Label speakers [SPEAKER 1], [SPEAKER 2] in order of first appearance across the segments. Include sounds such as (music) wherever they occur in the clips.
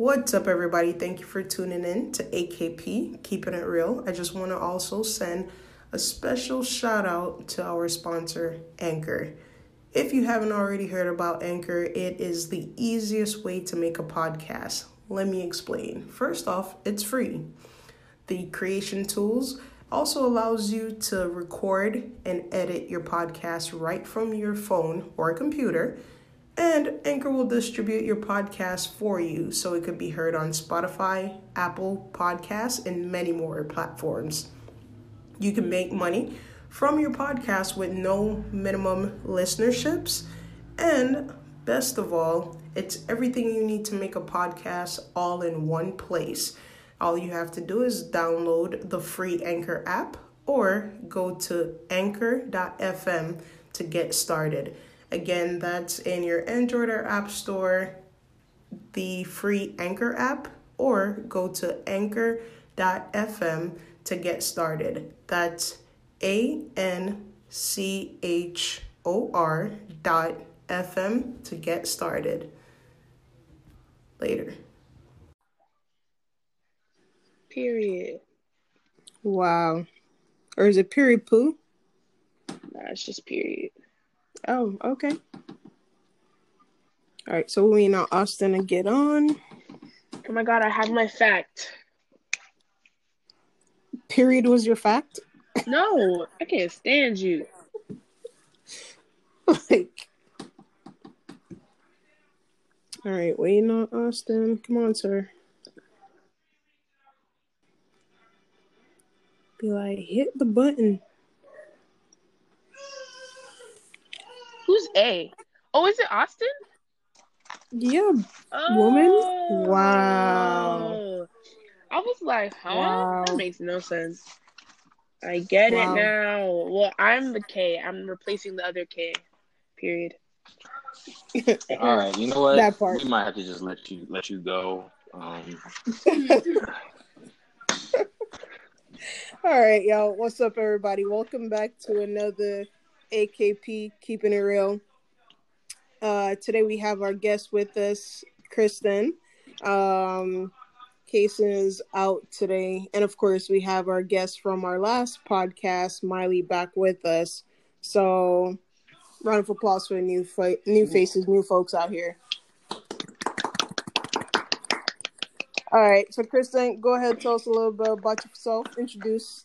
[SPEAKER 1] What's up, everybody? Thank you for tuning in to AKP, Keeping It Real. I just want to also send a special shout out to our sponsor, Anchor. If you haven't already heard about Anchor, it is the easiest way to make a podcast. Let me explain. First off, it's free. The creation tools also allows you to record and edit your podcast right from your phone or computer and Anchor will distribute your podcast for you so it could be heard on Spotify, Apple Podcasts, and many more platforms. You can make money from your podcast with no minimum listenerships. And best of all, it's everything you need to make a podcast all in one place. All you have to do is download the free Anchor app or go to anchor.fm to get started. Again, that's in your Android or App Store, the free Anchor app, or go to anchor.fm to get started. That's A N C H O R dot FM to get started. Later.
[SPEAKER 2] Period.
[SPEAKER 1] Wow. Or is it period poo?
[SPEAKER 2] Nah, it's just period.
[SPEAKER 1] Oh, okay. All right, so we know Austin to get on.
[SPEAKER 2] Oh my god, I have my fact.
[SPEAKER 1] Period was your fact?
[SPEAKER 2] No, I can't stand you. (laughs)
[SPEAKER 1] like, all right, waiting on Austin. Come on, sir. Be like, hit the button.
[SPEAKER 2] Who's A? Oh, is it Austin?
[SPEAKER 1] Yeah,
[SPEAKER 2] oh.
[SPEAKER 1] woman. Wow.
[SPEAKER 2] I was like, huh?
[SPEAKER 1] Wow.
[SPEAKER 2] That makes no sense. I get
[SPEAKER 1] Wow.
[SPEAKER 2] it now. Well, I'm the K. I'm replacing the other K. Period. (laughs)
[SPEAKER 3] All right, you know what?
[SPEAKER 1] That part.
[SPEAKER 3] We might have to just let you let you go. Um, (laughs)
[SPEAKER 1] All right, y'all. What's up, everybody? Welcome back to another AKP Keeping It Real. Uh, today we have our guest with us, Kristen. Um, Kason is out today, and of course we have our guest from our last podcast, Miley, back with us. So, round of applause for the new fa- new faces, new folks out here. All right, so Kristen, go ahead, tell us a little bit about yourself. Introduce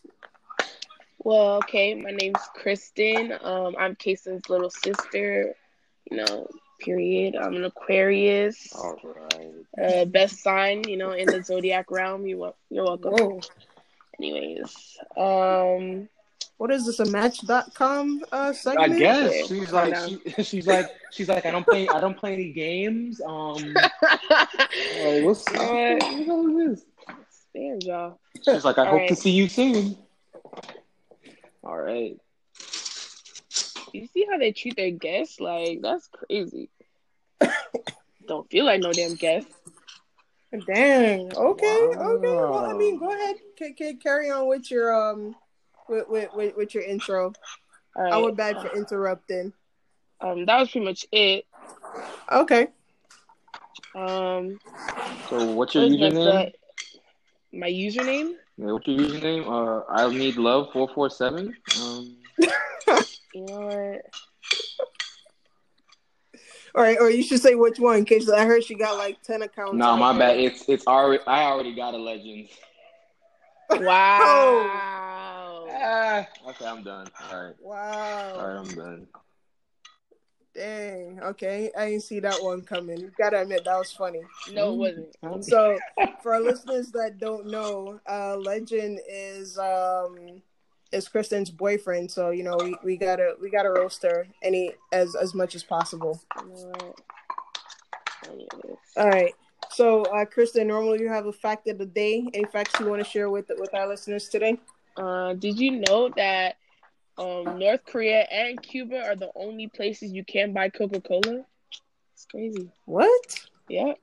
[SPEAKER 2] Well, okay, my name's Kristen. Um, I'm Kason's little sister. You know, period. I'm an Aquarius.
[SPEAKER 3] all right.
[SPEAKER 2] Uh, best sign, you know, in the zodiac realm. You wel- you're welcome.
[SPEAKER 1] Whoa.
[SPEAKER 2] Anyways, um,
[SPEAKER 1] What is this? A Match.com uh,
[SPEAKER 3] I guess she's like she, (laughs) she's like she's like I don't play I don't play any games. Um, like, what's (laughs) what
[SPEAKER 2] Uh,
[SPEAKER 3] the hell is
[SPEAKER 2] stand y'all.
[SPEAKER 3] She's like I
[SPEAKER 2] all
[SPEAKER 3] hope
[SPEAKER 2] right.
[SPEAKER 3] to see you soon. All right.
[SPEAKER 2] You see how they treat their guests? Like that's crazy. Don't feel like no damn guest.
[SPEAKER 1] Dang. Okay. Okay. Well, I mean, go ahead. K- K- carry on with your um, with with with, with your intro.
[SPEAKER 2] All right.
[SPEAKER 1] I would bad for interrupting.
[SPEAKER 2] Um, that was pretty much it.
[SPEAKER 1] Okay.
[SPEAKER 2] Um,
[SPEAKER 3] So what's your
[SPEAKER 2] what was next?
[SPEAKER 3] username?
[SPEAKER 2] My username?
[SPEAKER 3] Yeah, what's your username? Uh, I need love four four seven. Um,
[SPEAKER 2] You know what?
[SPEAKER 1] All right. Or you should say which one, because I heard she got like ten accounts.
[SPEAKER 3] no,
[SPEAKER 1] out
[SPEAKER 3] my bad. It's it's already I already got a legend.
[SPEAKER 2] Wow.
[SPEAKER 3] Ah, okay, I'm done. All right,
[SPEAKER 1] Wow.
[SPEAKER 3] all right, I'm done.
[SPEAKER 1] Dang. Okay. I didn't see that one coming. You Gotta admit that was funny.
[SPEAKER 2] No, it wasn't.
[SPEAKER 3] Um,
[SPEAKER 1] So for our listeners that don't know, uh Legend is um is Kristen's boyfriend, so you know we, we gotta we gotta roast her any as as much as possible.
[SPEAKER 2] You know what? Anyways.
[SPEAKER 1] All right. So uh Kristen, normally you have a fact of the day. Any facts you want to share with with our listeners today?
[SPEAKER 2] Uh, did you know that um, North Korea and Cuba are the only places you can buy Coca Cola? It's crazy.
[SPEAKER 1] What?
[SPEAKER 2] Yeah.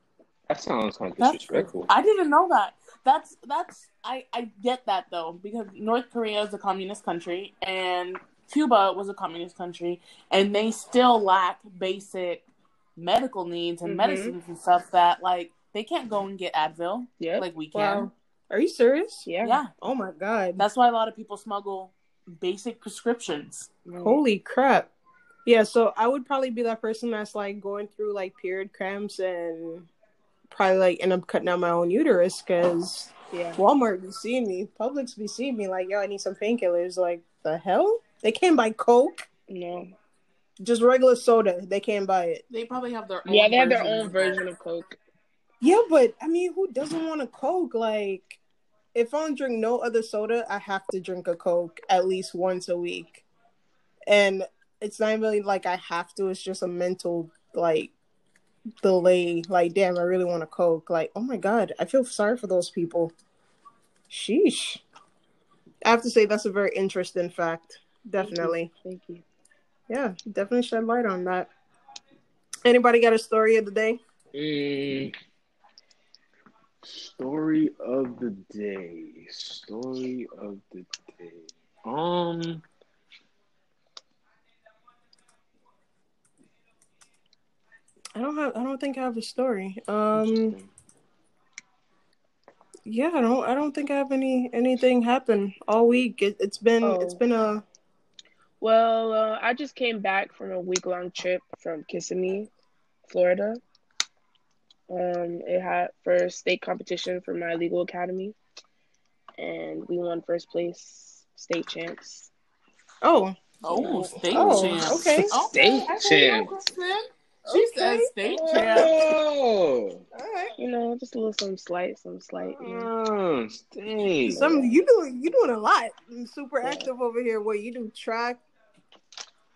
[SPEAKER 3] That sounds kind of
[SPEAKER 4] That's
[SPEAKER 3] disrespectful.
[SPEAKER 4] I didn't know that. That's that's I I get that though because North Korea is a communist country and Cuba was a communist country and they still lack basic medical needs and
[SPEAKER 2] Mhm.
[SPEAKER 4] medicines and stuff that like they can't go and get Advil
[SPEAKER 2] Yeah,
[SPEAKER 4] like we can.
[SPEAKER 1] Wow. Are you serious?
[SPEAKER 2] Yeah.
[SPEAKER 4] Yeah,
[SPEAKER 1] Oh my god.
[SPEAKER 4] that's why a lot of people smuggle basic prescriptions.
[SPEAKER 1] Holy crap. Yeah, so I would probably be that person that's like going through like period cramps and probably like end up cutting out my own uterus because
[SPEAKER 2] Yeah.
[SPEAKER 1] Walmart be seeing me, Publix be seeing me like, yo, I need some painkillers. Like, the hell? They can't buy Coke,
[SPEAKER 2] No.
[SPEAKER 1] just regular soda. They can't buy it.
[SPEAKER 4] They probably have their own
[SPEAKER 2] Yeah, they have their own version of Coke.
[SPEAKER 1] Yeah, but I mean, who doesn't want a Coke? Like, if I don't drink no other soda, I have to drink a Coke at least once a week. And it's not really like I have to, it's just a mental, like, delay. Like, damn, I really want a Coke. Like, oh my God, I feel sorry for those people. Sheesh. I have to say, that's a very interesting fact. Definitely.
[SPEAKER 2] Thank you.
[SPEAKER 1] Yeah, definitely shed light on that. Anybody got a story of the day?
[SPEAKER 3] Mm. Story of the day. Story of the day. Um.
[SPEAKER 1] I don't have. I don't think I have a story. Um. Yeah, I don't. I don't think I have any anything happen all week. It, it's been.
[SPEAKER 2] Oh.
[SPEAKER 1] It's been a.
[SPEAKER 2] Well, uh, I just came back from a week long trip from Kissimmee, Florida. Um, it had first state competition for my legal academy, and we won first place, state champs.
[SPEAKER 1] Oh.
[SPEAKER 4] Oh, state
[SPEAKER 1] Oh,
[SPEAKER 4] champ.
[SPEAKER 1] okay.
[SPEAKER 3] State
[SPEAKER 4] I see you,
[SPEAKER 3] champ.
[SPEAKER 4] Kristen. She said
[SPEAKER 1] Okay.
[SPEAKER 4] state champ.
[SPEAKER 3] Oh,
[SPEAKER 1] All right.
[SPEAKER 2] You know, just a little some slight, some slight. You know.
[SPEAKER 3] oh state.
[SPEAKER 1] Some you doing. You doing a lot. I'm super
[SPEAKER 2] Yeah.
[SPEAKER 1] active over here. What you do? Track.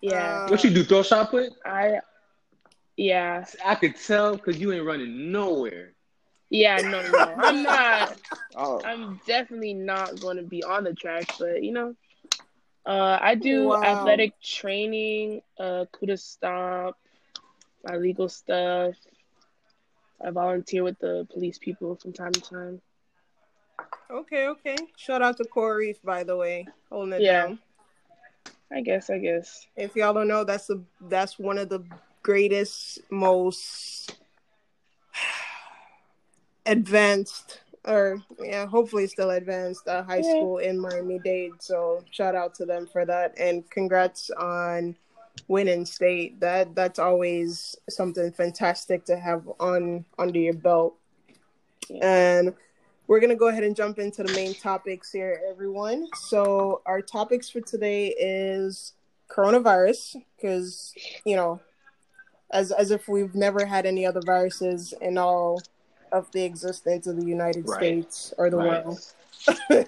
[SPEAKER 2] Yeah,
[SPEAKER 1] Uh,
[SPEAKER 3] What you do? Throw shot put?
[SPEAKER 2] I. Yeah,
[SPEAKER 3] I could tell because you ain't running nowhere.
[SPEAKER 2] yeah, no, no, no. I'm (laughs) not.
[SPEAKER 3] Oh,
[SPEAKER 2] I'm definitely not going to be on the track, but you know, uh, I do
[SPEAKER 1] Wow.
[SPEAKER 2] athletic training, uh, Kuda Stomp, my legal stuff. I volunteer with the police people from time to time.
[SPEAKER 1] Okay. Okay. Shout out to Corey, by the way, holding it
[SPEAKER 2] Yeah.
[SPEAKER 1] down.
[SPEAKER 2] I guess, I guess.
[SPEAKER 1] If y'all don't know, that's the that's one of the greatest, most (sighs) advanced, or yeah, hopefully still advanced uh, high school in Miami Dade. So shout out to them for that, and congrats on winning state. That that's always something fantastic to have on under your belt. And we're gonna go ahead and jump into the main topics here, everyone. So our topics for today is coronavirus, because you know, as as if we've never had any other viruses in all of the existence of the United
[SPEAKER 3] Right.
[SPEAKER 1] States or the
[SPEAKER 3] Right.
[SPEAKER 1] world. (laughs)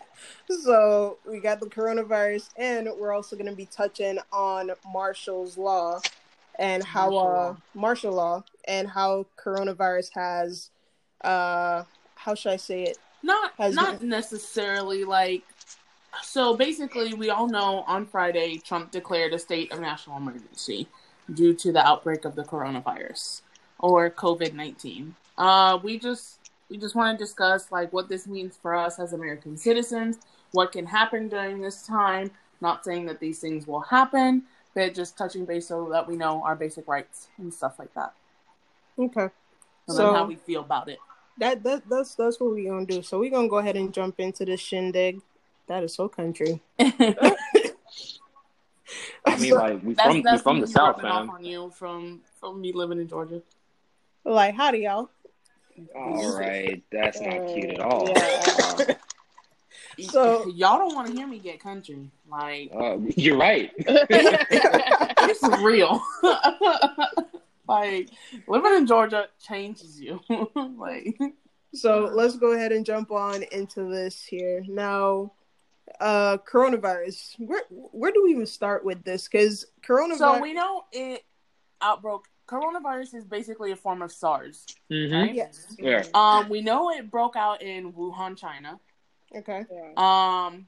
[SPEAKER 1] so we got the coronavirus, and we're also going to be touching on Marshall's law and how
[SPEAKER 4] Martial
[SPEAKER 1] uh
[SPEAKER 4] law.
[SPEAKER 1] martial law and how coronavirus has uh how should I say it?
[SPEAKER 4] Not
[SPEAKER 1] Has
[SPEAKER 4] not necessarily like so basically we all know on Friday Trump declared a state of national emergency due to the outbreak of the coronavirus or COVID-19. Uh we just we just want to discuss like what this means for us as American citizens, what can happen during this time, not saying that these things will happen, but just touching base so that we know our basic rights and stuff like that.
[SPEAKER 1] Okay.
[SPEAKER 4] And
[SPEAKER 1] So-
[SPEAKER 4] how we feel about it.
[SPEAKER 1] That that that's that's what we're gonna do. So we're gonna go ahead and jump into this shindig. That is so country. (laughs) (laughs)
[SPEAKER 3] I mean, like we
[SPEAKER 4] That's,
[SPEAKER 3] from we
[SPEAKER 4] that's
[SPEAKER 3] from the south,
[SPEAKER 4] rubbing
[SPEAKER 3] man.
[SPEAKER 4] on you from from me living in Georgia.
[SPEAKER 1] like howdy y'all.
[SPEAKER 3] All right, that's not cute at
[SPEAKER 2] Uh,
[SPEAKER 3] all.
[SPEAKER 2] Yeah. (laughs)
[SPEAKER 1] So- (laughs)
[SPEAKER 4] y'all don't want to hear me get country. Like
[SPEAKER 3] Uh, you're right.
[SPEAKER 4] it's real. like living in Georgia changes you. like
[SPEAKER 1] So let's go ahead and jump on into this here. Now uh coronavirus. Where where do we even start with this? Because coronavirus
[SPEAKER 4] so we know it outbroke. Coronavirus is basically a form of SARS.
[SPEAKER 3] Mm-hmm.
[SPEAKER 4] Right?
[SPEAKER 1] Yes.
[SPEAKER 3] Yeah.
[SPEAKER 4] Um, we know it broke out in Wuhan, China.
[SPEAKER 1] Okay.
[SPEAKER 4] Um,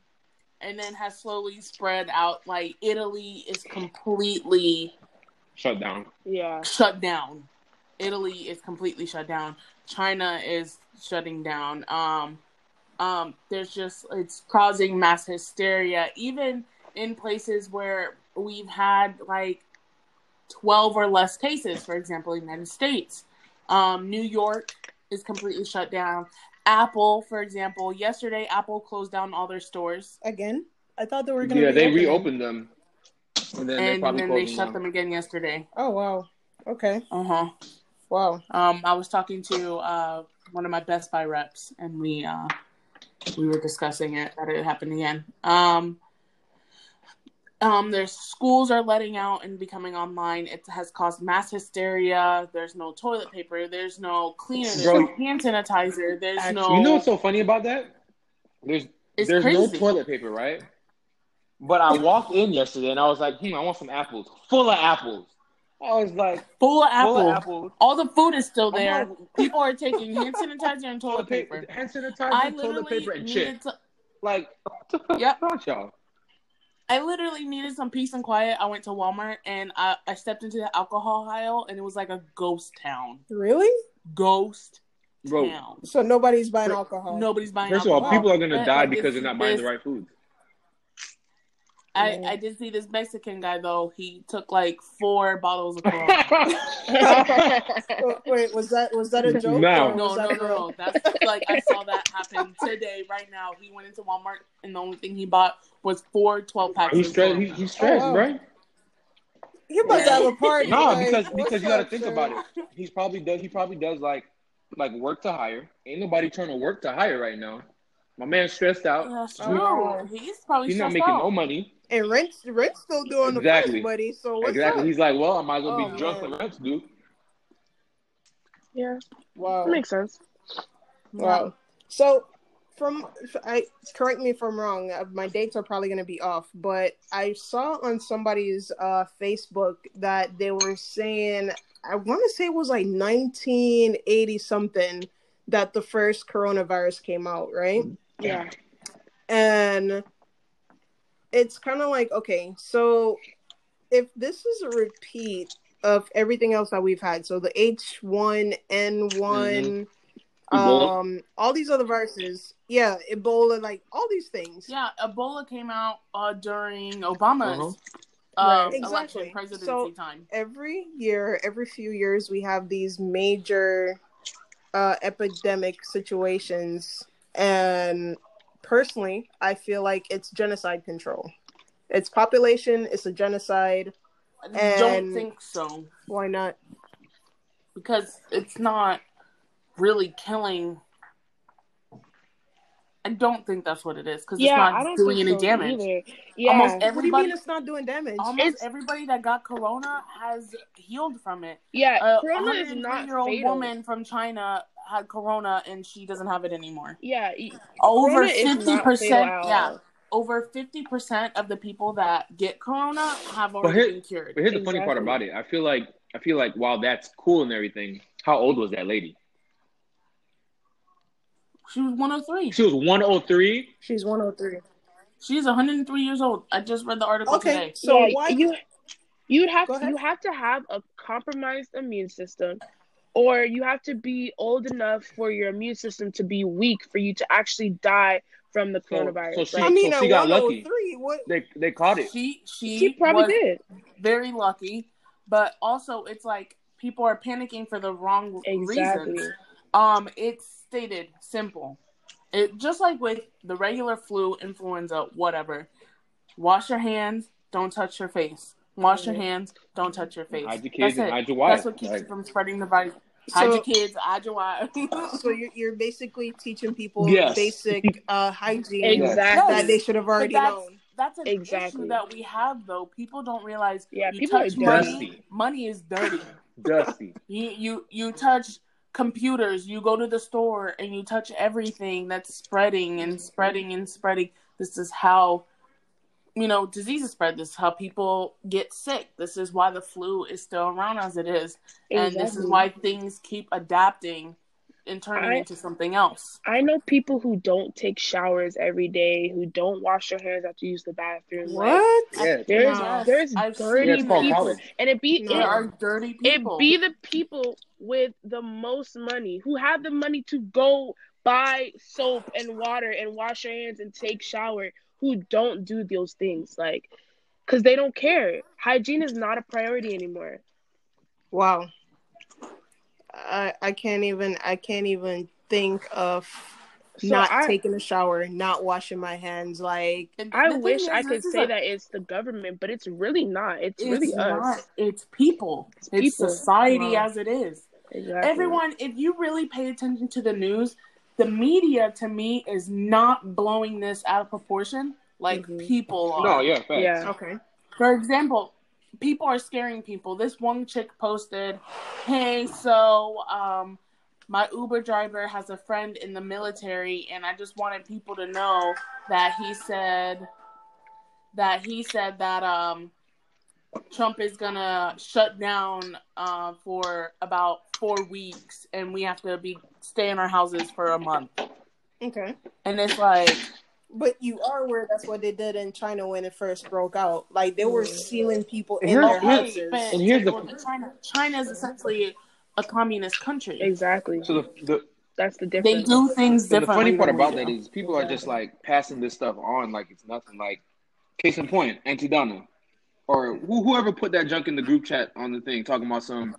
[SPEAKER 4] and then has slowly spread out. Like Italy is completely
[SPEAKER 3] Shut down.
[SPEAKER 2] Yeah.
[SPEAKER 4] shut down. Italy is completely shut down. China is shutting down. Um, um, there's just it's causing mass hysteria, even in places where we've had like twelve or less cases. For example, United States, um, New York is completely shut down. Apple, for example, yesterday Apple closed down all their stores
[SPEAKER 1] Again, I thought they were gonna.
[SPEAKER 3] Yeah, they
[SPEAKER 1] reopen them.
[SPEAKER 3] reopened them, and then they
[SPEAKER 4] and
[SPEAKER 3] probably
[SPEAKER 4] then they
[SPEAKER 3] closed
[SPEAKER 4] shut them again yesterday.
[SPEAKER 1] Oh wow. Okay.
[SPEAKER 4] Uh huh.
[SPEAKER 1] Wow.
[SPEAKER 4] Um, I was talking to uh, one of my Best Buy reps, and we uh, we were discussing it that it happened again. Um, um, there's schools are letting out and becoming online. It has caused mass hysteria. There's no toilet paper. There's no cleaner. There's
[SPEAKER 3] Bro.
[SPEAKER 4] no hand sanitizer. There's no.
[SPEAKER 3] You know what's so funny about that? There's there's
[SPEAKER 4] crazy.
[SPEAKER 3] no toilet paper, right? But I walked in yesterday and I was like, hmm, I want some apples. Full of apples. I was like,
[SPEAKER 4] full of apple.
[SPEAKER 3] full of apples.
[SPEAKER 4] All the food is still there.
[SPEAKER 3] like-
[SPEAKER 4] People are taking hand sanitizer and toilet paper.
[SPEAKER 3] hand
[SPEAKER 4] I
[SPEAKER 3] sanitizer, toilet paper, and
[SPEAKER 4] needed
[SPEAKER 3] chips.
[SPEAKER 4] to,
[SPEAKER 3] Like, what the
[SPEAKER 4] Yep. (laughs)
[SPEAKER 3] wrong y'all?
[SPEAKER 4] I literally needed some peace and quiet. I went to Walmart and I, I stepped into the alcohol aisle and it was like a ghost town.
[SPEAKER 1] Really?
[SPEAKER 4] Ghost
[SPEAKER 3] Bro,
[SPEAKER 4] town.
[SPEAKER 1] So nobody's buying
[SPEAKER 3] Fir-
[SPEAKER 1] alcohol.
[SPEAKER 4] Nobody's buying
[SPEAKER 3] first of all, people are gonna die because they're not buying the right foods.
[SPEAKER 4] I,
[SPEAKER 1] Yeah.
[SPEAKER 4] I did see this Mexican guy though. He took like four bottles of (laughs) Corona. (laughs)
[SPEAKER 1] Wait, was that was that a joke?
[SPEAKER 3] No.
[SPEAKER 4] no, no, no, no. That's like I saw that happen today, right now. He went into Walmart and the only thing he bought was four 12 packs.
[SPEAKER 3] He's stressed. He, he's stressed,
[SPEAKER 1] Oh, wow.
[SPEAKER 3] right?
[SPEAKER 1] He about to have a party.
[SPEAKER 3] No,
[SPEAKER 1] like,
[SPEAKER 3] because because you got to think
[SPEAKER 1] sir?
[SPEAKER 3] about it. He's probably does. He probably does like like work to hire. Ain't nobody trying to work to hire right now. My man's stressed out.
[SPEAKER 4] That's true. He's probably
[SPEAKER 3] He's not making
[SPEAKER 4] out.
[SPEAKER 3] no money.
[SPEAKER 1] And rent rent's still doing the
[SPEAKER 3] Exactly.
[SPEAKER 1] price, buddy. So what's
[SPEAKER 3] exactly.
[SPEAKER 1] up?
[SPEAKER 3] He's like, well, I might as well
[SPEAKER 1] Oh,
[SPEAKER 3] be drunk
[SPEAKER 1] man.
[SPEAKER 3] like rents do.
[SPEAKER 2] yeah,
[SPEAKER 1] Wow.
[SPEAKER 2] That makes sense.
[SPEAKER 1] Wow. So, from I correct me if I'm wrong. uh, My dates are probably going to be off, but I saw on somebody's uh, Facebook that they were saying I want to say it was like 1980 something that the first coronavirus came out, right?
[SPEAKER 2] Yeah,
[SPEAKER 1] And it's kind of like okay, so if this is a repeat of everything else that we've had, so the H1N1
[SPEAKER 3] Ebola.
[SPEAKER 1] um all these other viruses yeah ebola like all these things
[SPEAKER 4] Yeah, Ebola came out uh, during Obama's
[SPEAKER 3] Uh-huh.
[SPEAKER 4] uh,
[SPEAKER 1] Right.
[SPEAKER 4] election
[SPEAKER 1] Exactly.
[SPEAKER 4] presidency
[SPEAKER 1] So-
[SPEAKER 4] time.
[SPEAKER 1] every year every few years we have these major uh epidemic situations and personally i feel like it's genocide control it's population it's a genocide
[SPEAKER 4] I
[SPEAKER 1] And-
[SPEAKER 4] don't think so
[SPEAKER 1] why not
[SPEAKER 4] because it's not really killing. I don't think that's what it is because
[SPEAKER 2] yeah,
[SPEAKER 4] it's
[SPEAKER 2] I
[SPEAKER 4] not
[SPEAKER 2] don't
[SPEAKER 4] doing
[SPEAKER 2] think
[SPEAKER 4] any
[SPEAKER 2] so
[SPEAKER 4] damage.
[SPEAKER 2] either. Yeah,
[SPEAKER 4] Almost
[SPEAKER 1] what do you
[SPEAKER 4] Everybody-
[SPEAKER 1] mean it's not doing damage
[SPEAKER 4] Almost
[SPEAKER 2] It's-
[SPEAKER 4] everybody that got corona has healed from it.
[SPEAKER 2] yeah.
[SPEAKER 4] A
[SPEAKER 2] Corona is not
[SPEAKER 4] year old
[SPEAKER 2] fatal.
[SPEAKER 4] woman from China had corona and she doesn't have it anymore.
[SPEAKER 2] Yeah,
[SPEAKER 4] Over fifty percent. yeah, over fifty percent of the people that get corona have already
[SPEAKER 3] here-
[SPEAKER 4] been cured.
[SPEAKER 3] But here's the funny part about it. I feel like I feel like while that's cool and everything, how old was that lady?
[SPEAKER 4] She was one hundred three.
[SPEAKER 3] She was 103.
[SPEAKER 1] she's 103
[SPEAKER 4] She's one hundred and three years old. I just read the article
[SPEAKER 1] okay
[SPEAKER 4] today.
[SPEAKER 1] so
[SPEAKER 2] yeah,
[SPEAKER 1] why
[SPEAKER 2] you you would have to,
[SPEAKER 1] ahead.
[SPEAKER 2] you have to have a compromised immune system, or you have to be old enough for your immune system to be weak for you to actually die from the coronavirus.
[SPEAKER 3] so she-
[SPEAKER 2] right?
[SPEAKER 1] i mean
[SPEAKER 3] so she got lucky.
[SPEAKER 1] 103 what
[SPEAKER 3] They they caught it.
[SPEAKER 4] She she,
[SPEAKER 2] she probably did.
[SPEAKER 4] very lucky, but also it's like people are panicking for the wrong
[SPEAKER 2] Exactly.
[SPEAKER 4] reasons. Um, it's stated simple. It just like with the regular flu, influenza, whatever. Wash your hands. Don't touch your face. Wash your hands. Don't touch your face.
[SPEAKER 3] Hide your
[SPEAKER 4] That's
[SPEAKER 3] kids and
[SPEAKER 4] it.
[SPEAKER 3] hide your wife.
[SPEAKER 4] That's what keeps
[SPEAKER 3] Like,
[SPEAKER 4] you from spreading the virus. Hide
[SPEAKER 1] So-
[SPEAKER 4] your kids. Hide your wife. (laughs)
[SPEAKER 1] so you're, you're basically teaching people
[SPEAKER 3] Yes.
[SPEAKER 1] basic (laughs) uh hygiene
[SPEAKER 2] Exactly.
[SPEAKER 1] that they should have already
[SPEAKER 4] that's,
[SPEAKER 1] known
[SPEAKER 4] That's an
[SPEAKER 2] Exactly.
[SPEAKER 4] issue that we have, though. People don't realize.
[SPEAKER 2] Yeah,
[SPEAKER 4] you
[SPEAKER 2] people are
[SPEAKER 4] touch
[SPEAKER 2] dirty.
[SPEAKER 4] money. Money is dirty. (laughs)
[SPEAKER 3] dusty.
[SPEAKER 4] You you you touch computers. You go to the store and you touch everything that's spreading and spreading and spreading. This is how you know diseases spread. This is how people get sick. This is why the flu is still around as it is, and this is why things keep adapting and turning
[SPEAKER 2] I-
[SPEAKER 4] into something else.
[SPEAKER 2] I know people who don't take showers every day, who don't wash their hands after you use the bathroom. Like,
[SPEAKER 1] what
[SPEAKER 2] there's
[SPEAKER 4] Yes,
[SPEAKER 2] there's
[SPEAKER 4] I've
[SPEAKER 2] dirty
[SPEAKER 3] Yeah, it's called
[SPEAKER 2] people,
[SPEAKER 3] college.
[SPEAKER 2] and it be
[SPEAKER 1] No.
[SPEAKER 4] There
[SPEAKER 2] it,
[SPEAKER 4] are dirty people.
[SPEAKER 2] it be the people with the most money who have the money to go buy soap and water and wash their hands and take shower who don't do those things like because they don't care hygiene is not a priority anymore
[SPEAKER 1] wow I I can't even I can't even think of
[SPEAKER 2] So
[SPEAKER 1] not
[SPEAKER 2] I-
[SPEAKER 1] taking a shower, not washing my hands. Like
[SPEAKER 2] I wish
[SPEAKER 4] is,
[SPEAKER 2] I could say
[SPEAKER 4] a-
[SPEAKER 2] that it's the government, but it's really not. It's,
[SPEAKER 4] It's
[SPEAKER 2] really
[SPEAKER 4] not.
[SPEAKER 2] us.
[SPEAKER 4] It's people. It's,
[SPEAKER 2] people.
[SPEAKER 4] society
[SPEAKER 1] Wow.
[SPEAKER 4] as it is.
[SPEAKER 2] Exactly.
[SPEAKER 4] Everyone, if you really pay attention to the news, the media to me is not blowing this out of proportion like
[SPEAKER 2] Mhm.
[SPEAKER 4] people are.
[SPEAKER 3] No, yeah, facts.
[SPEAKER 2] Yeah.
[SPEAKER 1] okay,
[SPEAKER 4] For example, people are scaring people. This one chick posted, "Hey, so um my Uber driver has a friend in the military and I just wanted people to know that he said that he said that um Trump is gonna shut down uh, for about four weeks, and we have to be stay in our houses for a month.
[SPEAKER 1] okay.
[SPEAKER 4] And it's like,
[SPEAKER 1] But you are aware that's what they did in China when it first broke out. Like they were mm. sealing people in
[SPEAKER 3] Here's-
[SPEAKER 1] their houses.
[SPEAKER 3] And here's the-
[SPEAKER 4] China. China is essentially a communist country.
[SPEAKER 2] Exactly.
[SPEAKER 3] So the, the
[SPEAKER 2] That's the difference.
[SPEAKER 4] They do things
[SPEAKER 3] So the funny part about that is people are just like passing this stuff on like it's nothing. Like, case in point, Auntie Donna, or who, whoever put that junk in the group chat on the thing, talking about some.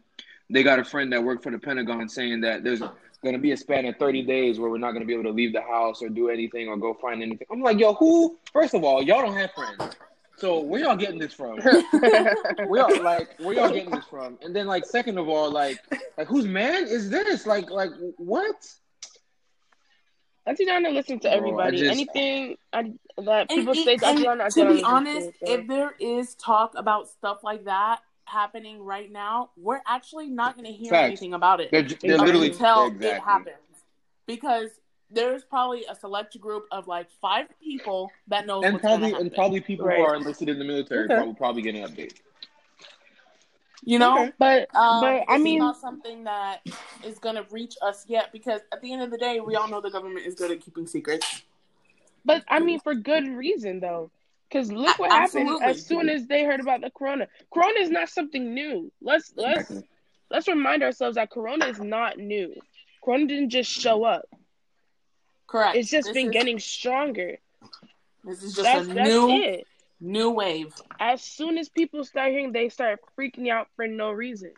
[SPEAKER 3] They got a friend that worked for the Pentagon saying that there's going to be a span of 30 days where we're not going to be able to leave the house or do anything or go find anything. I'm like, yo, who? First of all, y'all don't have friends. So where y'all getting this from? (laughs) where y'all like where y'all getting this from? And then like second of all, like like whose man is this? Like like what?
[SPEAKER 2] Auntie Donna listen to
[SPEAKER 3] Bro, I
[SPEAKER 2] everybody.
[SPEAKER 3] just-
[SPEAKER 2] Anything I, that people
[SPEAKER 4] and-
[SPEAKER 2] say to Auntie
[SPEAKER 4] and
[SPEAKER 2] Donna, Auntie
[SPEAKER 4] to be honest,
[SPEAKER 2] listens to, so.
[SPEAKER 4] if there is talk about stuff like that happening right now, we're actually not going to hear
[SPEAKER 3] Facts.
[SPEAKER 4] anything about it.
[SPEAKER 3] They're, they're
[SPEAKER 2] Up
[SPEAKER 3] literally
[SPEAKER 4] until
[SPEAKER 3] exactly.
[SPEAKER 4] it happens. Because there's probably a select group of like five people that knows
[SPEAKER 3] And
[SPEAKER 4] what's going
[SPEAKER 3] probably and probably people
[SPEAKER 2] Right.
[SPEAKER 3] who are enlisted in the military
[SPEAKER 1] Okay.
[SPEAKER 3] probably probably getting an update.
[SPEAKER 4] you know,
[SPEAKER 1] Okay.
[SPEAKER 2] but
[SPEAKER 4] um,
[SPEAKER 2] but I mean,
[SPEAKER 4] not something that is going to reach us yet. Because at the end of the day, we all know the government is good at keeping secrets.
[SPEAKER 2] but I mean for good reason though. Because look what happened as soon as they heard about the corona. Corona is not something new. Let's let's let's remind ourselves that corona is not new. Corona didn't just show up.
[SPEAKER 4] Correct.
[SPEAKER 2] It's just
[SPEAKER 4] This
[SPEAKER 2] been
[SPEAKER 4] is-
[SPEAKER 2] getting stronger.
[SPEAKER 4] This is just
[SPEAKER 2] That's
[SPEAKER 4] a
[SPEAKER 2] that's
[SPEAKER 4] new
[SPEAKER 2] it.
[SPEAKER 4] new wave.
[SPEAKER 2] As soon as people start hearing, they start freaking out for no reason.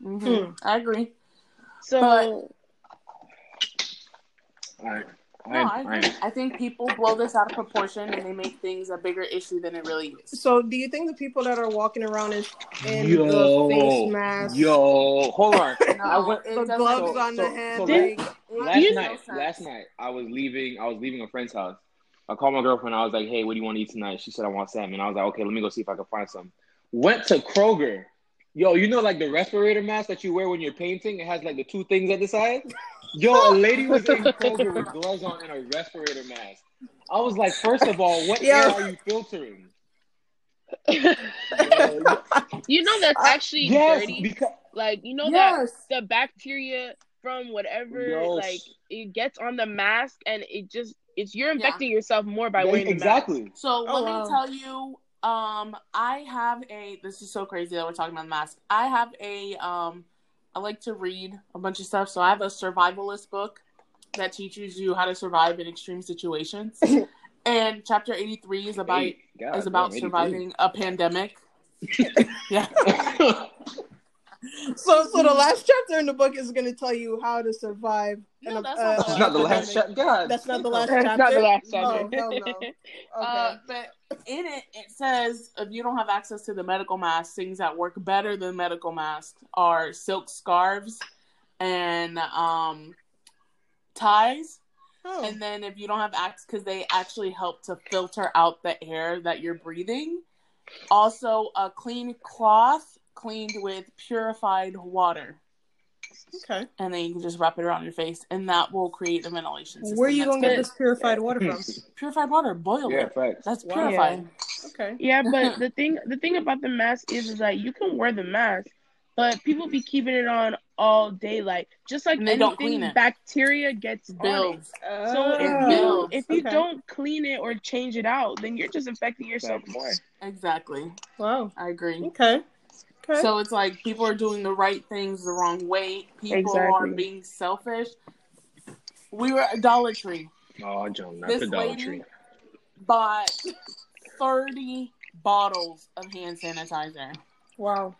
[SPEAKER 4] hmm
[SPEAKER 1] Hmm.
[SPEAKER 4] I agree.
[SPEAKER 2] So
[SPEAKER 4] But-
[SPEAKER 3] All right.
[SPEAKER 4] No, I agree. I think people blow this out of proportion and they make things a bigger issue than it really is.
[SPEAKER 1] So, do you think the people that are walking around in, in
[SPEAKER 3] Yo,
[SPEAKER 1] the face mask,
[SPEAKER 3] Yo, hold on. I (laughs)
[SPEAKER 4] No,
[SPEAKER 3] went
[SPEAKER 1] the gloves
[SPEAKER 3] so-
[SPEAKER 1] on
[SPEAKER 3] so-
[SPEAKER 1] the hand,
[SPEAKER 3] so
[SPEAKER 1] like,
[SPEAKER 3] last
[SPEAKER 2] Do you-
[SPEAKER 3] night. Last night, I was leaving. I was leaving a friend's house. I called my girlfriend. I was like, "Hey, what do you want to eat tonight?" She said, "I want salmon." I was like, "Okay, let me go see if I can find some." Went to Kroger. Yo, you know like the respirator mask that you wear when you're painting? It has like the two things at the side. Yo, a lady was in Kroger (laughs) with gloves on and a respirator mask. I was like, first of all, what
[SPEAKER 1] Yo.
[SPEAKER 3] air are you filtering?
[SPEAKER 2] you know that's actually
[SPEAKER 3] yes,
[SPEAKER 2] dirty.
[SPEAKER 3] because
[SPEAKER 2] Like you know
[SPEAKER 4] Yes.
[SPEAKER 2] that the bacteria from whatever
[SPEAKER 3] Yo,
[SPEAKER 2] like it gets on the mask and it just it's you're infecting yourself more by
[SPEAKER 3] Yeah,
[SPEAKER 2] wearing the mask.
[SPEAKER 3] exactly.
[SPEAKER 4] So
[SPEAKER 1] Oh,
[SPEAKER 4] let
[SPEAKER 1] wow.
[SPEAKER 4] me tell you, um, I have a. This is so crazy that we're talking about the mask. I have a. Um, I like to read a bunch of stuff, so I have a survivalist book that teaches you how to survive in extreme situations. (laughs) and chapter eighty three is about
[SPEAKER 3] Hey, God
[SPEAKER 4] is about
[SPEAKER 3] damn, 83.
[SPEAKER 4] surviving a pandemic. (laughs) yeah.
[SPEAKER 1] so, so the last chapter in the book is going to tell you how to survive.
[SPEAKER 4] No,
[SPEAKER 1] in a-
[SPEAKER 4] that's
[SPEAKER 1] uh,
[SPEAKER 4] not the
[SPEAKER 3] It's not the last
[SPEAKER 1] pandemic.
[SPEAKER 3] shot. God,
[SPEAKER 1] That's not the last
[SPEAKER 2] That's
[SPEAKER 1] chapter.
[SPEAKER 2] not the last chapter.
[SPEAKER 1] hell no. (laughs) Okay.
[SPEAKER 4] Uh, but in it, it says if you don't have access to the medical mask, things that work better than medical masks are silk scarves and um, ties.
[SPEAKER 1] Oh.
[SPEAKER 4] And then if you don't have access, because they actually help to filter out the air that you're breathing. Also, a clean cloth cleaned with purified water.
[SPEAKER 1] Okay.
[SPEAKER 4] And then you can just wrap it around your face, and that will create a ventilation system.
[SPEAKER 1] Where are you going to get this purified water from? Hmm.
[SPEAKER 4] Purified water, boil
[SPEAKER 3] yeah,
[SPEAKER 4] it.
[SPEAKER 3] facts.
[SPEAKER 4] That's
[SPEAKER 1] Wow.
[SPEAKER 4] purified.
[SPEAKER 1] Okay.
[SPEAKER 2] Yeah, but (laughs) the thing the thing about the mask is, is that you can wear the mask, but people be keeping it on all day, like just like
[SPEAKER 4] And they don't clean it.
[SPEAKER 2] bacteria gets on it.
[SPEAKER 4] Builds.
[SPEAKER 2] So if
[SPEAKER 1] Oh,
[SPEAKER 2] you if you
[SPEAKER 1] okay.
[SPEAKER 2] don't clean it or change it out, then you're just infecting yourself more.
[SPEAKER 4] Exactly.
[SPEAKER 1] Wow.
[SPEAKER 4] I agree.
[SPEAKER 1] Okay. Okay.
[SPEAKER 4] So it's like people are doing the right things the wrong way. People are being selfish. We were at Dollar Tree.
[SPEAKER 3] Oh, John, not
[SPEAKER 4] This
[SPEAKER 3] the Dollar
[SPEAKER 4] lady-
[SPEAKER 3] Tree.
[SPEAKER 4] Bought 30 bottles of hand sanitizer.
[SPEAKER 1] wow.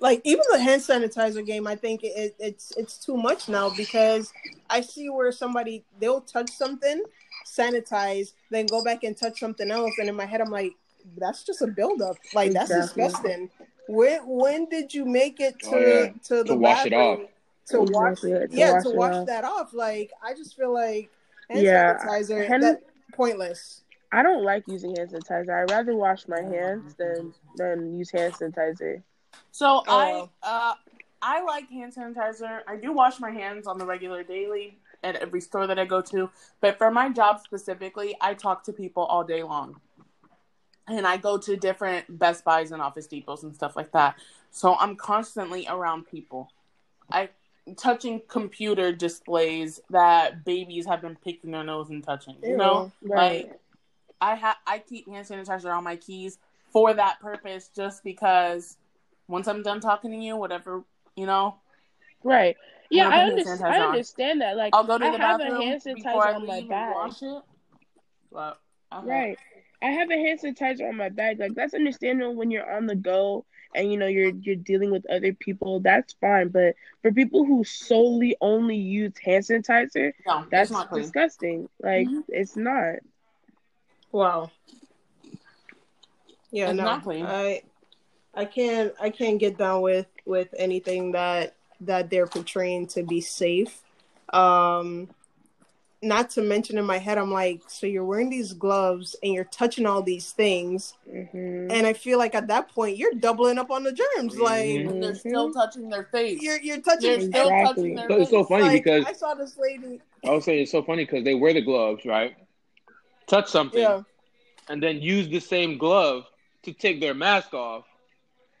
[SPEAKER 1] like even the hand sanitizer game, I think it, it's it's too much now because I see where somebody they'll touch something, sanitize, then go back and touch something else, and in my head I'm like, that's just a buildup. Like that's
[SPEAKER 2] Exactly.
[SPEAKER 1] disgusting. When when did you make it to
[SPEAKER 3] Oh, yeah.
[SPEAKER 1] to the
[SPEAKER 3] To wash it
[SPEAKER 1] bathroom
[SPEAKER 3] off.
[SPEAKER 1] To wash,
[SPEAKER 2] Exactly, to
[SPEAKER 1] yeah,
[SPEAKER 2] wash
[SPEAKER 1] to wash
[SPEAKER 2] off.
[SPEAKER 1] that off. Like I just feel like hand
[SPEAKER 2] Yeah,
[SPEAKER 1] sanitizer
[SPEAKER 2] hand-
[SPEAKER 1] that pointless.
[SPEAKER 2] I don't like using hand sanitizer. I'd rather wash my hands than than use hand sanitizer.
[SPEAKER 4] So
[SPEAKER 1] Oh,
[SPEAKER 4] I uh I like hand sanitizer. I do wash my hands on the regular daily at every store that I go to, but for my job specifically, I talk to people all day long. And I go to different Best Buys and Office Depots and stuff like that. So I'm constantly around people. I touching computer displays that babies have been picking their nose and touching. You know?
[SPEAKER 2] Right.
[SPEAKER 4] Like I ha- I keep hand sanitizer on my keys for that purpose, just because once I'm done talking to you, whatever you know,
[SPEAKER 2] Right. Yeah, I,
[SPEAKER 4] put
[SPEAKER 2] under- I understand that. Like,
[SPEAKER 4] I'll go to
[SPEAKER 2] I
[SPEAKER 4] the
[SPEAKER 2] have
[SPEAKER 4] bathroom
[SPEAKER 2] a hand
[SPEAKER 4] before I
[SPEAKER 2] sanitizer on my bag.
[SPEAKER 4] wash it. But okay.
[SPEAKER 2] Right. I have a hand sanitizer on my bag. Like that's understandable when you're on the go and you know you're you're dealing with other people. That's fine. But for people who solely only use hand sanitizer,
[SPEAKER 4] no,
[SPEAKER 2] that's
[SPEAKER 4] that's not
[SPEAKER 2] disgusting. Like
[SPEAKER 4] Mhm.
[SPEAKER 2] it's not.
[SPEAKER 1] Wow. Yeah,
[SPEAKER 4] It's
[SPEAKER 1] no,
[SPEAKER 4] not clean.
[SPEAKER 1] I, I can't, I can't get down with with anything that that they're portraying to be safe. Um, not to mention in my head, I'm like, so you're wearing these gloves and you're touching all these things,
[SPEAKER 2] hmm
[SPEAKER 1] and I feel like at that point you're doubling up on the germs. Like
[SPEAKER 3] Mhm.
[SPEAKER 4] And they're still touching their face.
[SPEAKER 1] you're you're touching.
[SPEAKER 4] They're still
[SPEAKER 2] Exactly.
[SPEAKER 4] touching their
[SPEAKER 3] So it's so funny
[SPEAKER 1] like,
[SPEAKER 3] because
[SPEAKER 1] I saw this lady.
[SPEAKER 3] I was saying it's so funny because they wear the gloves, right? Touch something,
[SPEAKER 1] Yeah,
[SPEAKER 3] and then use the same glove to take their mask off,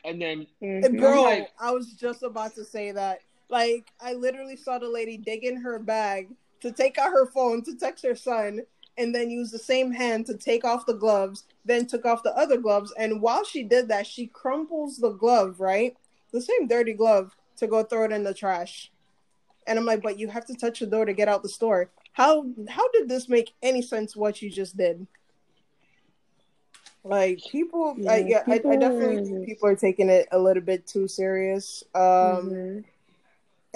[SPEAKER 3] and then
[SPEAKER 2] Mhm.
[SPEAKER 1] bro,
[SPEAKER 3] like-
[SPEAKER 1] I was just about to say that. Like, I literally saw the lady dig in her bag to take out her phone to text her son, and then use the same hand to take off the gloves, then took off the other gloves. And while she did that, she crumples the glove, right? The same dirty glove to go throw it in the trash. And I'm like, but you have to touch the door to get out the store. How how did this make any sense what you just did? Like people, I,
[SPEAKER 2] Yeah,
[SPEAKER 1] yeah, I, I definitely think people are taking it a little bit too serious. Um,
[SPEAKER 2] Mhm.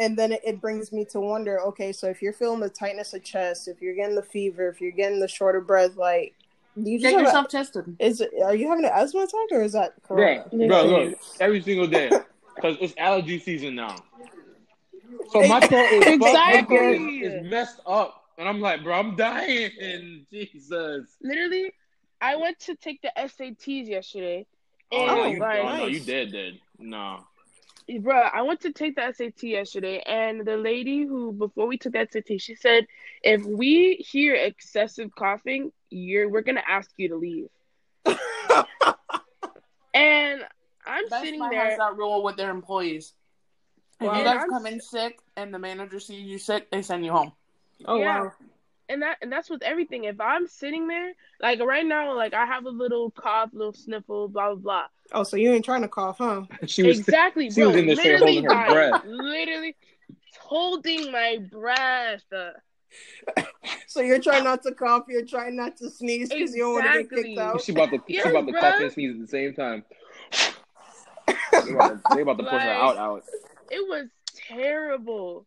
[SPEAKER 1] And then it, it brings me to wonder okay so if you're feeling the tightness of chest if you're getting the fever if you're getting the shorter breath like you just
[SPEAKER 4] Get
[SPEAKER 1] have a,
[SPEAKER 4] yourself tested.
[SPEAKER 1] is it, are you having an asthma attack or is that
[SPEAKER 3] bro,
[SPEAKER 1] corona
[SPEAKER 3] bro, look every single day because it's allergy season now. So my (laughs) throat is fucked- my throat is, is messed up, and I'm like, bro, I'm dying. (laughs) Jesus.
[SPEAKER 2] Literally, I went to take the SATs yesterday.
[SPEAKER 3] Oh,
[SPEAKER 2] And
[SPEAKER 3] no,
[SPEAKER 1] Oh,
[SPEAKER 3] you,
[SPEAKER 2] like,
[SPEAKER 3] oh, no, you dead, dead. No.
[SPEAKER 2] Bruh, I went to take the SAT yesterday, and the lady who, before we took the SAT, she said, if we hear excessive coughing, you're we're gonna ask you to leave. (laughs) And I'm
[SPEAKER 4] Best
[SPEAKER 2] sitting
[SPEAKER 4] Buy
[SPEAKER 2] there.
[SPEAKER 4] has that rule with their employees. If
[SPEAKER 1] Wow.
[SPEAKER 4] you guys
[SPEAKER 2] I'm
[SPEAKER 4] come in sick and the manager sees you sick, they send you home.
[SPEAKER 1] oh
[SPEAKER 2] Yeah.
[SPEAKER 1] wow
[SPEAKER 2] and that and that's with everything. If I'm sitting there, like right now, like I have a little cough, little sniffle, blah blah blah.
[SPEAKER 1] oh so you ain't trying to cough huh (laughs)
[SPEAKER 3] She was.
[SPEAKER 2] exactly,
[SPEAKER 3] she
[SPEAKER 2] bro.
[SPEAKER 3] was in there straight
[SPEAKER 2] literally,
[SPEAKER 3] holding her
[SPEAKER 2] guys,
[SPEAKER 3] breath.
[SPEAKER 2] literally holding my breath. (coughs)
[SPEAKER 1] so you're trying not to cough you're trying not to sneeze because you don't want to get kicked out
[SPEAKER 3] She about to.
[SPEAKER 2] Yeah,
[SPEAKER 3] she about to
[SPEAKER 2] bruh.
[SPEAKER 3] cough and sneeze at the same time. They about to, they about to push her out. Out.
[SPEAKER 2] It was terrible.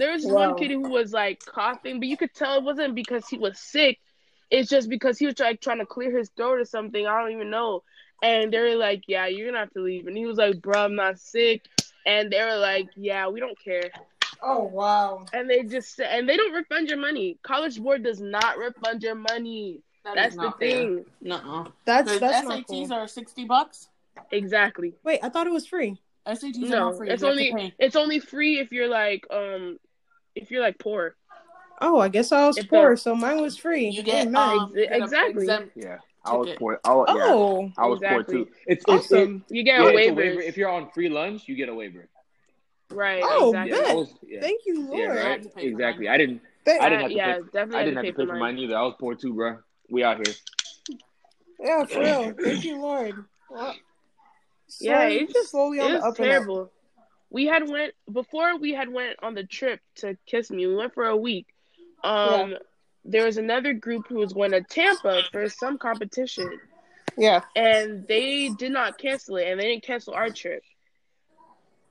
[SPEAKER 2] There was
[SPEAKER 1] Wow.
[SPEAKER 2] one kid who was like coughing, but you could tell it wasn't because he was sick. It's just because he was like trying to clear his throat or something. I don't even know. And they were like, "Yeah, you're gonna have to leave." And he was like, "Bro, I'm not sick." And they were like, "Yeah, we don't care."
[SPEAKER 1] oh wow
[SPEAKER 2] And they just said and they don't refund your money. College board does not refund your money.
[SPEAKER 4] That
[SPEAKER 2] That's the
[SPEAKER 4] fair.
[SPEAKER 2] thing.
[SPEAKER 4] Nuh-uh.
[SPEAKER 1] that's
[SPEAKER 4] Because
[SPEAKER 1] that's not
[SPEAKER 4] SATs
[SPEAKER 1] cool.
[SPEAKER 4] are sixty bucks.
[SPEAKER 2] Exactly.
[SPEAKER 1] wait i thought it was free
[SPEAKER 4] SATs are
[SPEAKER 2] No,
[SPEAKER 4] not free.
[SPEAKER 2] it's
[SPEAKER 4] you
[SPEAKER 2] only it's only free if you're like um if you're like poor.
[SPEAKER 1] oh i guess i was
[SPEAKER 2] If
[SPEAKER 1] poor so mine was free
[SPEAKER 4] You get
[SPEAKER 1] oh, nice.
[SPEAKER 4] um, you get a
[SPEAKER 2] Exactly.
[SPEAKER 4] exempt-
[SPEAKER 3] Yeah, I was poor. I was, yeah,
[SPEAKER 1] oh
[SPEAKER 3] I was
[SPEAKER 2] Exactly.
[SPEAKER 3] poor too. It's, it's
[SPEAKER 1] awesome
[SPEAKER 2] You get
[SPEAKER 3] yeah,
[SPEAKER 2] a
[SPEAKER 3] it's a
[SPEAKER 2] waiver.
[SPEAKER 3] waiver. If you're on free lunch, you get a waiver.
[SPEAKER 2] Right.
[SPEAKER 1] Oh,
[SPEAKER 2] exactly.
[SPEAKER 1] bet.
[SPEAKER 3] Was, yeah,
[SPEAKER 1] thank you lord
[SPEAKER 3] yeah, right.
[SPEAKER 4] to pay for
[SPEAKER 3] Exactly. I didn't.
[SPEAKER 1] Thank-
[SPEAKER 3] I didn't have to
[SPEAKER 2] yeah,
[SPEAKER 3] pay.
[SPEAKER 2] definitely.
[SPEAKER 3] I didn't have to pay for
[SPEAKER 2] mine.
[SPEAKER 3] mine either. I was poor too, bro. We out here.
[SPEAKER 1] yeah for real (laughs) thank you lord Well,
[SPEAKER 2] Yeah,
[SPEAKER 1] slowly-
[SPEAKER 2] it's just
[SPEAKER 1] slowly on
[SPEAKER 2] it
[SPEAKER 1] the
[SPEAKER 2] was
[SPEAKER 1] up and up.
[SPEAKER 2] terrible. We had went before we had went on the trip to Kissimmee. We went for a week. Um, there was another group who was going to Tampa for some competition,
[SPEAKER 1] yeah
[SPEAKER 2] and they did not cancel it, and they didn't cancel our trip.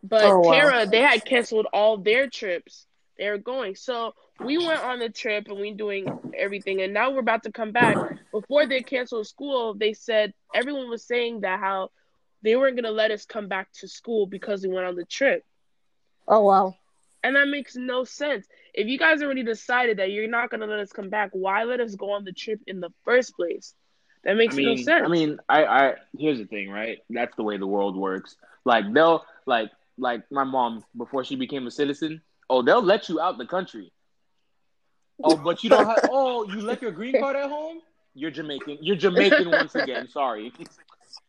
[SPEAKER 2] But
[SPEAKER 1] Oh, wow.
[SPEAKER 2] Tara, they had canceled all their trips. They were going. So we went on the trip and we doing everything. And now we're about to come back. Before they canceled school, they said everyone was saying that how they weren't gonna let us come back to school because we went on the trip.
[SPEAKER 1] Oh wow.
[SPEAKER 2] And that makes no sense. If you guys already decided that you're not gonna let us come back, why let us go on the trip in the first place? That makes
[SPEAKER 3] I mean,
[SPEAKER 2] no sense.
[SPEAKER 3] I mean, I, I here's the thing, right? That's the way the world works. Like they'll like like my mom before she became a citizen. Oh, they'll let you out the country. Oh, but you don't have. (laughs) Oh, you left your green card at home. You're Jamaican. You're Jamaican once again. Sorry. (laughs)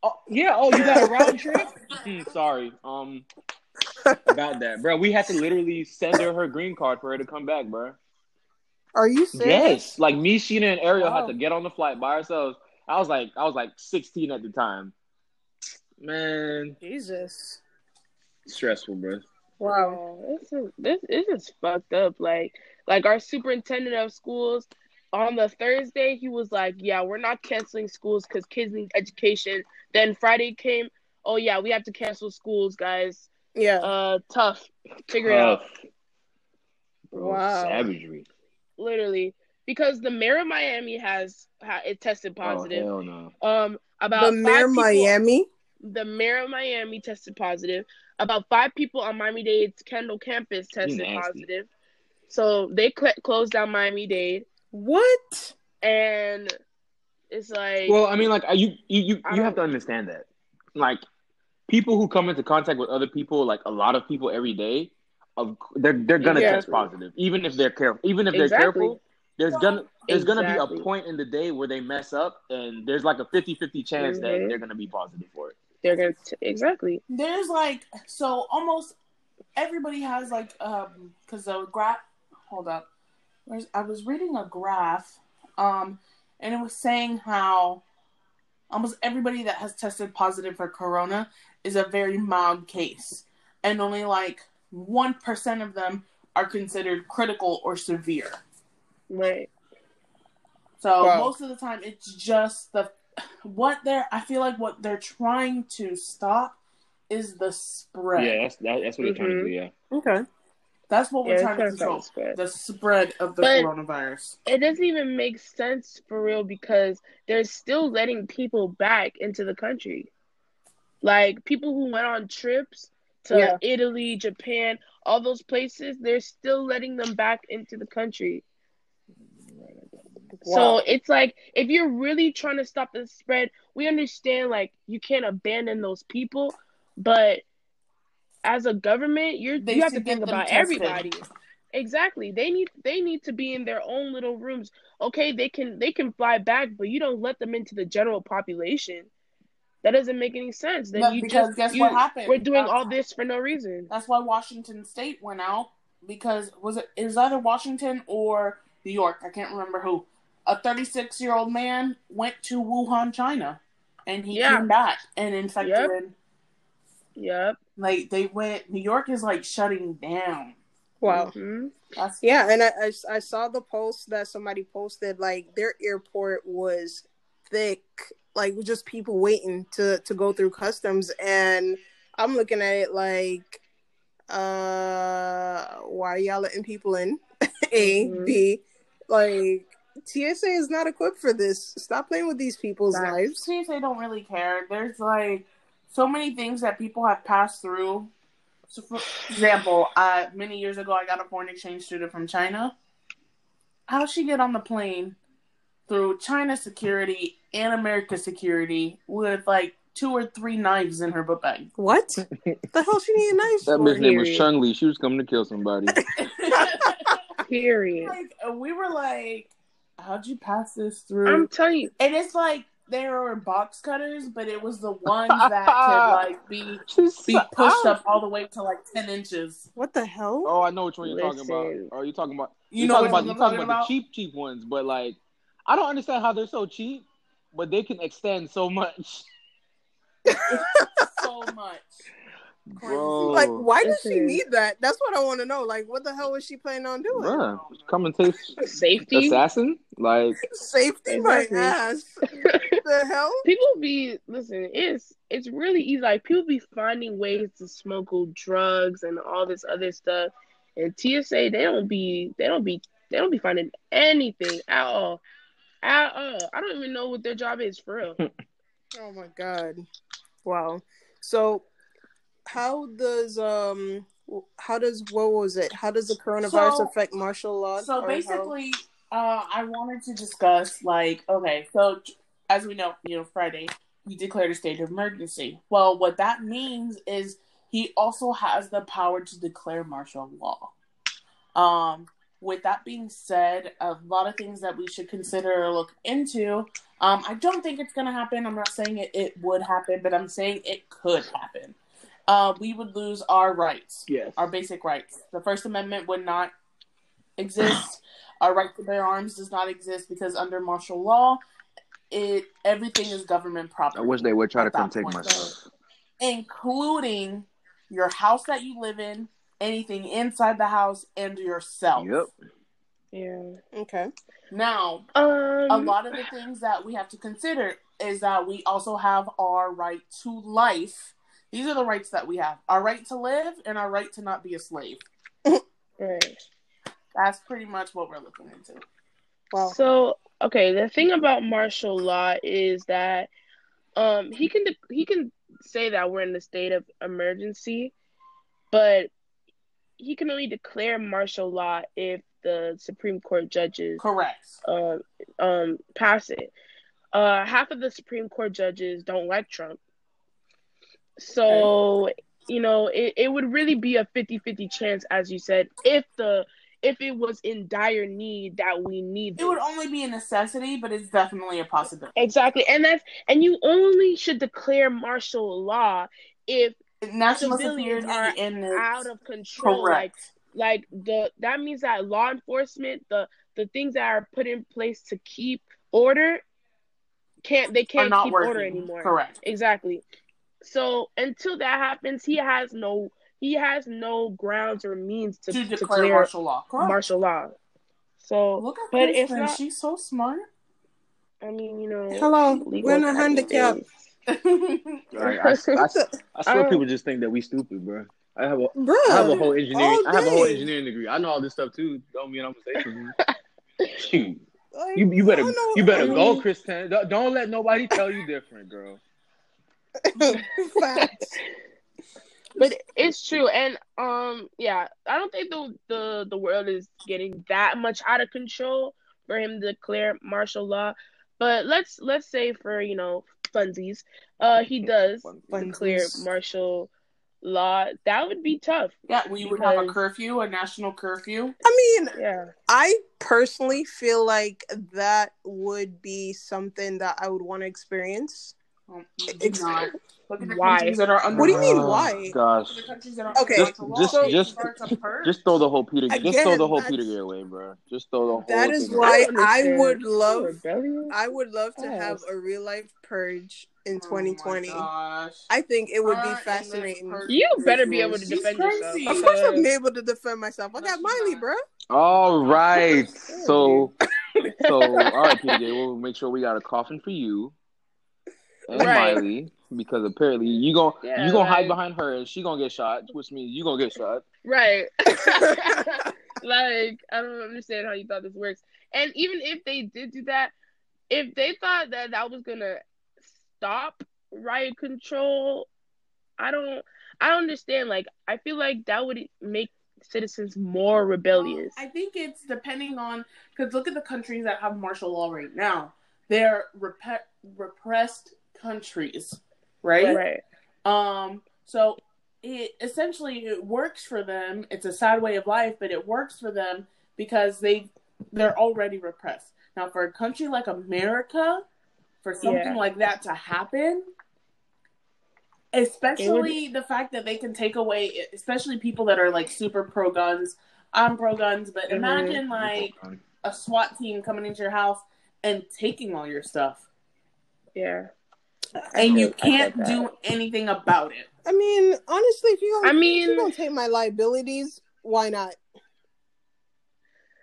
[SPEAKER 3] Oh yeah. Oh, you got a round trip. Hmm, sorry. Um, about that, bro. We had to literally send her her green card for her to come back, bro.
[SPEAKER 1] Are you serious?
[SPEAKER 3] Yes, like me, Sheena, and Ariel
[SPEAKER 1] Wow.
[SPEAKER 3] had to get on the flight by ourselves. I was like, I was like 16 at the time. Man,
[SPEAKER 1] Jesus.
[SPEAKER 3] stressful, bro.
[SPEAKER 1] Wow.
[SPEAKER 2] This is this this is fucked up. Like like our superintendent of schools on the Thursday, he was like, "Yeah, we're not canceling schools because kids need education." Then Friday came, "Oh yeah, we have to cancel schools, guys.
[SPEAKER 1] Yeah.
[SPEAKER 2] Uh, tough. Figure it out."
[SPEAKER 3] Bro,
[SPEAKER 1] Wow.
[SPEAKER 3] savagery.
[SPEAKER 2] Literally, because the mayor of Miami has ha- it tested positive.
[SPEAKER 3] Oh hell no.
[SPEAKER 2] um, about
[SPEAKER 1] the mayor
[SPEAKER 2] of
[SPEAKER 1] Miami.
[SPEAKER 2] the mayor of Miami tested positive. About five people on Miami Dade's Kendall campus tested positive. So they cl- closed down Miami Dade,
[SPEAKER 1] What?
[SPEAKER 2] and it's like,
[SPEAKER 3] Well, I mean, like you, you, you, you have to understand that, like people who come into contact with other people, like a lot of people every day, of they're they're gonna test positive, even if they're careful. Even if they're
[SPEAKER 2] Exactly.
[SPEAKER 3] careful, there's gonna there's gonna be a point in the day where they mess up, and there's like a 50-50 chance that
[SPEAKER 2] Mhm.
[SPEAKER 3] they're gonna be positive for it.
[SPEAKER 2] they're gonna t- exactly.
[SPEAKER 4] There's like so almost everybody has like um because the graph. Hold up, Where's, I was reading a graph, um, and it was saying how almost everybody that has tested positive for corona is a very mild case, and only like one percent of them are considered critical or severe.
[SPEAKER 2] Right.
[SPEAKER 4] So
[SPEAKER 1] Wow.
[SPEAKER 4] most of the time, it's just the what they're. I feel like what they're trying to stop is the spread.
[SPEAKER 3] Yeah, that's that, that's what they're trying to do. Yeah.
[SPEAKER 1] Okay.
[SPEAKER 4] That's what we're
[SPEAKER 2] Yeah,
[SPEAKER 4] trying to control
[SPEAKER 2] spread.
[SPEAKER 4] the spread of the
[SPEAKER 2] But-
[SPEAKER 4] coronavirus.
[SPEAKER 2] It doesn't even make sense for real because they're still letting people back into the country. Like people who went on trips to
[SPEAKER 1] Yeah.
[SPEAKER 2] Italy, Japan, all those places, they're still letting them back into the country. So it's like if you're really trying to stop the spread, we understand like you can't abandon those people, but as a government, you're
[SPEAKER 4] They
[SPEAKER 2] you have to think about
[SPEAKER 4] tested.
[SPEAKER 2] everybody. Exactly. They need they need to be in their own little rooms. Okay, they can they can fly back, but you don't let them into the general population. That doesn't make any sense. Then you just
[SPEAKER 4] guess
[SPEAKER 2] you-
[SPEAKER 4] what happened?
[SPEAKER 2] We're doing
[SPEAKER 4] That's-
[SPEAKER 2] all this for no reason.
[SPEAKER 4] That's why Washington State went out because was it it was either Washington or New York. I can't remember who. A 36 year old man went to Wuhan, China, and he
[SPEAKER 2] Yeah.
[SPEAKER 4] came back and infected.
[SPEAKER 2] Yep. Yep.
[SPEAKER 4] Like they went. New York is like shutting down.
[SPEAKER 1] Wow.
[SPEAKER 2] Mhm.
[SPEAKER 1] Yeah, and I, I I saw the post that somebody posted like their airport was thick, like with just people waiting to to go through customs, and I'm looking at it like, uh, why are y'all letting people in? (laughs) A
[SPEAKER 2] Mhm.
[SPEAKER 1] B, like TSA is not equipped for this. Stop playing with these people's
[SPEAKER 2] Facts.
[SPEAKER 1] lives.
[SPEAKER 4] TSA don't really care. There's like so many things that people have passed through. So, for example, uh, many years ago, I got a foreign exchange student from China. How'd she get on the plane through China security and America security with like two or three knives in her book bag?
[SPEAKER 1] What (laughs) the hell? She need a knife
[SPEAKER 3] That bitch name was
[SPEAKER 2] Period.
[SPEAKER 3] Chung Li. She was coming to kill somebody. (laughs)
[SPEAKER 2] Period.
[SPEAKER 4] like we were like, how'd you pass this through?
[SPEAKER 2] I'm telling you,
[SPEAKER 4] and it's like there were box cutters, but it was the (laughs) ones that could like be (laughs) be pushed up all the way to like ten inches.
[SPEAKER 1] What the hell?
[SPEAKER 3] Oh, I know which one you're talking about. Are oh, you talking about?
[SPEAKER 4] You
[SPEAKER 3] you're
[SPEAKER 4] know
[SPEAKER 3] talking about, you're talking
[SPEAKER 4] talking
[SPEAKER 3] about
[SPEAKER 4] about?
[SPEAKER 3] the cheap, cheap ones. But like, I don't understand how they're so cheap, but they can extend so much. (laughs)
[SPEAKER 4] so much.
[SPEAKER 3] Bro.
[SPEAKER 1] Like, why does she
[SPEAKER 2] Listen.
[SPEAKER 1] need that? That's what I want to know. Like, what the hell was she planning on doing?
[SPEAKER 3] Bruh, come and taste (laughs)
[SPEAKER 2] Safety.
[SPEAKER 3] assassin? Like,
[SPEAKER 1] Safety
[SPEAKER 2] Exactly.
[SPEAKER 1] my ass. (laughs) the hell?
[SPEAKER 2] people be listen it's it's really easy like people be finding ways to smuggle drugs and all this other stuff and tsa they don't be they don't be they don't be finding anything at all at all i don't even know what their job is for real (laughs)
[SPEAKER 1] Oh my god. Wow. So how does um how does what was it? How does the coronavirus
[SPEAKER 4] So-
[SPEAKER 1] affect martial law?
[SPEAKER 4] So
[SPEAKER 1] or how-
[SPEAKER 4] basically, uh, I wanted to discuss like, okay, so as we know, you know, Friday he declared a state of emergency. Well, what that means is he also has the power to declare martial law. Um, with that being said, a lot of things that we should consider or look into. Um, I don't think it's gonna happen. I'm not saying it, it would happen, but I'm saying it could happen. Uh, we would lose our rights
[SPEAKER 3] yes.
[SPEAKER 4] our basic rights. The First Amendment would not exist. (clears throat) our right to bear arms does not exist because under martial law, it everything is government property.
[SPEAKER 3] I wish they would try to come take my stuff.
[SPEAKER 4] including your house that you live in, anything inside the house, and yourself.
[SPEAKER 3] Yep.
[SPEAKER 2] yeah
[SPEAKER 1] Okay.
[SPEAKER 4] Now,
[SPEAKER 2] um
[SPEAKER 4] a lot of the things that we have to consider is that we also have our right to life. These are the rights that we have: our right to live and our right to not be a slave.
[SPEAKER 2] right.
[SPEAKER 4] That's pretty much what we're looking into.
[SPEAKER 1] Wow.
[SPEAKER 2] So okay, the thing about martial law is that um he can de- he can say that we're in a state of emergency, but he can only declare martial law if the Supreme Court judges
[SPEAKER 4] Correct.
[SPEAKER 2] um um pass it. Uh, half of the Supreme Court judges don't like Trump, so you know it, it would really be a 50-50 chance, as you said, if the if it was in dire need that we need
[SPEAKER 4] It would only be a necessity, but it's definitely a possibility.
[SPEAKER 2] Exactly, and that's and you only should declare martial law if
[SPEAKER 4] National
[SPEAKER 2] Civilians
[SPEAKER 4] security
[SPEAKER 2] are
[SPEAKER 4] in
[SPEAKER 2] out of control. Like
[SPEAKER 4] correct.
[SPEAKER 2] like the that means that law enforcement, the the things that are put in place to keep order, can't they can't keep
[SPEAKER 4] working.
[SPEAKER 2] order anymore.
[SPEAKER 4] Correct.
[SPEAKER 2] Exactly. So until that happens, he has no he has no grounds or means to,
[SPEAKER 4] To
[SPEAKER 2] to
[SPEAKER 4] declare
[SPEAKER 2] clear
[SPEAKER 4] martial law. Correct.
[SPEAKER 2] martial law. So
[SPEAKER 4] Look at
[SPEAKER 2] but
[SPEAKER 4] Kristen.
[SPEAKER 2] it's not-
[SPEAKER 4] She's so smart.
[SPEAKER 2] I mean, you know,
[SPEAKER 1] Hello. We're in a handicap.
[SPEAKER 2] things. (laughs)
[SPEAKER 3] Like, I, I, I, I (laughs) swear
[SPEAKER 2] Uh,
[SPEAKER 3] people just think that we stupid, bro. I have a
[SPEAKER 1] Bruh.
[SPEAKER 3] I have a whole engineering. I have a whole engineering degree. I know all this stuff too. Don't mean I'm gonna say something. Shoot,
[SPEAKER 1] Like,
[SPEAKER 3] you you better
[SPEAKER 1] I
[SPEAKER 3] you better go,
[SPEAKER 1] mean,
[SPEAKER 3] Kristen. Don't, don't let nobody tell you different, girl. (laughs)
[SPEAKER 1] Facts.
[SPEAKER 2] but it's true and um yeah i don't think the the the world is getting that much out of control for him to declare martial law but let's let's say for you know funsies uh he does declare martial law that would be tough
[SPEAKER 4] yeah, we would have a curfew, a national curfew.
[SPEAKER 1] I mean,
[SPEAKER 2] yeah
[SPEAKER 1] I personally feel like that would be something that I would want to experience.
[SPEAKER 4] You not. Look at the
[SPEAKER 2] Why?
[SPEAKER 4] that are under.
[SPEAKER 1] What do you mean,
[SPEAKER 3] Oh,
[SPEAKER 1] why?
[SPEAKER 3] Gosh,
[SPEAKER 4] the countries that are
[SPEAKER 1] Okay,
[SPEAKER 3] Just-
[SPEAKER 4] martial
[SPEAKER 3] just-
[SPEAKER 4] law.
[SPEAKER 3] just-
[SPEAKER 4] Starts up first.
[SPEAKER 3] just throw the whole Peter. just throw the whole
[SPEAKER 1] that's-
[SPEAKER 3] Peter away, bro. Just throw the whole.
[SPEAKER 1] That is
[SPEAKER 3] thing
[SPEAKER 1] why
[SPEAKER 2] don't
[SPEAKER 1] I would love. I would love to
[SPEAKER 2] Yes.
[SPEAKER 1] have a real life purge in
[SPEAKER 4] Oh
[SPEAKER 1] 2020.
[SPEAKER 4] my.
[SPEAKER 1] I think it would be uh,
[SPEAKER 4] endless
[SPEAKER 1] fascinating.
[SPEAKER 2] you better be able to
[SPEAKER 4] She's
[SPEAKER 2] defend
[SPEAKER 4] crazy.
[SPEAKER 2] yourself
[SPEAKER 1] Of course, I'm
[SPEAKER 2] because-
[SPEAKER 1] able to defend myself. I got Miley, bro.
[SPEAKER 3] All right, so (laughs) so all right, PJ. We'll make sure we got a coffin for you and
[SPEAKER 2] Right.
[SPEAKER 3] Miley because apparently you gon'
[SPEAKER 2] Yeah,
[SPEAKER 3] you gonna hide behind her and she gonna get shot, which means you gonna get shot.
[SPEAKER 2] Right. (laughs) (laughs) like, I don't understand how you thought this works. And even if they did do that, if they thought that that was gonna stop riot control, I don't, I don't understand. Like, I feel like that would make citizens more rebellious.
[SPEAKER 4] I think it's depending on because look at the countries that have martial law right now. They're rep- repressed countries, right?
[SPEAKER 2] Right.
[SPEAKER 4] Um. So it essentially it works for them. It's a sad way of life, but it works for them because they they're already repressed. Now, for a country like America, for something
[SPEAKER 2] Yeah.
[SPEAKER 4] like that to happen, especially the fact that they can take away, especially people that are like super pro guns. I'm pro guns, but
[SPEAKER 2] Mhm.
[SPEAKER 4] imagine like a SWAT team coming into your house and taking all your stuff,
[SPEAKER 2] Yeah.
[SPEAKER 4] And you
[SPEAKER 2] get- I get
[SPEAKER 4] can't
[SPEAKER 2] that.
[SPEAKER 4] do anything about it.
[SPEAKER 1] I mean, honestly, if you
[SPEAKER 2] I
[SPEAKER 1] don't, if
[SPEAKER 2] mean-
[SPEAKER 1] you don't take my liabilities, why not?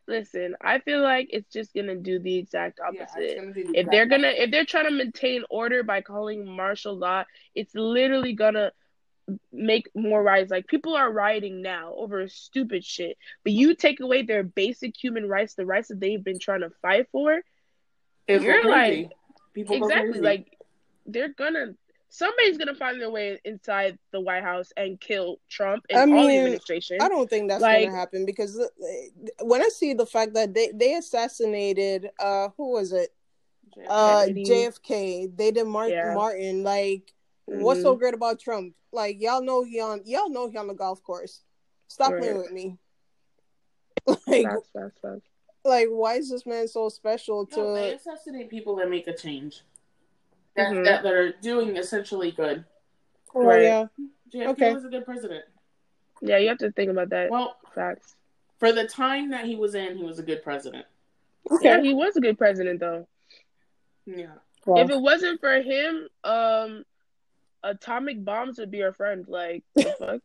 [SPEAKER 2] Listen, I feel like it's just gonna do the exact opposite.
[SPEAKER 4] gonna be the
[SPEAKER 2] if they're gonna if they're trying to maintain order by calling martial law, it's literally gonna make more riots. Like people are rioting now over stupid shit. But you take away their basic human rights, the rights that they've been trying to fight for,
[SPEAKER 4] People
[SPEAKER 2] You're
[SPEAKER 4] crazy.
[SPEAKER 2] like-
[SPEAKER 4] people
[SPEAKER 2] exactly like they're gonna somebody's gonna find their way inside the White House and kill Trump and
[SPEAKER 1] I
[SPEAKER 2] all the
[SPEAKER 1] mean,
[SPEAKER 2] administration.
[SPEAKER 1] I don't think that's
[SPEAKER 2] Like-
[SPEAKER 1] gonna happen because uh, when I see the fact that they they assassinated uh who was it? Uh JFK they did Martin
[SPEAKER 2] Yeah.
[SPEAKER 1] Martin like what's so great about Trump? Like y'all know he on y'all know he on the golf course. Stop playing with me. (laughs) Like
[SPEAKER 2] Facts, facts, facts.
[SPEAKER 1] like why is this man so special to
[SPEAKER 4] No, they assassinate people that make a change. That,
[SPEAKER 2] Mhm.
[SPEAKER 4] that, that are doing essentially good.
[SPEAKER 1] oh
[SPEAKER 2] Right.
[SPEAKER 1] yeah
[SPEAKER 4] JFK
[SPEAKER 1] Okay.
[SPEAKER 4] was a good president.
[SPEAKER 2] Yeah, you have to think about that.
[SPEAKER 4] Well,
[SPEAKER 2] Facts.
[SPEAKER 4] for the time that he was in, he was a good president.
[SPEAKER 1] okay
[SPEAKER 2] Yeah, he was a good president though.
[SPEAKER 4] Yeah.
[SPEAKER 1] Well,
[SPEAKER 2] If it wasn't for him, um, atomic bombs would be our friend. Like, the (laughs) fuck?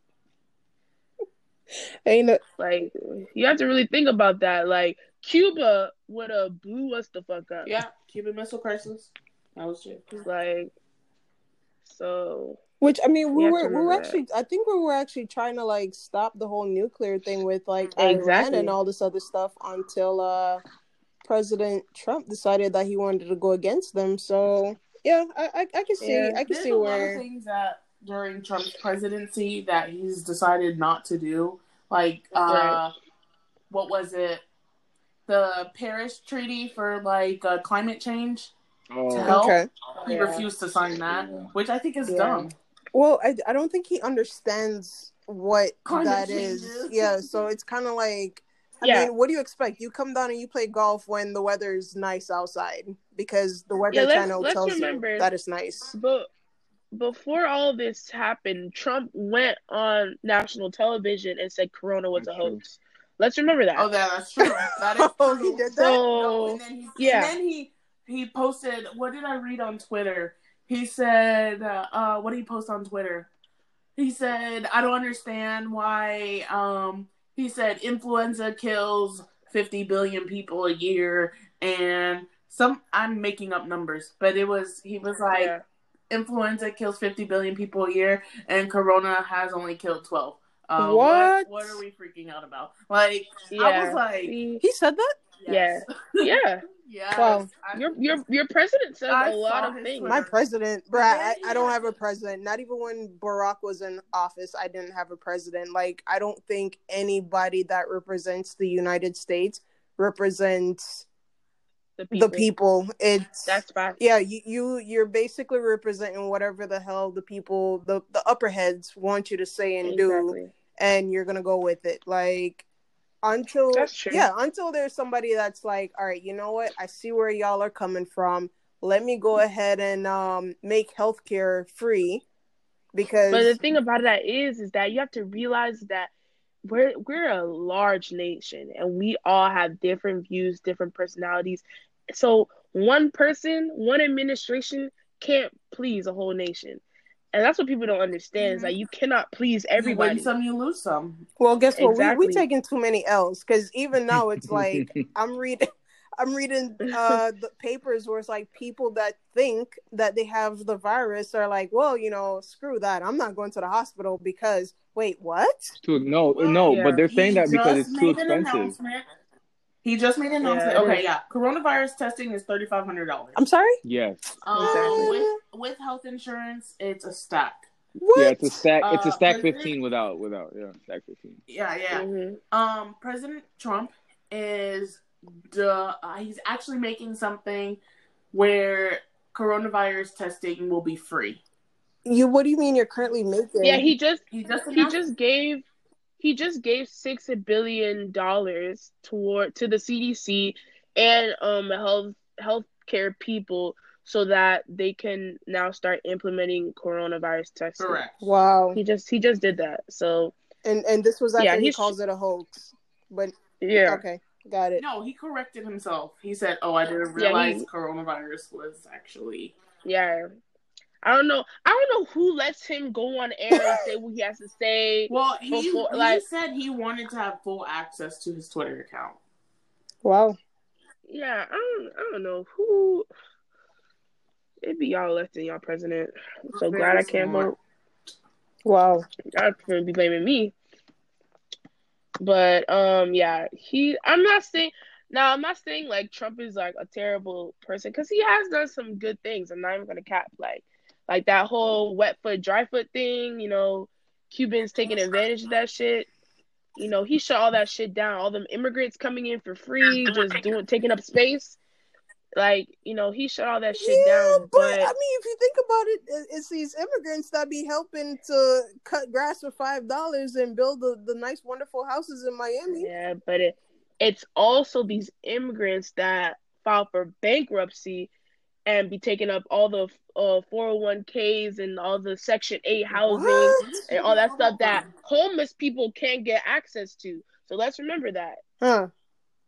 [SPEAKER 1] ain't it
[SPEAKER 2] like you have to really think about that. Like, Cuba would have blew us the fuck up.
[SPEAKER 4] Yeah. Cuban Missile Crisis. That was just
[SPEAKER 2] Like, so
[SPEAKER 1] Which I mean, we were we were
[SPEAKER 2] remember that.
[SPEAKER 1] actually I think we were actually trying to like stop the whole nuclear thing with like Iran and all this other stuff until uh President Trump decided that he wanted to go against them. So yeah, I I, I can see
[SPEAKER 2] Yeah.
[SPEAKER 1] I can
[SPEAKER 4] There's
[SPEAKER 1] see
[SPEAKER 4] a lot of
[SPEAKER 1] where
[SPEAKER 4] things that during Trump's presidency that he's decided not to do. Like, uh,
[SPEAKER 2] Right.
[SPEAKER 4] what was it? The Paris Treaty for like uh, climate change.
[SPEAKER 3] Oh,
[SPEAKER 4] To help.
[SPEAKER 1] okay.
[SPEAKER 4] He
[SPEAKER 2] Yeah.
[SPEAKER 4] refused to sign that, which I think is
[SPEAKER 2] Yeah.
[SPEAKER 4] dumb.
[SPEAKER 1] Well, I I don't think he understands what
[SPEAKER 4] Climate
[SPEAKER 1] that
[SPEAKER 4] change
[SPEAKER 1] is.
[SPEAKER 4] is.
[SPEAKER 1] Yeah, so it's kind of like. I
[SPEAKER 2] Yeah.
[SPEAKER 1] mean, what do you expect? You come down and you play golf when the weather's nice outside because the Weather
[SPEAKER 2] Yeah, let's-
[SPEAKER 1] Channel
[SPEAKER 2] let's
[SPEAKER 1] tells
[SPEAKER 2] remember-
[SPEAKER 1] you that it's nice.
[SPEAKER 2] But before all this happened, Trump went on national television and said Corona was a
[SPEAKER 3] That's true.
[SPEAKER 2] hoax. Let's remember that.
[SPEAKER 4] Oh, that, that's true. That is (laughs)
[SPEAKER 1] Oh, he did that?
[SPEAKER 2] So
[SPEAKER 4] No, and then he,
[SPEAKER 2] yeah.
[SPEAKER 4] and then he he posted. What did I read on Twitter? He said, uh, uh, "What did he post on Twitter?" He said, "I don't understand why." Um, he said, "Influenza kills 50 billion people a year," and some. I'm making up numbers, but it was he was like,
[SPEAKER 2] yeah.
[SPEAKER 4] "Influenza kills 50 billion people a year, and Corona has only killed 12." Uh,
[SPEAKER 1] What?
[SPEAKER 4] what? are we freaking out about? Like, I was like,
[SPEAKER 2] See?
[SPEAKER 1] He said that.
[SPEAKER 4] Yes.
[SPEAKER 2] yeah.
[SPEAKER 4] Yes. (laughs)
[SPEAKER 1] Wow.
[SPEAKER 4] I-
[SPEAKER 2] Your your your president says
[SPEAKER 4] I
[SPEAKER 2] a lot of
[SPEAKER 4] his
[SPEAKER 2] things.
[SPEAKER 1] My president, bruh, I, I don't have a president. Not even when Barack was in office, I didn't have a president. Like, I don't think anybody that represents the United States represents
[SPEAKER 2] the people.
[SPEAKER 1] the people. It's
[SPEAKER 2] That's fact.
[SPEAKER 1] yeah, you, you you're basically representing whatever the hell the people, the the upper heads want you to say and do, and you're gonna go with it. Like until
[SPEAKER 2] That's true.
[SPEAKER 1] yeah, until there's somebody that's like, all right, you know what? I see where y'all are coming from. Let me go ahead and um make healthcare free because
[SPEAKER 2] But the thing about that is, is that you have to realize that we're we're a large nation, and we all have different views, different personalities. So one person, one administration can't please a whole nation, and that's what people don't understand. Is that you cannot please
[SPEAKER 4] You
[SPEAKER 2] everybody.
[SPEAKER 4] win some, you lose some.
[SPEAKER 1] well, guess what? We
[SPEAKER 2] Exactly.
[SPEAKER 1] we taking too many L's because even now it's like (laughs) I'm reading. I'm (laughs) reading uh, the papers where it's like people that think that they have the virus are like, well, you know, screw that. I'm not going to the hospital because wait, what?
[SPEAKER 3] too, no, no,
[SPEAKER 2] Yeah.
[SPEAKER 3] but they're saying
[SPEAKER 4] He
[SPEAKER 3] that because it's too
[SPEAKER 4] made an
[SPEAKER 3] expensive.
[SPEAKER 4] Announcement. He just made an announcement.
[SPEAKER 2] Yeah,
[SPEAKER 4] okay, yeah. Coronavirus testing is thirty five hundred dollars.
[SPEAKER 1] I'm sorry.
[SPEAKER 3] Yes,
[SPEAKER 4] Um,
[SPEAKER 2] Exactly.
[SPEAKER 4] with with health insurance, it's a stack.
[SPEAKER 1] What?
[SPEAKER 3] yeah, it's a stack. it's a
[SPEAKER 4] Uh,
[SPEAKER 3] stack
[SPEAKER 4] President-
[SPEAKER 3] fifteen without, without, yeah, stack fifteen.
[SPEAKER 4] Yeah, yeah.
[SPEAKER 2] Mhm.
[SPEAKER 4] Um, President Trump is the uh, he's actually making something where coronavirus testing will be free.
[SPEAKER 1] You? What do you mean? You're currently making?
[SPEAKER 2] Yeah, he just
[SPEAKER 4] He just
[SPEAKER 2] he just gave he just gave six billion dollars toward to the CDC and um health healthcare people so that they can now start implementing coronavirus testing.
[SPEAKER 4] correct.
[SPEAKER 1] Wow.
[SPEAKER 2] He just he just did that. So
[SPEAKER 1] And and this was after
[SPEAKER 2] Yeah,
[SPEAKER 1] he
[SPEAKER 2] he's-
[SPEAKER 1] calls it a hoax. But
[SPEAKER 2] yeah.
[SPEAKER 1] okay, got it.
[SPEAKER 4] No, he corrected himself. He said, "Oh, I didn't
[SPEAKER 2] Yeah,
[SPEAKER 4] realize
[SPEAKER 2] he-
[SPEAKER 4] coronavirus was actually."
[SPEAKER 2] Yeah. I don't know. I don't know who lets him go on air and say what he has to say. (laughs)
[SPEAKER 4] Well, he,
[SPEAKER 2] Before-
[SPEAKER 4] he
[SPEAKER 2] like-
[SPEAKER 4] said he wanted to have full access to his Twitter account.
[SPEAKER 1] Wow.
[SPEAKER 2] Yeah, I don't. I don't know who. It be y'all electing y'all president. I'm so glad I can't vote.
[SPEAKER 1] Wow.
[SPEAKER 2] Y'all gonna be blaming me. But um, yeah, he. I'm not saying. Now, I'm not saying like Trump is like a terrible person because he has done some good things. I'm not even gonna cap like, like that whole wet foot, dry foot thing. You know, Cubans taking advantage of that shit. You know, he shut all that shit down. All them immigrants coming in for free, just doing taking up space. Like, you know, he shut all that shit
[SPEAKER 1] yeah,
[SPEAKER 2] down.
[SPEAKER 1] but,
[SPEAKER 2] But,
[SPEAKER 1] I mean, if you think about it, it- it's these immigrants that be helping to cut grass for five dollars and build the, the nice, wonderful houses in Miami.
[SPEAKER 2] yeah, but it it's also these immigrants that file for bankruptcy and be taking up all the uh 401ks and all the section 8 housing
[SPEAKER 1] What?
[SPEAKER 2] and all that stuff that homeless people can't get access to. So let's remember that.
[SPEAKER 1] Huh?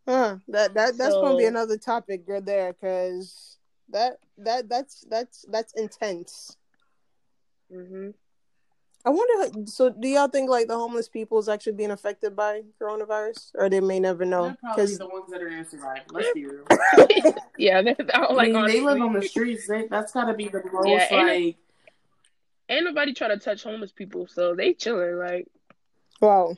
[SPEAKER 1] Huh? That that that's gonna be another topic right there, because that that that's that's that's intense.
[SPEAKER 2] hmm
[SPEAKER 1] I wonder. So, do y'all think like the homeless people is actually being affected by coronavirus, or they may never know? Because
[SPEAKER 4] the ones that are going to survive. Let's be real. (laughs)
[SPEAKER 2] Yeah, they're, they're all,
[SPEAKER 4] I mean,
[SPEAKER 2] honestly,
[SPEAKER 4] they live on the streets. They, that's got to be the most
[SPEAKER 2] Yeah, ain't
[SPEAKER 4] like.
[SPEAKER 2] ain't nobody trying to touch homeless people, so they chilling. Like,
[SPEAKER 1] wow.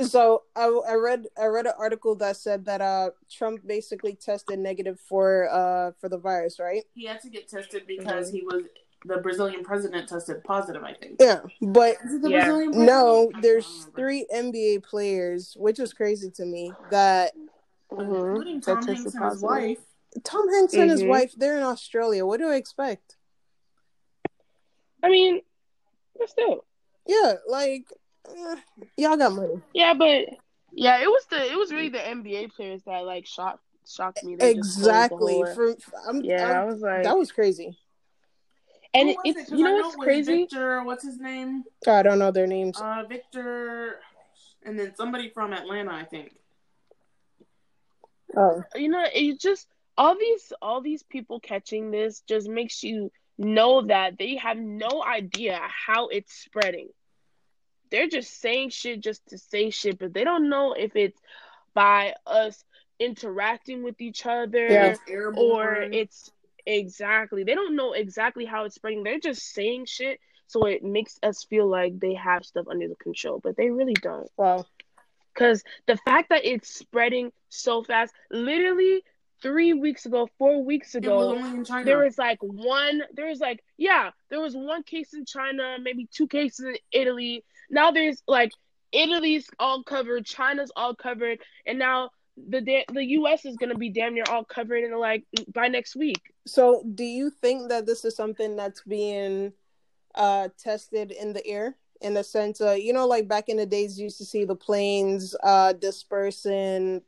[SPEAKER 1] So I, I read I read an article that said that uh Trump basically tested negative for uh for the virus, right?
[SPEAKER 4] He had to get tested because he was the Brazilian president tested positive. I think.
[SPEAKER 1] Yeah, but
[SPEAKER 4] the
[SPEAKER 2] Yeah.
[SPEAKER 4] Brazilian president?
[SPEAKER 1] no, there's three NBA players, which is crazy to me. That
[SPEAKER 4] including Tom
[SPEAKER 2] tested
[SPEAKER 4] Hanks and his wife.
[SPEAKER 1] Tom Hanks and his
[SPEAKER 2] Mhm.
[SPEAKER 1] wife, they're in Australia. What do I expect?
[SPEAKER 2] I mean, but still,
[SPEAKER 1] Yeah, like eh, y'all got money.
[SPEAKER 2] yeah, but yeah, it was the it was really the NBA players that like shocked shocked me. They just closed the
[SPEAKER 1] Exactly.
[SPEAKER 2] whole-
[SPEAKER 1] For I'm,
[SPEAKER 2] yeah, I
[SPEAKER 1] I'm-
[SPEAKER 2] was like,
[SPEAKER 1] that was crazy.
[SPEAKER 2] And
[SPEAKER 4] Who was
[SPEAKER 2] it's
[SPEAKER 4] it? 'Cause
[SPEAKER 2] you
[SPEAKER 4] I
[SPEAKER 2] know
[SPEAKER 4] it
[SPEAKER 2] what's
[SPEAKER 4] was
[SPEAKER 2] crazy?
[SPEAKER 4] Victor, what's his name?
[SPEAKER 1] I don't know their names.
[SPEAKER 4] Uh, Victor, and then somebody from Atlanta, I think.
[SPEAKER 1] oh,
[SPEAKER 2] you know it just all these all these people catching this just makes you know that they have no idea how it's spreading they're just saying shit just to say shit but they don't know if it's by us interacting with each other
[SPEAKER 1] Yeah.
[SPEAKER 2] Or it's exactly they don't know exactly how it's spreading they're just saying shit so it makes us feel like they have stuff under the control but they really don't
[SPEAKER 1] wow.
[SPEAKER 2] because the fact that it's spreading so fast, literally three weeks ago, four weeks
[SPEAKER 4] It was
[SPEAKER 2] ago,
[SPEAKER 4] only in China.
[SPEAKER 2] there was like one, there was like, yeah, there was one case in China, maybe two cases in Italy. Now there's like Italy's all covered, China's all covered, and now the the U.S. is gonna be damn near all covered in like mm, by next week.
[SPEAKER 1] So, do you think that this is something that's being uh tested in the air? In the sense, uh, you know, like back in the days, you used to see the planes uh dispersing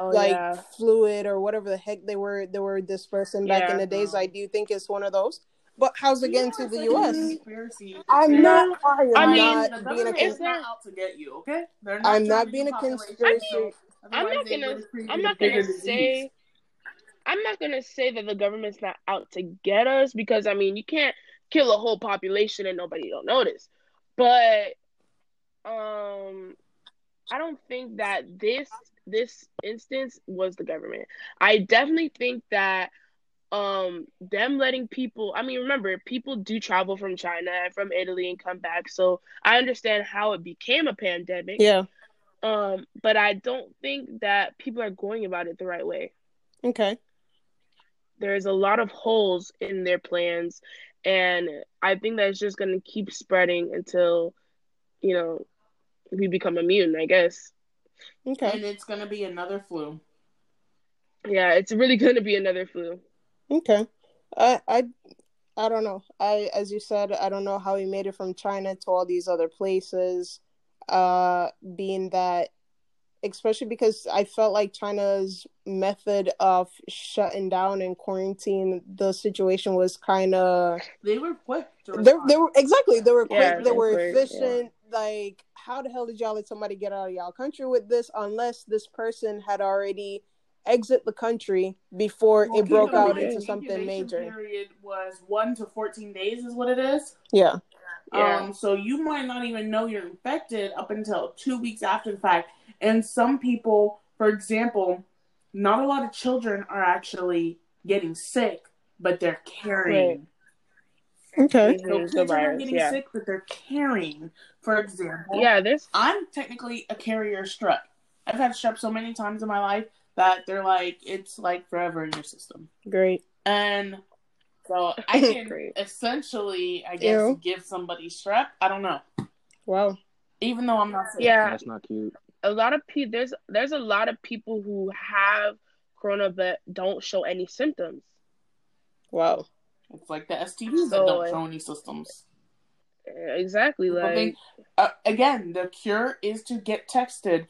[SPEAKER 2] Oh
[SPEAKER 1] like
[SPEAKER 2] yeah,
[SPEAKER 1] fluid or whatever the heck they were they were dispersing back in
[SPEAKER 2] Yeah.
[SPEAKER 1] the days. I do think it's one of those. But how's it getting to the
[SPEAKER 4] like
[SPEAKER 1] U.S.?
[SPEAKER 4] Conspiracy.
[SPEAKER 1] I'm
[SPEAKER 4] It's-
[SPEAKER 1] not. I am
[SPEAKER 2] I mean,
[SPEAKER 1] not being a.
[SPEAKER 4] government
[SPEAKER 1] Cons-
[SPEAKER 4] not out to get you, okay? They're
[SPEAKER 1] I'm not being a
[SPEAKER 4] depopulate
[SPEAKER 1] conspiracy.
[SPEAKER 4] you,
[SPEAKER 2] I'm not gonna I'm not gonna
[SPEAKER 4] disease.
[SPEAKER 2] say I'm not gonna say that the government's not out to get us because I mean you can't kill a whole population and nobody don't notice. But um I don't think that this this instance was the government. I definitely think that um them letting people I mean remember people do travel from China and from Italy and come back so I understand how it became a pandemic
[SPEAKER 1] Yeah.
[SPEAKER 2] um but I don't think that people are going about it the right way
[SPEAKER 1] Okay.
[SPEAKER 2] There's a lot of holes in their plans and I think that it's just going to keep spreading until you know we become immune I guess
[SPEAKER 1] Okay.
[SPEAKER 4] And it's gonna be another flu.
[SPEAKER 2] yeah it's really (laughs) going to be another flu
[SPEAKER 1] Okay. I I I don't know. I as you said, I don't know how he made it from China to all these other places. Uh being that especially because I felt like China's method of shutting down and quarantine the situation was kind of
[SPEAKER 4] They were quick
[SPEAKER 1] they they were exactly they were quick,
[SPEAKER 2] Yeah,
[SPEAKER 1] they
[SPEAKER 2] they
[SPEAKER 1] were
[SPEAKER 2] were,
[SPEAKER 1] efficient. Like how the hell did y'all let somebody get out of y'all country with this unless this person had already exit the country before
[SPEAKER 4] Well,
[SPEAKER 1] it broke out into something major.
[SPEAKER 4] Period was one to fourteen days, is what it is.
[SPEAKER 1] Yeah.
[SPEAKER 2] Yeah.
[SPEAKER 4] Um, so you might not even know you're infected up until two weeks after the fact. And some people, for example, not a lot of children are actually getting sick, but they're carrying.
[SPEAKER 1] Okay.
[SPEAKER 4] So kids
[SPEAKER 2] the
[SPEAKER 4] are getting
[SPEAKER 2] yeah.
[SPEAKER 4] sick, but they're carrying. For example,
[SPEAKER 2] Yeah, this
[SPEAKER 4] I'm technically a carrier of strep. I've had strep so many times in my life that they're like it's like forever in your system.
[SPEAKER 1] Great.
[SPEAKER 4] And so I (laughs) can
[SPEAKER 2] Great.
[SPEAKER 4] essentially, I guess,
[SPEAKER 1] Ew.
[SPEAKER 4] give somebody strep. I don't know.
[SPEAKER 1] Well,
[SPEAKER 4] Even though I'm not sick.
[SPEAKER 2] yeah,
[SPEAKER 3] That's not cute.
[SPEAKER 2] a lot of people there's there's a lot of people who have corona but don't show any symptoms.
[SPEAKER 1] Wow.
[SPEAKER 4] It's like the STDs that don't show any symptoms.
[SPEAKER 2] Exactly,
[SPEAKER 4] But
[SPEAKER 2] like
[SPEAKER 4] they- Uh, again, the cure is to get texted.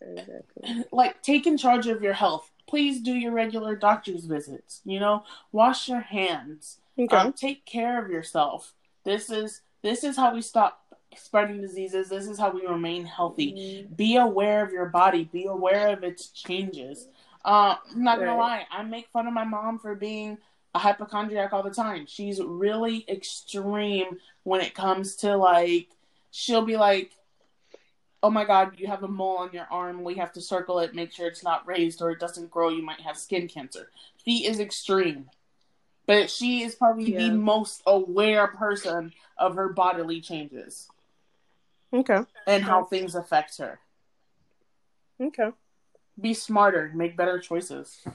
[SPEAKER 2] exactly. (clears throat)
[SPEAKER 4] Like, take in charge of your health. Please do your regular doctor's visits. You know, wash your hands.
[SPEAKER 1] Okay.
[SPEAKER 4] Um, take care of yourself. This is this is how we stop spreading diseases. This is how we remain healthy. Be aware of your body. Be aware of its changes. Uh, I'm not gonna lie. I make fun of my mom for being a hypochondriac all the time. She's really extreme when it comes to like. She'll be like, "Oh my God, you have a mole on your arm. We have to circle it. Make sure it's not raised or it doesn't grow. You might have skin cancer." She is extreme, but she is probably
[SPEAKER 2] Yeah.
[SPEAKER 4] the most aware person of her bodily changes
[SPEAKER 1] Okay.
[SPEAKER 4] and how things affect her.
[SPEAKER 1] Okay.
[SPEAKER 4] Be smarter. Make better choices.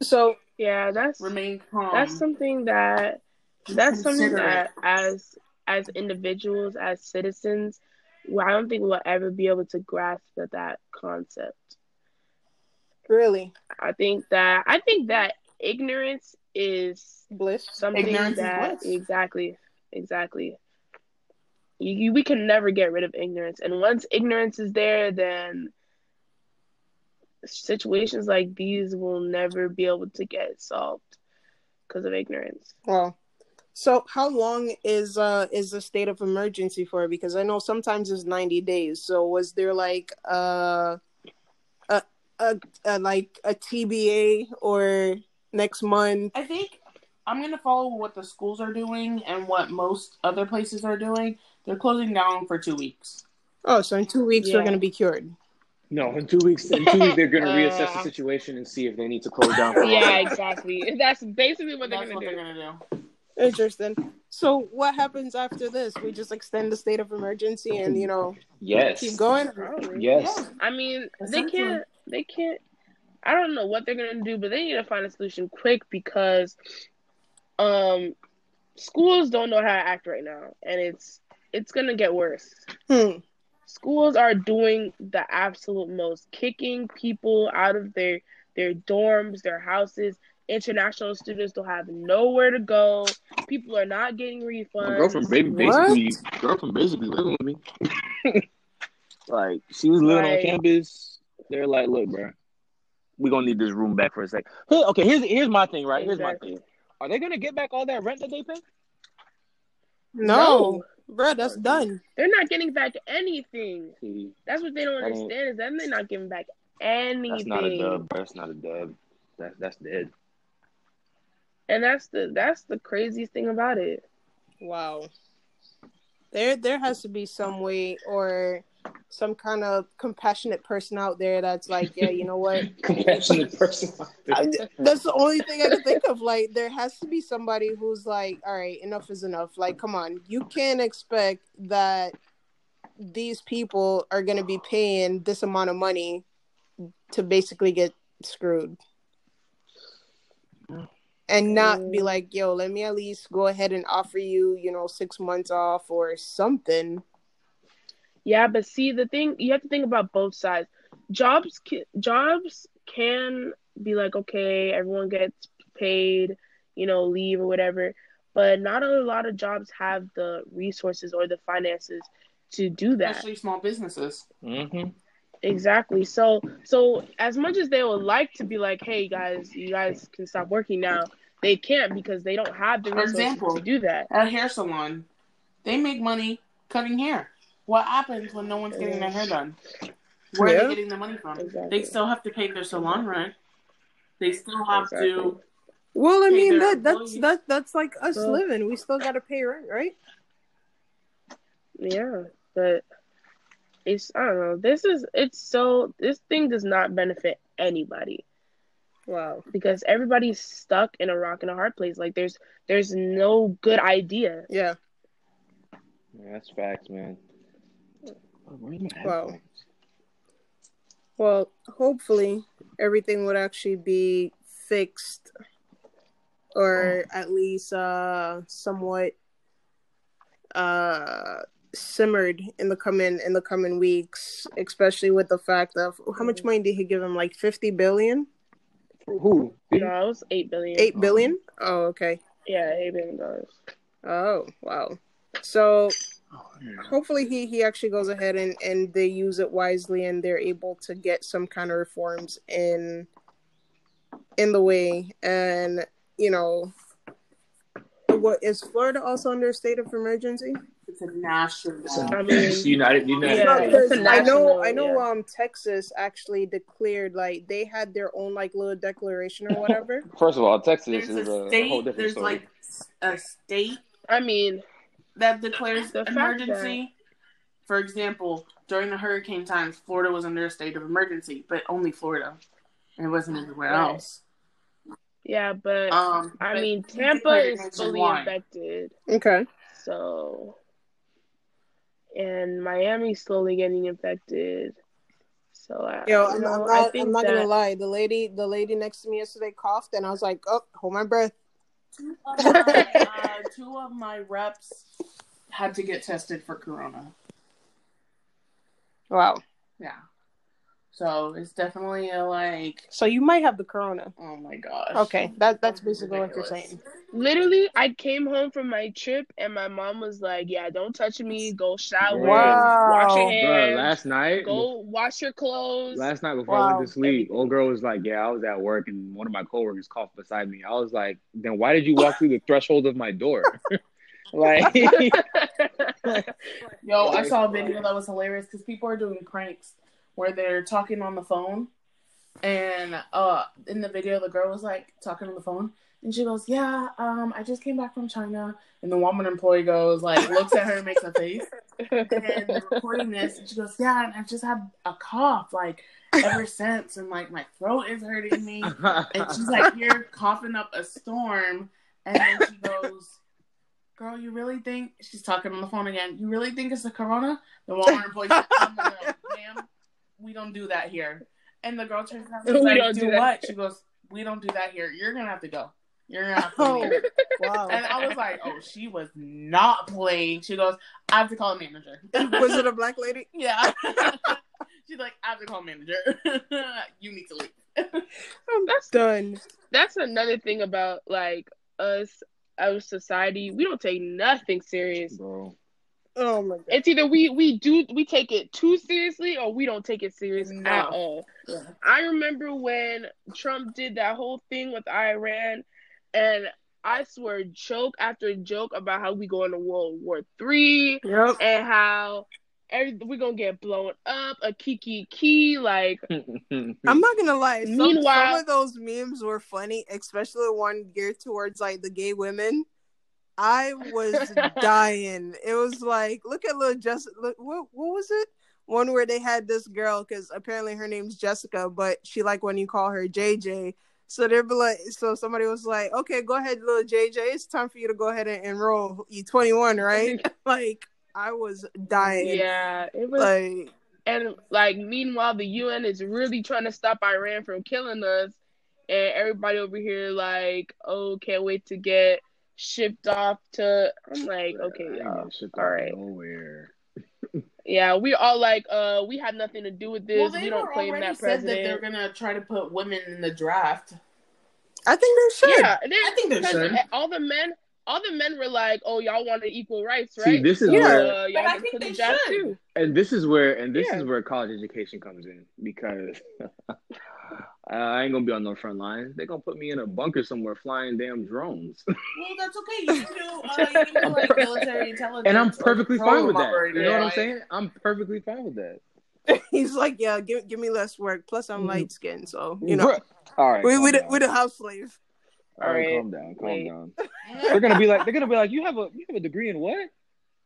[SPEAKER 1] So
[SPEAKER 2] Yeah, that's
[SPEAKER 4] Remain calm.
[SPEAKER 2] that's something that that's something that as as individuals as citizens i don't think we'll ever be able to grasp at that concept
[SPEAKER 1] really,
[SPEAKER 2] i think that i think that ignorance is
[SPEAKER 1] bliss.
[SPEAKER 2] something
[SPEAKER 4] Ignorance is
[SPEAKER 2] that
[SPEAKER 4] bliss.
[SPEAKER 2] exactly exactly you, you, we can never get rid of ignorance and once ignorance is there then situations like these will never be able to get solved because of ignorance
[SPEAKER 1] Wow. So how long is uh is the state of emergency for? Because I know sometimes it's ninety days. So was there like uh a a, a like a TBA or next month?
[SPEAKER 4] I think I'm gonna follow what the schools are doing and what most other places are doing. They're closing down for two weeks.
[SPEAKER 1] Oh, so in two weeks we're gonna be cured.
[SPEAKER 3] No, in two weeks. In two weeks, they're gonna (laughs) reassess the situation and see if they need to close down. For
[SPEAKER 2] yeah exactly (laughs) that's basically what they're
[SPEAKER 4] That's
[SPEAKER 2] gonna
[SPEAKER 4] what
[SPEAKER 2] do
[SPEAKER 4] they're gonna do.
[SPEAKER 1] Interesting. So what happens after this? We just extend the state of emergency and you know
[SPEAKER 3] Yes.
[SPEAKER 1] keep going.
[SPEAKER 2] Probably.
[SPEAKER 3] Yes.
[SPEAKER 2] I mean, they can't. They can't. I don't know what they're gonna do, but they need to find a solution quick because, um, schools don't know how to act right now, and it's it's gonna get worse.
[SPEAKER 1] Hmm.
[SPEAKER 2] Schools are doing the absolute most, kicking people out of their their dorms, their houses. International students don't have nowhere to go. People are not getting refunds.
[SPEAKER 3] My
[SPEAKER 2] refunds.
[SPEAKER 3] girlfriend baby
[SPEAKER 1] What?
[SPEAKER 3] basically girlfriend basically living with me. (laughs) like she was living
[SPEAKER 2] Like-
[SPEAKER 3] on campus. They're like, look, bro, we gonna need this room back for a sec. Okay, here's here's my thing, right? Here's my thing. Are they gonna get back all that rent that they pay?
[SPEAKER 1] No, bro, that's done.
[SPEAKER 2] They're not getting back anything.
[SPEAKER 3] See,
[SPEAKER 2] That's what they don't understand is that they're not giving back anything.
[SPEAKER 3] that's not a dub. Bro. That's not a dub. That's that's dead.
[SPEAKER 2] And that's the that's the craziest thing about it.
[SPEAKER 1] Wow. There there has to be some way or some kind of compassionate person out there that's like, yeah, you know what? (laughs)
[SPEAKER 3] Compassionate person.
[SPEAKER 1] I, that's the only thing I can think of. Like, there has to be somebody who's like, all right, enough is enough. Like, come on, you can't expect that these people are going to be paying this amount of money to basically get screwed. And not be
[SPEAKER 2] Mm.
[SPEAKER 1] like, yo, let me at least go ahead and offer you, you know, six months off or something.
[SPEAKER 2] Yeah, but see the thing you have to think about both sides. Jobs ca- jobs can be like okay, everyone gets paid, you know, leave or whatever, but not a lot of jobs have the resources or the finances to do that.
[SPEAKER 4] Especially small businesses.
[SPEAKER 3] Mm-hmm.
[SPEAKER 2] Exactly. So so as much as they would like to be like, hey guys, you guys can stop working now, they can't because they don't have the
[SPEAKER 4] For
[SPEAKER 2] resources
[SPEAKER 4] example,
[SPEAKER 2] to do that.
[SPEAKER 4] At a hair salon, they make money cutting hair. What happens when no one's getting their hair done? Where are they getting the money from?
[SPEAKER 2] Exactly.
[SPEAKER 4] They still have to pay their salon rent. They still have
[SPEAKER 2] Exactly.
[SPEAKER 4] to.
[SPEAKER 1] Well, I mean that that's that that's like us
[SPEAKER 2] Well-
[SPEAKER 1] living. We still got to pay rent, right?
[SPEAKER 2] Yeah, but it's I don't know. This is it's so this thing does not benefit anybody
[SPEAKER 1] Wow.
[SPEAKER 2] because everybody's stuck in a rock and a hard place. Like there's there's no good idea.
[SPEAKER 1] Yeah.
[SPEAKER 3] Yeah, that's facts, man. Oh,
[SPEAKER 1] Wow. Well, hopefully everything would actually be fixed or at least uh somewhat uh simmered in the coming in the coming weeks, especially with the fact of how much money did he give him? Like fifty billion?
[SPEAKER 3] Who?
[SPEAKER 2] No, it was eight billion.
[SPEAKER 1] Eight billion? Oh, okay.
[SPEAKER 2] Yeah, eight billion dollars.
[SPEAKER 1] Oh, wow. So
[SPEAKER 3] Oh, yeah.
[SPEAKER 1] hopefully he he actually goes ahead and and they use it wisely and they're able to get some kind of reforms in in the way and you know what is florida also under a state of emergency
[SPEAKER 4] It's a national.
[SPEAKER 2] I mean,
[SPEAKER 3] It's United, United
[SPEAKER 2] Yeah,
[SPEAKER 3] States.
[SPEAKER 2] it's a
[SPEAKER 1] i know i know
[SPEAKER 2] yeah.
[SPEAKER 1] um texas actually declared like they had their own like little declaration or (laughs) whatever
[SPEAKER 3] First of all, Texas
[SPEAKER 4] There's
[SPEAKER 3] is a,
[SPEAKER 4] a
[SPEAKER 3] a
[SPEAKER 4] state.
[SPEAKER 3] whole different
[SPEAKER 4] There's
[SPEAKER 3] story.
[SPEAKER 4] like a state
[SPEAKER 2] I mean,
[SPEAKER 4] that declares
[SPEAKER 2] The fact
[SPEAKER 4] emergency. For example, during the hurricane times, Florida was under a state of emergency, but only Florida. It wasn't anywhere
[SPEAKER 2] Right.
[SPEAKER 4] else.
[SPEAKER 2] yeah, but
[SPEAKER 4] Um,
[SPEAKER 2] I
[SPEAKER 4] but
[SPEAKER 2] mean, Tampa is fully infected,
[SPEAKER 1] okay
[SPEAKER 2] so and Miami's slowly getting infected. So I,
[SPEAKER 1] Yo, I'm,
[SPEAKER 2] know,
[SPEAKER 1] I'm
[SPEAKER 2] I
[SPEAKER 1] not
[SPEAKER 2] think
[SPEAKER 1] i'm not
[SPEAKER 2] that,
[SPEAKER 1] gonna lie the lady the lady next to me yesterday coughed and i was like oh hold my breath
[SPEAKER 4] Two of my, uh, two of my reps had to get tested for corona.
[SPEAKER 1] wow
[SPEAKER 4] Yeah. So it's definitely a like,
[SPEAKER 1] so you might have the corona
[SPEAKER 4] oh my gosh.
[SPEAKER 1] okay that that's basically what you're saying
[SPEAKER 2] Literally, I came home from my trip and my mom was like, "Yeah, don't touch me. Go shower,
[SPEAKER 1] Wow.
[SPEAKER 2] wash your
[SPEAKER 3] Bro,
[SPEAKER 2] hands,
[SPEAKER 3] last night,
[SPEAKER 2] go wash your clothes."
[SPEAKER 3] last night before I went to sleep, old girl was like, "Yeah, I was at work and one of my coworkers coughed beside me." I was like, "Then why did you walk through the threshold of my door?" (laughs) like, (laughs)
[SPEAKER 4] Yo, I saw a video that was hilarious because people are doing pranks where they're talking on the phone, and uh, in the video, the girl was like talking on the phone, and she goes, "Yeah, um, I just came back from China," and the woman employee goes like, looks at her and makes a face, and they're recording this, and she goes, "Yeah, and I just had a cough like ever since, and like my throat is hurting me." And she's like, You're coughing up a storm. And then she goes, Girl, you really think she's talking on the phone again? You really think it's the corona? The Walmart employee said, "No, no, no, ma'am, we don't do that here. And the girl turns around (laughs) and
[SPEAKER 2] We
[SPEAKER 4] like,
[SPEAKER 2] don't
[SPEAKER 4] Do
[SPEAKER 2] do
[SPEAKER 4] what? She goes, We don't do that here. You're gonna have to go. You're gonna have to
[SPEAKER 1] Oh,
[SPEAKER 4] leave. (laughs)
[SPEAKER 1] wow.
[SPEAKER 4] And I was like, Oh, she was not playing. She goes, I have to call a manager.
[SPEAKER 1] Was it a (laughs) black lady?
[SPEAKER 4] yeah. She's like, I have to call a manager. you need to leave.
[SPEAKER 1] I'm
[SPEAKER 2] That's-
[SPEAKER 1] done.
[SPEAKER 2] That's another thing about like us, our society. We don't take nothing serious.
[SPEAKER 3] bro.
[SPEAKER 1] Oh my god.
[SPEAKER 2] It's either we we do we take it too seriously or we don't take it serious
[SPEAKER 4] No.
[SPEAKER 2] at all.
[SPEAKER 4] Yeah.
[SPEAKER 2] I remember when Trump did that whole thing with Iran, and I swear joke after joke about how we go into World War Three
[SPEAKER 1] Yep.
[SPEAKER 2] and how every, we're gonna get blown up, a kiki key, like (laughs)
[SPEAKER 1] I'm not gonna lie. Some,
[SPEAKER 2] Meanwhile-
[SPEAKER 1] some of those memes were funny, especially the one geared towards like the gay women. I was (laughs) dying. It was like, look at little Jess. Look, what what was it? One where they had this girl because apparently her name's Jessica, but she like when you call her JJ. So they'd be like, so somebody was like, okay, go ahead, little JJ. It's time for you to go ahead and enroll. You 21, right? (laughs) like I was dying.
[SPEAKER 2] yeah, it was.
[SPEAKER 1] Like
[SPEAKER 2] And like, meanwhile, the UN is really trying to stop Iran from killing us, and everybody over here like, oh, can't wait to get shipped off to. I'm like, okay,
[SPEAKER 3] I
[SPEAKER 2] y'all.
[SPEAKER 3] getting shipped
[SPEAKER 2] all
[SPEAKER 3] out
[SPEAKER 2] right.
[SPEAKER 3] Nowhere. (laughs)
[SPEAKER 2] Yeah, we all like, uh, we had nothing to do with this.
[SPEAKER 4] Well, they
[SPEAKER 2] we don't
[SPEAKER 4] were
[SPEAKER 2] claim
[SPEAKER 4] already
[SPEAKER 2] that
[SPEAKER 4] said that they're gonna try to put women in the draft.
[SPEAKER 1] I think they should.
[SPEAKER 2] yeah, they-
[SPEAKER 4] I think they
[SPEAKER 2] because
[SPEAKER 4] should.
[SPEAKER 2] All the men, all the men were like, "Oh, y'all wanted equal rights,
[SPEAKER 3] See,
[SPEAKER 2] right?"
[SPEAKER 3] this is
[SPEAKER 2] So,
[SPEAKER 3] where-
[SPEAKER 2] uh, y'all
[SPEAKER 4] But I think
[SPEAKER 2] put the
[SPEAKER 4] they should.
[SPEAKER 2] too.
[SPEAKER 3] and this is where and this
[SPEAKER 2] Yeah.
[SPEAKER 3] is where college education comes in because (laughs) I ain't gonna be on no front lines. They're gonna put me in a bunker somewhere flying damn drones, (laughs)
[SPEAKER 4] Well, that's okay. You can do, uh, you (laughs) can do like military intelligence.
[SPEAKER 3] and I'm
[SPEAKER 4] or
[SPEAKER 3] perfectly fine with
[SPEAKER 4] program
[SPEAKER 3] that. You know what I'm
[SPEAKER 4] operator,
[SPEAKER 3] saying? I'm perfectly fine with that. (laughs)
[SPEAKER 1] He's like, yeah, give give me less work. Plus, I'm
[SPEAKER 3] Mhm.
[SPEAKER 1] light skinned, so you know,
[SPEAKER 3] All right.
[SPEAKER 1] we
[SPEAKER 3] calm
[SPEAKER 1] we the, we the house slave.
[SPEAKER 3] All right,
[SPEAKER 2] Alright,
[SPEAKER 3] calm down, calm
[SPEAKER 2] wait.
[SPEAKER 3] down. They're gonna be like, they're gonna be like, you have a you have a degree in what?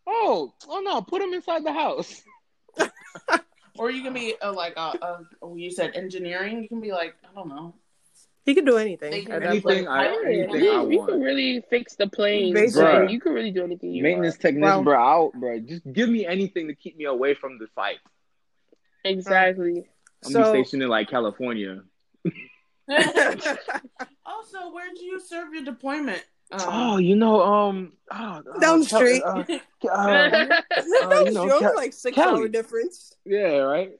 [SPEAKER 3] Oh, oh no, put them inside the house.
[SPEAKER 4] Or you can be uh, like a, a, oh, you said engineering. You can be like, I don't know.
[SPEAKER 1] He can do anything.
[SPEAKER 4] They can
[SPEAKER 1] at
[SPEAKER 3] Anything. I
[SPEAKER 2] Yeah,
[SPEAKER 3] anything
[SPEAKER 2] you,
[SPEAKER 3] I
[SPEAKER 2] you
[SPEAKER 3] want.
[SPEAKER 2] can really fix the planes.
[SPEAKER 1] Basically.
[SPEAKER 2] bro. You can really do anything you
[SPEAKER 3] Maintenance
[SPEAKER 2] want.
[SPEAKER 3] technician,
[SPEAKER 1] Wow.
[SPEAKER 3] bro, out, bro. Just give me anything to keep me away from the fight.
[SPEAKER 2] Exactly.
[SPEAKER 3] I'm
[SPEAKER 1] So-
[SPEAKER 3] be stationed in like California. (laughs) (laughs)
[SPEAKER 4] also, where do you serve your deployment?
[SPEAKER 3] Oh,
[SPEAKER 4] Um,
[SPEAKER 3] you know, um, oh, uh,
[SPEAKER 1] Down the
[SPEAKER 3] Cal-
[SPEAKER 1] street.
[SPEAKER 3] uh, (laughs) uh, (laughs)
[SPEAKER 1] that
[SPEAKER 3] you know, Ke-
[SPEAKER 1] like six
[SPEAKER 3] Kelly.
[SPEAKER 1] hour difference.
[SPEAKER 3] yeah, right.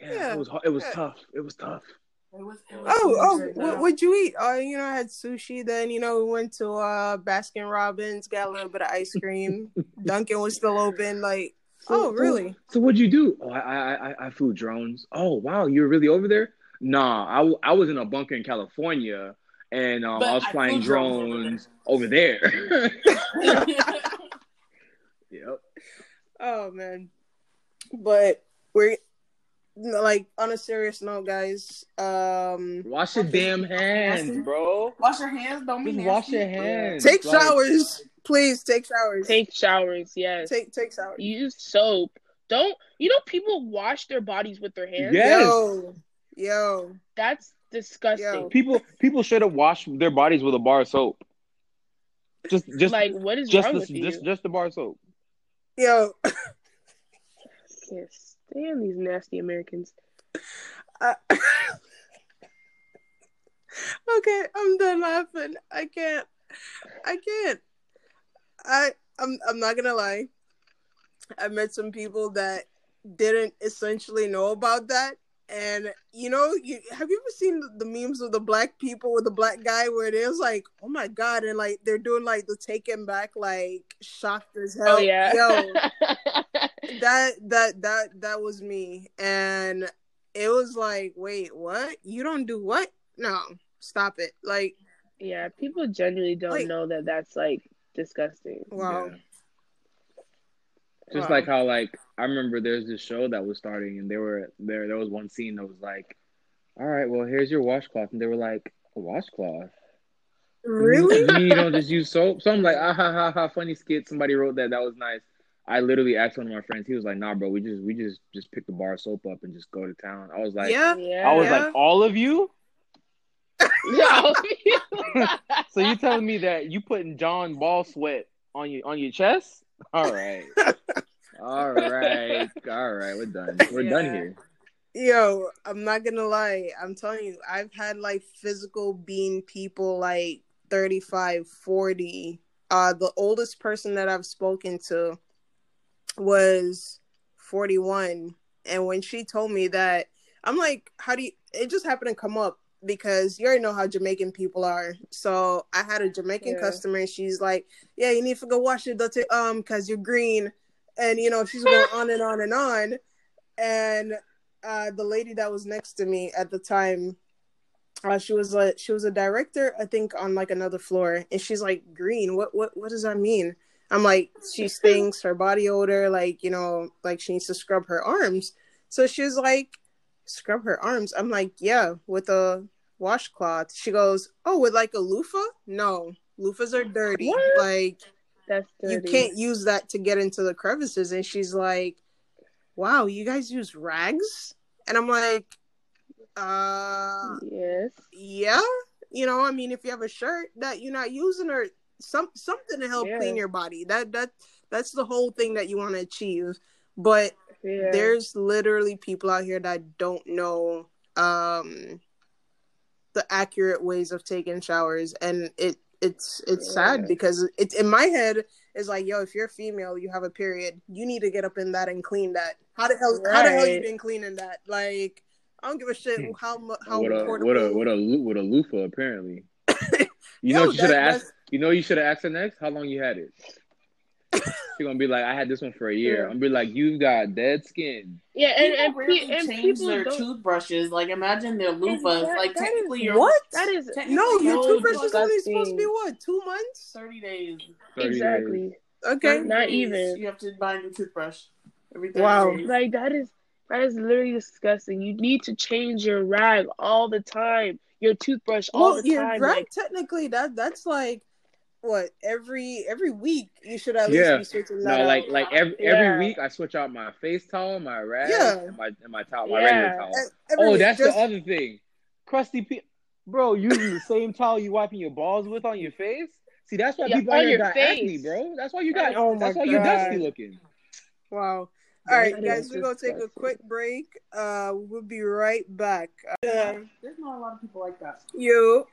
[SPEAKER 3] Yeah,
[SPEAKER 1] Yeah,
[SPEAKER 3] it was it was
[SPEAKER 1] yeah.
[SPEAKER 3] tough. It was tough.
[SPEAKER 4] it was, it was
[SPEAKER 1] Oh, oh,
[SPEAKER 4] good,
[SPEAKER 1] what,
[SPEAKER 4] though.
[SPEAKER 1] what'd you eat? Uh, you know, I had sushi. Then you know, we went to uh Baskin Robbins, got a little bit of ice cream. (laughs) Dunkin' was still open. Like, oh, really?
[SPEAKER 3] So what'd you do? Oh, I I I, I flew drones. Oh wow, you were really over there? Nah, I, I was in a bunker in California, and um, I was
[SPEAKER 4] I
[SPEAKER 3] flying
[SPEAKER 4] flew drones
[SPEAKER 3] drones over there. (laughs) (laughs) yep.
[SPEAKER 1] Oh man. But we're like on a serious note, guys. Um,
[SPEAKER 3] Wash your damn hands, bro.
[SPEAKER 4] Wash your hands. Don't be nasty.
[SPEAKER 3] wash your hands.
[SPEAKER 1] take
[SPEAKER 3] Like,
[SPEAKER 1] showers, please. Take showers.
[SPEAKER 2] Take showers, yes.
[SPEAKER 1] take take showers.
[SPEAKER 2] Use soap. Don't you know people wash their bodies with their hands?
[SPEAKER 3] Yes.
[SPEAKER 1] Yo, yo.
[SPEAKER 2] That's disgusting.
[SPEAKER 1] Yo.
[SPEAKER 3] People people should have washed their bodies with a bar of soap. Just just
[SPEAKER 2] like what is
[SPEAKER 3] just
[SPEAKER 2] wrong
[SPEAKER 3] the,
[SPEAKER 2] with you?
[SPEAKER 3] just just the bar of soap.
[SPEAKER 1] Yo, I
[SPEAKER 2] Can't stand these nasty Americans.
[SPEAKER 1] I- uh, (laughs) okay, I'm done laughing. I can't. I can't. I I'm I'm not gonna lie. I met some people that didn't essentially know about that. And you know, you have you ever seen the, the memes of the black people with the black guy where it is like, oh my god, and like they're doing like the taken back, like shocked as oh, hell.
[SPEAKER 2] oh yeah.
[SPEAKER 1] yo, (laughs) that that that that was me and it was like wait what you don't do what no stop it like
[SPEAKER 2] yeah, people genuinely don't
[SPEAKER 1] Like-
[SPEAKER 2] know that that's like disgusting.
[SPEAKER 1] wow
[SPEAKER 3] Yeah. Just
[SPEAKER 1] Wow.
[SPEAKER 3] like how like I remember there's this show that was starting and they were there there was one scene that was like, All right, well here's your washcloth and they were like, A washcloth?
[SPEAKER 1] really
[SPEAKER 3] you don't just (laughs) use soap? So I'm like, ah ha ha ha funny skit. Somebody wrote that, that was nice. I literally asked one of my friends, he was like, Nah bro, we just we just just pick the bar of soap up and just go to town. I was like
[SPEAKER 1] yeah
[SPEAKER 2] Yeah.
[SPEAKER 3] I was
[SPEAKER 1] Yeah.
[SPEAKER 3] like, All of you? (laughs)
[SPEAKER 2] No. (laughs)
[SPEAKER 3] So you telling me that you putting John ball sweat on you on your chest? All right. All right. All right. We're done. We're done here.
[SPEAKER 1] yo i'm not gonna lie i'm telling you i've had like physical being people like 35 40 uh the oldest person that i've spoken to was 41 and when she told me that i'm like how do you it just happened to come up because you already know how jamaican people are. So i had a jamaican
[SPEAKER 2] Yeah.
[SPEAKER 1] customer and she's like yeah you need to go wash your dirty um because you're green. And you know she's going on and on and on. And uh the lady that was next to me at the time uh, she was a she was a director i think on like another floor. And she's like green? What what what does that mean? I'm like she (laughs) stinks her body odor like you know like she needs to scrub her arms. So she was like scrub her arms i'm like yeah with a washcloth. She goes oh with like a loofah? No loofahs are dirty.
[SPEAKER 2] What?
[SPEAKER 1] like
[SPEAKER 2] That's
[SPEAKER 1] you can't use that to get into the crevices. And she's like wow you guys use rags? And i'm like uh
[SPEAKER 2] Yes.
[SPEAKER 1] yeah. You know i mean if you have a shirt that you're not using or some something to help
[SPEAKER 2] Yeah.
[SPEAKER 1] clean your body that that that's the whole thing that you want to achieve. But
[SPEAKER 2] Yeah.
[SPEAKER 1] there's literally people out here that don't know um the accurate ways of taking showers and it it's it's sad
[SPEAKER 2] Yeah.
[SPEAKER 1] because it's in my head it's like yo if you're female you have a period you need to get up in that and clean that how the hell how the hell you
[SPEAKER 2] Right.
[SPEAKER 1] been cleaning that like i don't give a shit
[SPEAKER 3] Hmm.
[SPEAKER 1] how how
[SPEAKER 3] What a
[SPEAKER 1] portable
[SPEAKER 3] what a what a lo- what a loofah apparently. (laughs) You know
[SPEAKER 1] Yo,
[SPEAKER 3] what you should have asked. You know you should have asked her next. How long you had it? (laughs) She's gonna be like, I had this one for a year.
[SPEAKER 2] Yeah.
[SPEAKER 3] I'm gonna be like, you've got dead skin.
[SPEAKER 2] yeah, and
[SPEAKER 4] People
[SPEAKER 2] and,
[SPEAKER 4] rarely
[SPEAKER 2] and
[SPEAKER 4] change
[SPEAKER 2] people
[SPEAKER 4] their
[SPEAKER 2] don't.
[SPEAKER 4] toothbrushes. Like imagine their loofahs.
[SPEAKER 2] That-
[SPEAKER 4] like
[SPEAKER 2] that is-
[SPEAKER 4] technically, your
[SPEAKER 1] what
[SPEAKER 2] That is
[SPEAKER 1] no your toothbrush is only supposed to be what two months
[SPEAKER 4] thirty days.
[SPEAKER 3] 30 days.
[SPEAKER 2] exactly
[SPEAKER 1] okay
[SPEAKER 2] Not
[SPEAKER 4] days,
[SPEAKER 2] even.
[SPEAKER 4] You have to buy a new toothbrush every
[SPEAKER 1] Wow.
[SPEAKER 4] days.
[SPEAKER 2] like that is That is literally disgusting. You need to change your rag all the time. Your toothbrush all
[SPEAKER 1] Well,
[SPEAKER 2] the
[SPEAKER 1] yeah,
[SPEAKER 2] time.
[SPEAKER 1] right.
[SPEAKER 2] Like,
[SPEAKER 1] Technically, that that's like what every every week you should at least
[SPEAKER 3] Yeah.
[SPEAKER 1] be switching
[SPEAKER 3] No,
[SPEAKER 1] that out.
[SPEAKER 3] like like every
[SPEAKER 2] Yeah.
[SPEAKER 3] every week I switch out my face towel, my rag,
[SPEAKER 1] Yeah.
[SPEAKER 3] and my and my towel, my
[SPEAKER 2] Yeah.
[SPEAKER 3] regular towel.
[SPEAKER 1] E- every
[SPEAKER 3] Oh,
[SPEAKER 1] week,
[SPEAKER 3] that's
[SPEAKER 1] just-
[SPEAKER 3] the other thing. Crusty pe Bro, using the same towel you wiping your balls with on your face? See, that's why
[SPEAKER 2] Yeah,
[SPEAKER 3] people
[SPEAKER 2] on your
[SPEAKER 3] got
[SPEAKER 2] face.
[SPEAKER 3] acne, bro. That's why you got
[SPEAKER 1] Oh my
[SPEAKER 3] that's why you're dusty looking.
[SPEAKER 1] Wow. All right, guys, we're gonna take a quick break. Uh, we'll be right back. Uh,
[SPEAKER 4] There's not a lot of people like that.
[SPEAKER 1] you.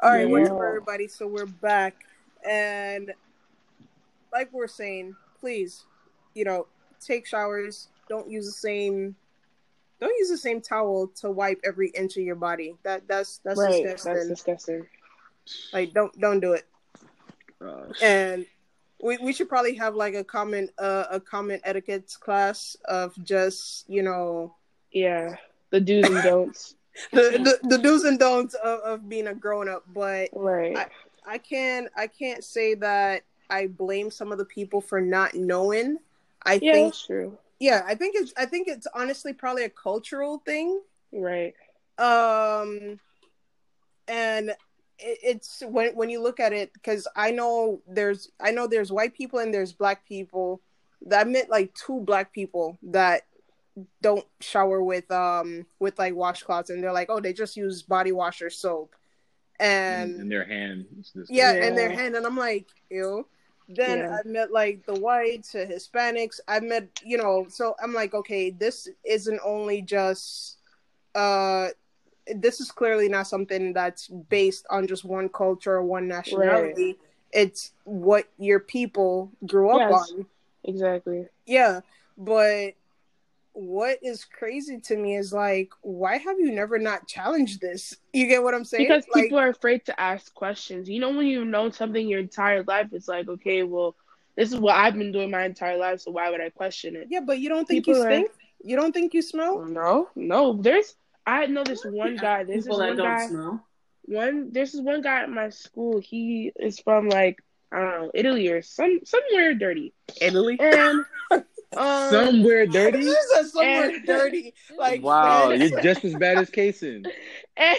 [SPEAKER 1] All right, what's up,
[SPEAKER 2] Yeah.
[SPEAKER 1] everybody? So we're back, and like we're saying, please, you know, take showers. Don't use the same. Don't use the same towel to wipe every inch of your body. That that's that's
[SPEAKER 2] right.
[SPEAKER 1] disgusting.
[SPEAKER 2] That's disgusting.
[SPEAKER 1] Like, don't don't do it.
[SPEAKER 3] Uh,
[SPEAKER 1] and we, we should probably have like a common uh, a common etiquette class of just you know
[SPEAKER 2] Yeah. The do's and don'ts. (laughs)
[SPEAKER 1] the, the, the do's and don'ts of, of being a grown up but
[SPEAKER 2] Right.
[SPEAKER 1] I- i can i can't say that i blame some of the people for not knowing i
[SPEAKER 2] yeah,
[SPEAKER 1] think
[SPEAKER 2] that's true.
[SPEAKER 1] yeah i think it's i think it's honestly probably a cultural thing
[SPEAKER 2] Right.
[SPEAKER 1] um and it, it's when when you look at it because i know there's i know there's white people and there's black people that met like two black people that don't shower with um with like washcloths and they're like oh they just use body wash or soap
[SPEAKER 3] and,
[SPEAKER 1] in,
[SPEAKER 3] and their hand. just-
[SPEAKER 1] yeah,
[SPEAKER 2] Yeah.
[SPEAKER 1] and their hand, and I'm like, ew. Then
[SPEAKER 2] Yeah.
[SPEAKER 1] I met like the whites, the Hispanics. I met, you know, so I'm like, okay, this isn't only just, uh, this is clearly not something that's based on just one culture or one nationality. It's what your people grew up
[SPEAKER 2] Yes.
[SPEAKER 1] on.
[SPEAKER 2] Exactly.
[SPEAKER 1] Yeah, but what is crazy to me is like, why have you never not challenged this? You get what I'm saying?
[SPEAKER 2] Because
[SPEAKER 1] like,
[SPEAKER 2] people are afraid to ask questions. You know, when you've known something your entire life, it's like, okay, well, this is what I've been doing my entire life, so why would I question it?
[SPEAKER 1] yeah, but you don't think
[SPEAKER 2] people
[SPEAKER 1] you
[SPEAKER 2] are-
[SPEAKER 1] stink? You don't think you smell?
[SPEAKER 2] No, no. There's, I know this one guy. This is
[SPEAKER 4] people that
[SPEAKER 2] one
[SPEAKER 4] don't
[SPEAKER 2] guy.
[SPEAKER 4] smell.
[SPEAKER 2] One, this is one guy at my school. He is from like I don't know, Italy or some somewhere dirty.
[SPEAKER 1] Italy.
[SPEAKER 2] And (laughs) um,
[SPEAKER 3] Somewhere (laughs) dirty.
[SPEAKER 1] This is somewhere
[SPEAKER 2] And-
[SPEAKER 1] dirty. Like
[SPEAKER 3] Wow,
[SPEAKER 1] man.
[SPEAKER 3] you're just as bad as Kaysen. (laughs)
[SPEAKER 2] and,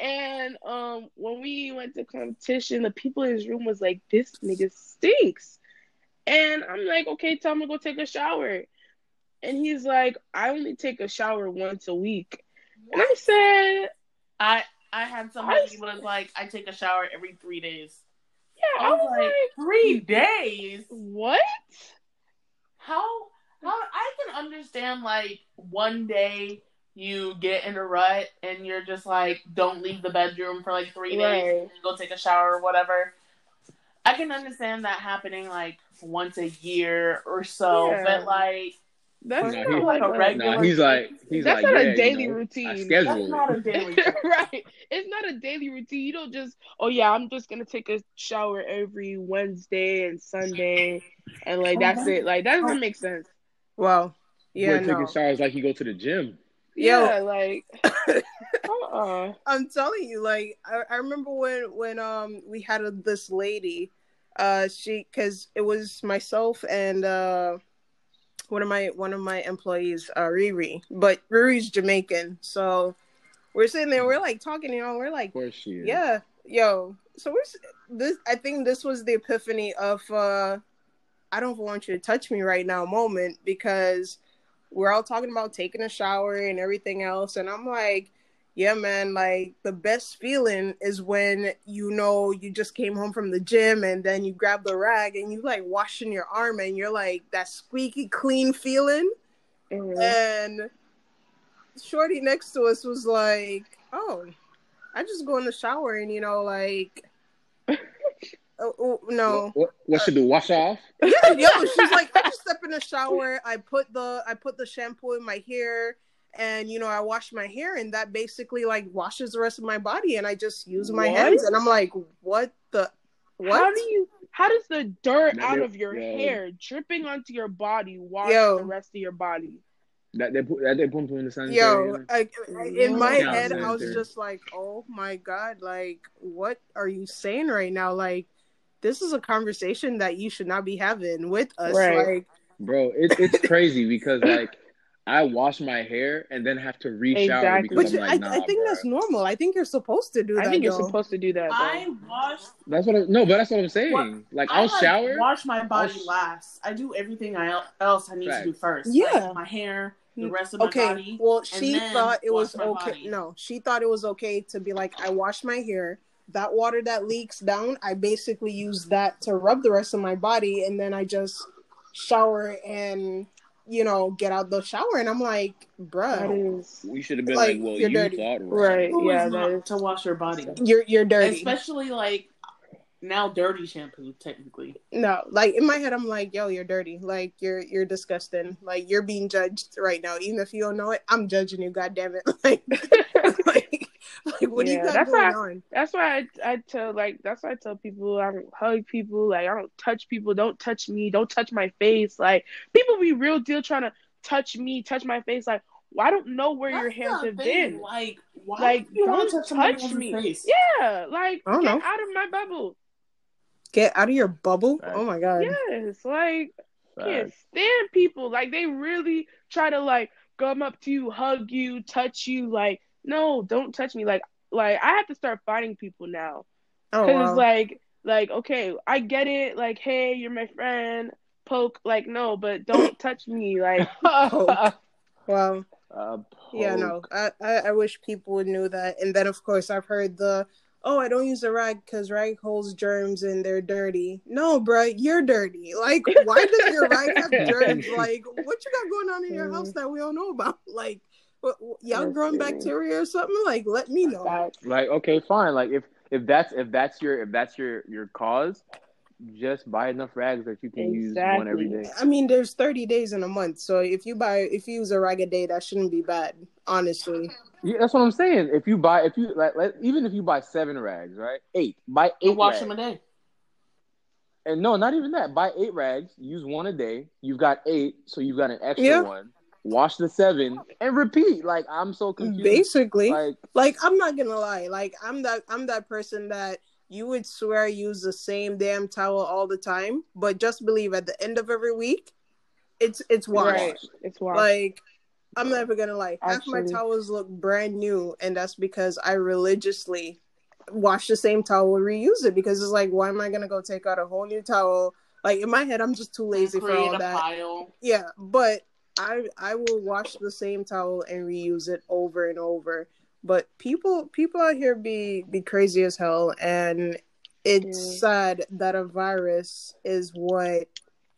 [SPEAKER 2] and um when we went to competition, the people in his room was like, "This nigga stinks," and I'm like, "Okay, tell him to go take a shower," and he's like, "I only take a shower once a week," and I said,
[SPEAKER 4] I I had somebody
[SPEAKER 2] I-
[SPEAKER 4] who was like, I take a shower every three days.
[SPEAKER 2] "Yeah,"
[SPEAKER 4] I
[SPEAKER 2] I
[SPEAKER 4] was
[SPEAKER 2] was
[SPEAKER 4] like,
[SPEAKER 2] like,
[SPEAKER 4] three days?
[SPEAKER 2] "What?"
[SPEAKER 4] How how I can understand like one day you get in a rut and you're just like don't leave the bedroom for like three days
[SPEAKER 2] Right.
[SPEAKER 4] and go take a shower or whatever. I can understand that happening like once a year or so,
[SPEAKER 2] Yeah.
[SPEAKER 4] but like
[SPEAKER 2] That's
[SPEAKER 3] Nah,
[SPEAKER 2] not
[SPEAKER 3] he-
[SPEAKER 2] like
[SPEAKER 4] a
[SPEAKER 2] a
[SPEAKER 4] regular-
[SPEAKER 3] Nah, he's like he's
[SPEAKER 2] That's
[SPEAKER 3] like
[SPEAKER 2] not a
[SPEAKER 3] yeah, you
[SPEAKER 2] daily
[SPEAKER 3] know,
[SPEAKER 2] routine.
[SPEAKER 3] I
[SPEAKER 2] That's
[SPEAKER 3] it.
[SPEAKER 4] not a daily. (laughs)
[SPEAKER 2] right. (laughs) It's not a daily routine. You don't just, oh yeah, I'm just gonna take a shower every Wednesday and Sunday, and like that's it. Like that doesn't make sense.
[SPEAKER 1] Wow. Yeah,
[SPEAKER 3] Boy,
[SPEAKER 1] no.
[SPEAKER 3] taking showers like you go to the gym.
[SPEAKER 1] Yo.
[SPEAKER 2] Yeah, like, (laughs) uh, uh
[SPEAKER 1] I'm telling you, like I, I remember when when um we had a, this lady, uh she because it was myself and uh one of my one of my employees, uh Riri, but Riri's Jamaican, so we're sitting there, we're like talking, you know, we're like,
[SPEAKER 3] Of course she is.
[SPEAKER 1] yeah, yo, so we're this. I think this was the epiphany of uh I don't want you to touch me right now moment because we're all talking about taking a shower and everything else, and I'm like yeah man like the best feeling is when you know you just came home from the gym and then you grab the rag and you like washing your arm and you're like that squeaky clean feeling
[SPEAKER 2] mhm.
[SPEAKER 1] and shorty next to us was like oh i just go in the shower and you know like (laughs) oh, oh, no
[SPEAKER 3] What, what, what should do? Wash off?
[SPEAKER 1] yeah, yo, she's (laughs) like, I just step in the shower. I put the I put the shampoo in my hair, and you know I wash my hair, and that basically like washes the rest of my body, and I just use my
[SPEAKER 2] What?
[SPEAKER 1] hands, and I'm like, what the what?
[SPEAKER 2] How do you? How does the dirt
[SPEAKER 3] Now
[SPEAKER 2] out
[SPEAKER 3] they-
[SPEAKER 2] of your
[SPEAKER 3] yeah.
[SPEAKER 2] hair dripping onto your body wash
[SPEAKER 1] Yo.
[SPEAKER 2] the rest of your body?
[SPEAKER 3] That they put that they put them in the sanitary.
[SPEAKER 1] Yo, I, I- in my
[SPEAKER 2] Yeah,
[SPEAKER 1] head, I was just like, oh my god, like what are you saying right now? Like, this is a conversation that you should not be having with us.
[SPEAKER 2] Right.
[SPEAKER 1] Like,
[SPEAKER 3] bro, it, it's crazy because like I wash my hair and then have to re-shower
[SPEAKER 2] Exactly.
[SPEAKER 3] because
[SPEAKER 1] Which
[SPEAKER 3] I'm
[SPEAKER 1] I,
[SPEAKER 3] like, nah,
[SPEAKER 1] I I, think
[SPEAKER 3] bruh.
[SPEAKER 1] that's normal. I think you're supposed to do that.
[SPEAKER 2] I think you're supposed to do that. Though.
[SPEAKER 4] I wash.
[SPEAKER 3] That's what. I, no, but that's what I'm saying.
[SPEAKER 4] What?
[SPEAKER 3] Like
[SPEAKER 4] I
[SPEAKER 3] I'll
[SPEAKER 4] like,
[SPEAKER 3] shower.
[SPEAKER 4] Wash my body
[SPEAKER 3] sh-
[SPEAKER 4] last. I do everything I else I need to do first.
[SPEAKER 1] Yeah.
[SPEAKER 4] Like my hair, the mm, rest of my
[SPEAKER 1] okay
[SPEAKER 4] body.
[SPEAKER 1] well she thought it was okay
[SPEAKER 4] body.
[SPEAKER 1] no she thought it was okay to be like i wash my hair that water that leaks down i basically use that to rub the rest of my body and then i just shower and you know get out the shower. And i'm like bruh
[SPEAKER 2] is
[SPEAKER 3] We should have been
[SPEAKER 1] Like,
[SPEAKER 3] like, well,
[SPEAKER 1] you're
[SPEAKER 3] you
[SPEAKER 1] dirty.
[SPEAKER 3] thought
[SPEAKER 2] right.
[SPEAKER 4] Who
[SPEAKER 2] Yeah,
[SPEAKER 4] not to wash your body,
[SPEAKER 1] you're you're dirty.
[SPEAKER 4] Especially like now dirty shampoo. Technically,
[SPEAKER 1] no like in my head i'm like yo you're dirty. Like you're you're disgusting. Like you're being judged right now. Even if you don't know it i'm judging you god damn it (laughs) like (laughs) like, (laughs) like what do you
[SPEAKER 2] Yeah,
[SPEAKER 1] got
[SPEAKER 2] that's
[SPEAKER 1] going
[SPEAKER 2] why-
[SPEAKER 1] on
[SPEAKER 2] That's why I, I tell like that's why I tell people I don't hug people like I don't touch people don't touch me don't touch my face like people be real deal trying to touch me touch my face like well, I don't know where your hands have
[SPEAKER 4] thing.
[SPEAKER 2] been
[SPEAKER 4] Like, why
[SPEAKER 2] like
[SPEAKER 4] do you want
[SPEAKER 2] don't
[SPEAKER 4] to touch
[SPEAKER 2] touch me
[SPEAKER 4] face?
[SPEAKER 2] yeah like get
[SPEAKER 1] know.
[SPEAKER 2] out of my bubble
[SPEAKER 1] get out of your bubble
[SPEAKER 3] Right.
[SPEAKER 1] oh my god
[SPEAKER 2] yes like can't stand people like they really try to like come up to you hug you touch you like no don't touch me like like I have to start fighting people now
[SPEAKER 1] oh
[SPEAKER 2] Because
[SPEAKER 1] wow.
[SPEAKER 2] it's like, like, okay, I get it. Like, hey, you're my friend. Poke, like, no, but don't (coughs) touch me. Like, (laughs)
[SPEAKER 1] Poke. Well,
[SPEAKER 3] Uh,
[SPEAKER 1] yeah, no. I, I, I wish people would knew that. And then, of course, I've heard the, oh, I don't use a rag because rag holds germs and they're dirty. No, bruh, you're dirty. Like, why does your rag have (laughs) germs? Like, what you got going on in your house that we don't know about? (laughs) Like, what, y'all
[SPEAKER 2] That's
[SPEAKER 1] growing
[SPEAKER 2] true.
[SPEAKER 1] bacteria or something? Like, let me know.
[SPEAKER 3] Like, okay, fine. Like, if if that's if that's your if that's your your cause, just buy enough rags that you can use one every day.
[SPEAKER 1] I mean, there's 30 days in a month. So if you buy, if you use a rag a day, that shouldn't be bad, honestly.
[SPEAKER 3] Yeah, that's what I'm saying. If you buy, if you like, like even if you buy seven rags, right? Eight, buy
[SPEAKER 4] You
[SPEAKER 3] eight
[SPEAKER 4] wash
[SPEAKER 3] rags.
[SPEAKER 4] them a day.
[SPEAKER 3] And no, not even that. Buy eight rags, use one a day. You've got eight, so you've got an extra
[SPEAKER 1] Yeah.
[SPEAKER 3] one. Wash the seven and repeat. Like I'm so confused.
[SPEAKER 1] Basically.
[SPEAKER 3] Like
[SPEAKER 1] like i'm not gonna lie like i'm that i'm that person that you would swear use the same damn towel all the time but just believe at the end of every week it's it's washed
[SPEAKER 2] right. It's wild.
[SPEAKER 1] like i'm never gonna lie half my towels look brand new and that's because i religiously wash the same towel and reuse it because it's like why am i gonna go take out a whole new towel like in my head i'm just too lazy for all that
[SPEAKER 4] pile.
[SPEAKER 1] yeah, but I I will wash the same towel and reuse it over and over. But people people out here be be crazy as hell, and it's
[SPEAKER 2] Yeah.
[SPEAKER 1] sad that a virus is what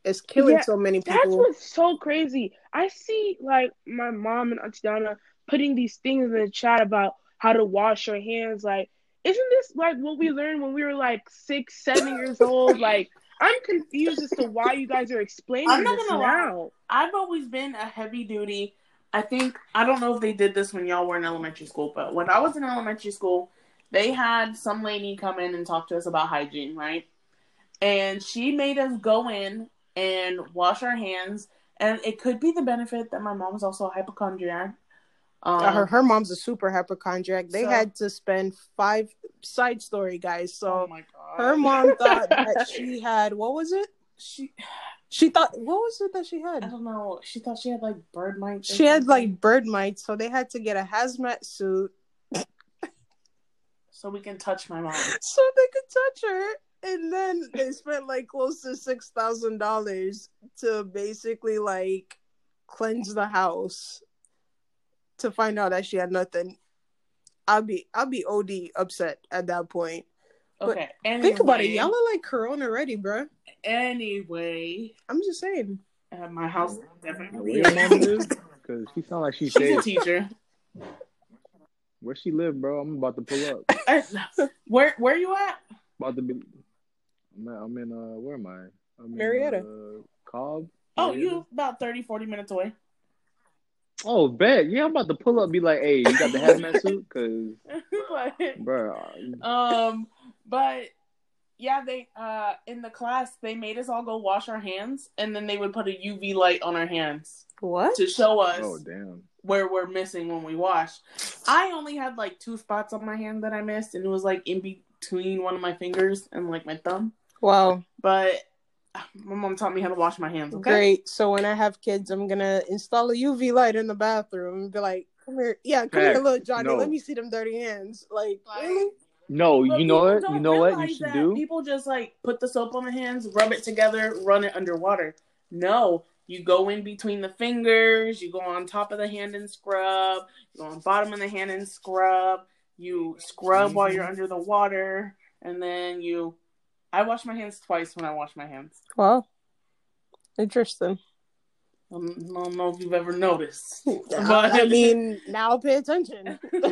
[SPEAKER 1] is killing
[SPEAKER 2] Yeah,
[SPEAKER 1] so many people.
[SPEAKER 2] That's what's so crazy. I see like my mom and Auntie Donna putting these things in the chat about how to wash your hands. Like, isn't this like what we learned when we were like six, seven years old? (laughs) Like, I'm confused as to why you guys are explaining
[SPEAKER 4] I'm not
[SPEAKER 2] this
[SPEAKER 4] gonna lie. I've always been a heavy duty. I think I don't know if they did this when y'all were in elementary school, but when I was in elementary school, they had some lady come in and talk to us about hygiene, right? And she made us go in and wash our hands. And it could be the benefit that my mom was also a hypochondriac. Um,
[SPEAKER 1] Uh, her her mom's a super hypochondriac. They
[SPEAKER 4] So-
[SPEAKER 1] had to spend five side story guys. So
[SPEAKER 4] oh my god.
[SPEAKER 1] Her (laughs) mom thought that she had what was it? She she thought what was it that she had?
[SPEAKER 4] I don't know. She thought she had like bird mites.
[SPEAKER 1] She had like bird mites, so they had to get a hazmat suit
[SPEAKER 4] so we can touch my mom. (laughs)
[SPEAKER 1] so they could touch her. And then they spent like close to six thousand dollars to basically like cleanse the house to find out that she had nothing. I'll be I'll be OD upset at that point. But
[SPEAKER 4] Okay. Anyway,
[SPEAKER 1] Think about it, y'all are like Corona ready, bro.
[SPEAKER 4] Anyway,
[SPEAKER 1] I'm just saying.
[SPEAKER 4] at my house
[SPEAKER 3] where
[SPEAKER 4] definitely.
[SPEAKER 3] your mom (laughs) live? Because she sound like she
[SPEAKER 4] She's a teacher.
[SPEAKER 3] where she live, bro. I'm about to pull up.
[SPEAKER 4] Uh, where where you at?
[SPEAKER 3] About to be. I'm, at, I'm in. Uh, where am I? I'm in,
[SPEAKER 1] Marietta.
[SPEAKER 3] uh, Cobb.
[SPEAKER 4] Oh,
[SPEAKER 3] Marietta?
[SPEAKER 4] you about 30, 40 minutes away.
[SPEAKER 3] Oh, bet. Yeah, I'm about to pull up. Be like, hey, you got the hazmat suit? Cause, (laughs)
[SPEAKER 4] but,
[SPEAKER 3] bro,
[SPEAKER 4] um, but yeah, they uh in the class they made us all go wash our hands, and then they would put a UV light on our hands
[SPEAKER 1] What?
[SPEAKER 4] to show us
[SPEAKER 3] oh damn.
[SPEAKER 4] where we're missing when we wash. I only had like two spots on my hand that I missed, and it was like in between one of my fingers and like my thumb.
[SPEAKER 1] Wow.
[SPEAKER 4] But my mom taught me how to wash my hands. Okay.
[SPEAKER 1] Great. So when I have kids, I'm gonna install a UV light in the bathroom and be like, "Come here, yeah, come here, little Johnny.
[SPEAKER 3] No.
[SPEAKER 1] Let me see them dirty hands." Like,
[SPEAKER 4] Like-
[SPEAKER 1] really?
[SPEAKER 3] No,
[SPEAKER 4] But
[SPEAKER 3] you know
[SPEAKER 4] people
[SPEAKER 3] what? You know what you should
[SPEAKER 4] that
[SPEAKER 3] do?
[SPEAKER 4] People just like put the soap on the hands, rub it together, run it underwater. No, you go in between the fingers, you go on top of the hand and scrub, you go on bottom of the hand and scrub, you scrub while
[SPEAKER 3] Mm-hmm.
[SPEAKER 4] you're under the water, and then you. I wash my hands twice when I wash my hands.
[SPEAKER 1] Wow, interesting.
[SPEAKER 4] Um, I don't know if you've ever noticed. (laughs)
[SPEAKER 1] But I mean, (laughs) now pay attention. (laughs)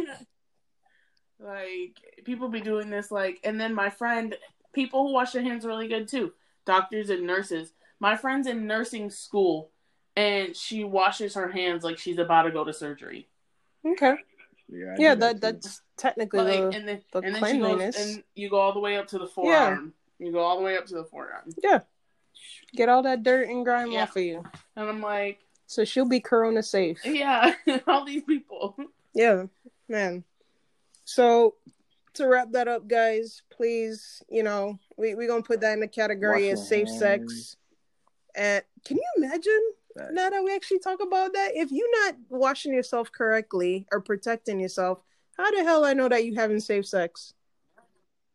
[SPEAKER 4] like people be doing this like and then my friend people who wash their hands really good too doctors and nurses my friend's in nursing school and she washes her hands like she's about to go to surgery
[SPEAKER 1] Okay.
[SPEAKER 3] Yeah,
[SPEAKER 1] Yeah,
[SPEAKER 3] do
[SPEAKER 1] that that's technically
[SPEAKER 4] like
[SPEAKER 1] the
[SPEAKER 4] and then
[SPEAKER 1] the
[SPEAKER 4] and then she goes and you go all the way up to the forearm Yeah. you go all the way up to the forearm Yeah.
[SPEAKER 1] get all that dirt and grime
[SPEAKER 4] Yeah.
[SPEAKER 1] off of you.
[SPEAKER 4] and i'm like
[SPEAKER 1] So she'll be corona safe.
[SPEAKER 4] yeah (laughs) all these people
[SPEAKER 1] Yeah, man. So to wrap that up, guys, please, you know, we we gonna put that in the category
[SPEAKER 3] Wash
[SPEAKER 1] as safe
[SPEAKER 3] hands.
[SPEAKER 1] sex. And can you imagine
[SPEAKER 3] Facts.
[SPEAKER 1] now that we actually talk about that? If you're not washing yourself correctly or protecting yourself, how the hell I know that you having safe sex?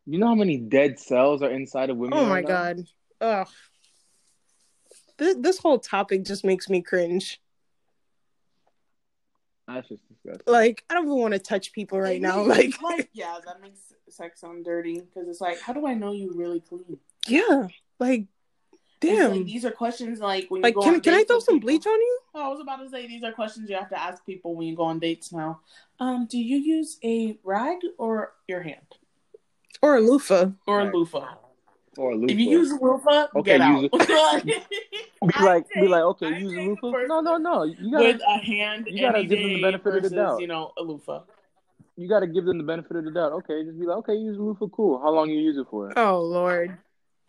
[SPEAKER 3] You know how many dead cells are inside of women?
[SPEAKER 1] Oh my
[SPEAKER 3] now?
[SPEAKER 1] god. Ugh. This this whole topic just makes me cringe.
[SPEAKER 3] That's just disgusting.
[SPEAKER 1] Like I don't even want to touch people right now. Like,
[SPEAKER 4] like (laughs) yeah that makes sex sound dirty because it's like how do i know you really clean
[SPEAKER 1] yeah, like damn.
[SPEAKER 4] like, these are questions like when you
[SPEAKER 1] Like,
[SPEAKER 4] go
[SPEAKER 1] can
[SPEAKER 4] on
[SPEAKER 1] can I throw some
[SPEAKER 4] people.
[SPEAKER 1] bleach on you?
[SPEAKER 4] Oh, I was about to say these are questions you have to ask people when you go on dates now. Um, do you use a rag or your hand
[SPEAKER 1] Or a loofah?
[SPEAKER 4] or
[SPEAKER 3] Right.
[SPEAKER 4] a loofah?
[SPEAKER 3] Or a loofah.
[SPEAKER 4] If you use a loofah,
[SPEAKER 3] Okay,
[SPEAKER 4] get out.
[SPEAKER 3] use (laughs) be
[SPEAKER 4] I
[SPEAKER 3] like, be like, okay,
[SPEAKER 4] I
[SPEAKER 3] use a loofah. No, no, no. You gotta,
[SPEAKER 4] With a hand,
[SPEAKER 3] you gotta give them the
[SPEAKER 4] day
[SPEAKER 3] benefit of the doubt.
[SPEAKER 4] You know, a loofah.
[SPEAKER 3] you gotta give them the benefit of the doubt. Okay, just be like, okay, use a loofah. Cool. How long you use it for?
[SPEAKER 1] Oh lord.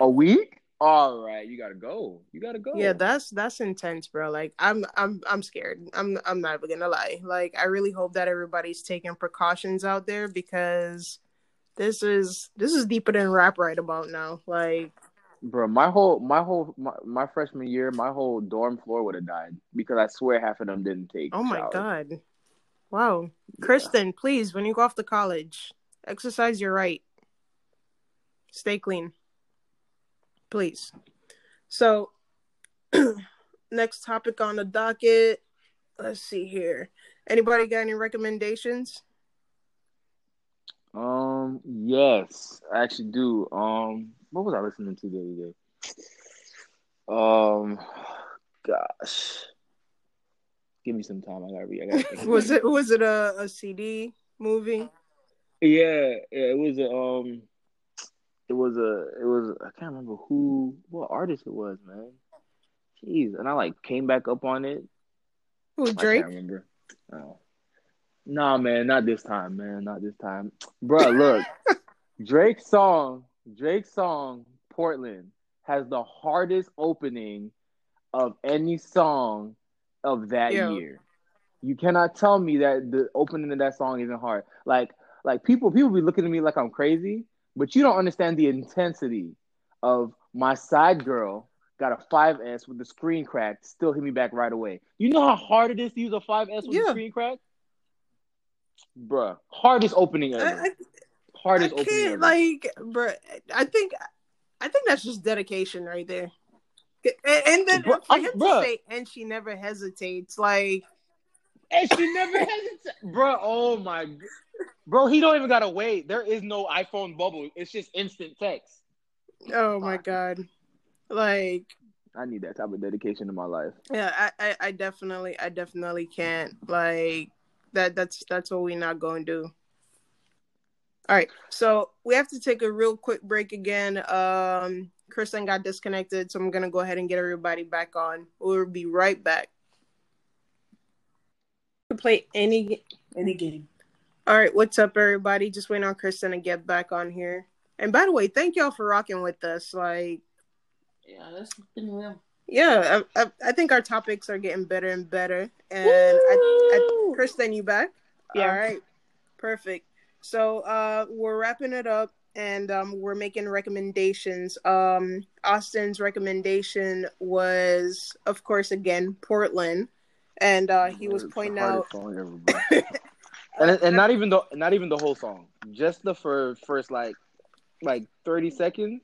[SPEAKER 3] A week? All right, you gotta go. You gotta go.
[SPEAKER 1] Yeah, that's that's intense, bro. Like I'm I'm I'm scared. I'm I'm not even gonna lie. Like I really hope that everybody's taking precautions out there because this is this is deeper than rap right about now. Like
[SPEAKER 3] bro. My whole, my whole, my, my freshman year, my whole dorm floor would have died because I swear half of them didn't take.
[SPEAKER 1] oh my
[SPEAKER 3] showers.
[SPEAKER 1] god. Wow. Kristen, please, when you go off to college, exercise your right. Stay clean. Please. So (clears throat) next topic on the docket. Let's see here. Anybody got any recommendations?
[SPEAKER 3] Um, yes, I actually do. Um, what was I listening to the other day? Um, gosh, give me some time. I gotta read. I gotta (laughs)
[SPEAKER 1] was it was it a, a CD movie?
[SPEAKER 3] Yeah, yeah, it was a um, it was a it was I can't remember who what artist it was, man. Jeez, and I like came back up on it.
[SPEAKER 1] Who
[SPEAKER 3] I
[SPEAKER 1] Drake?
[SPEAKER 3] can't remember. Oh. Nah, man, not this time, man, not this time, Bruh, Look, (laughs) Drake's song, Drake's song, Portland has the hardest opening of any song of that year. You cannot tell me that the opening of that song isn't hard. Like, like people, people be looking at me like I'm crazy, but you don't understand the intensity of my side girl got a 5S with the screen cracked, still hit me back right away. You know how hard it is to use a 5S with
[SPEAKER 1] Yeah.
[SPEAKER 3] the screen cracked? Bruh, hardest opening ever.
[SPEAKER 1] I, I, I
[SPEAKER 3] hardest opening ever.
[SPEAKER 1] like, bro. I think I think that's just dedication right there. And, and then
[SPEAKER 3] Bruh,
[SPEAKER 1] for
[SPEAKER 3] I'm-
[SPEAKER 1] him
[SPEAKER 3] bruh.
[SPEAKER 1] to say, and she never hesitates, like,
[SPEAKER 3] and she never (laughs) hesitates. Bro, oh my Bro, he don't even gotta wait. There is no iPhone bubble. It's just instant text.
[SPEAKER 1] oh my god, like,
[SPEAKER 3] I need that type of dedication in my life.
[SPEAKER 1] yeah, I, I, I definitely, I definitely can't, like, that. That's that's what we're not going to do. All right, so we have to take a real quick break again. Um, Kristen got disconnected, so I'm gonna go ahead and get everybody back on. We'll be right back. Play any
[SPEAKER 4] Any game.
[SPEAKER 1] All right, what's up, everybody? Just waiting on Kristen to get back on here. And by the way, thank y'all for rocking with us. Like,
[SPEAKER 4] Yeah, that's been real.
[SPEAKER 1] Yeah, I, I, I think our topics are getting better and better. And I, I, Kristen, you back?
[SPEAKER 2] Yeah.
[SPEAKER 1] All right, perfect. So uh, we're wrapping it up, and um, we're making recommendations. Um, Austin's recommendation was, of course, again Portland, and uh, he was
[SPEAKER 3] It's
[SPEAKER 1] pointing out.
[SPEAKER 3] song ever, (laughs) and and not even the not even the whole song, just the fir- first like like thirty seconds,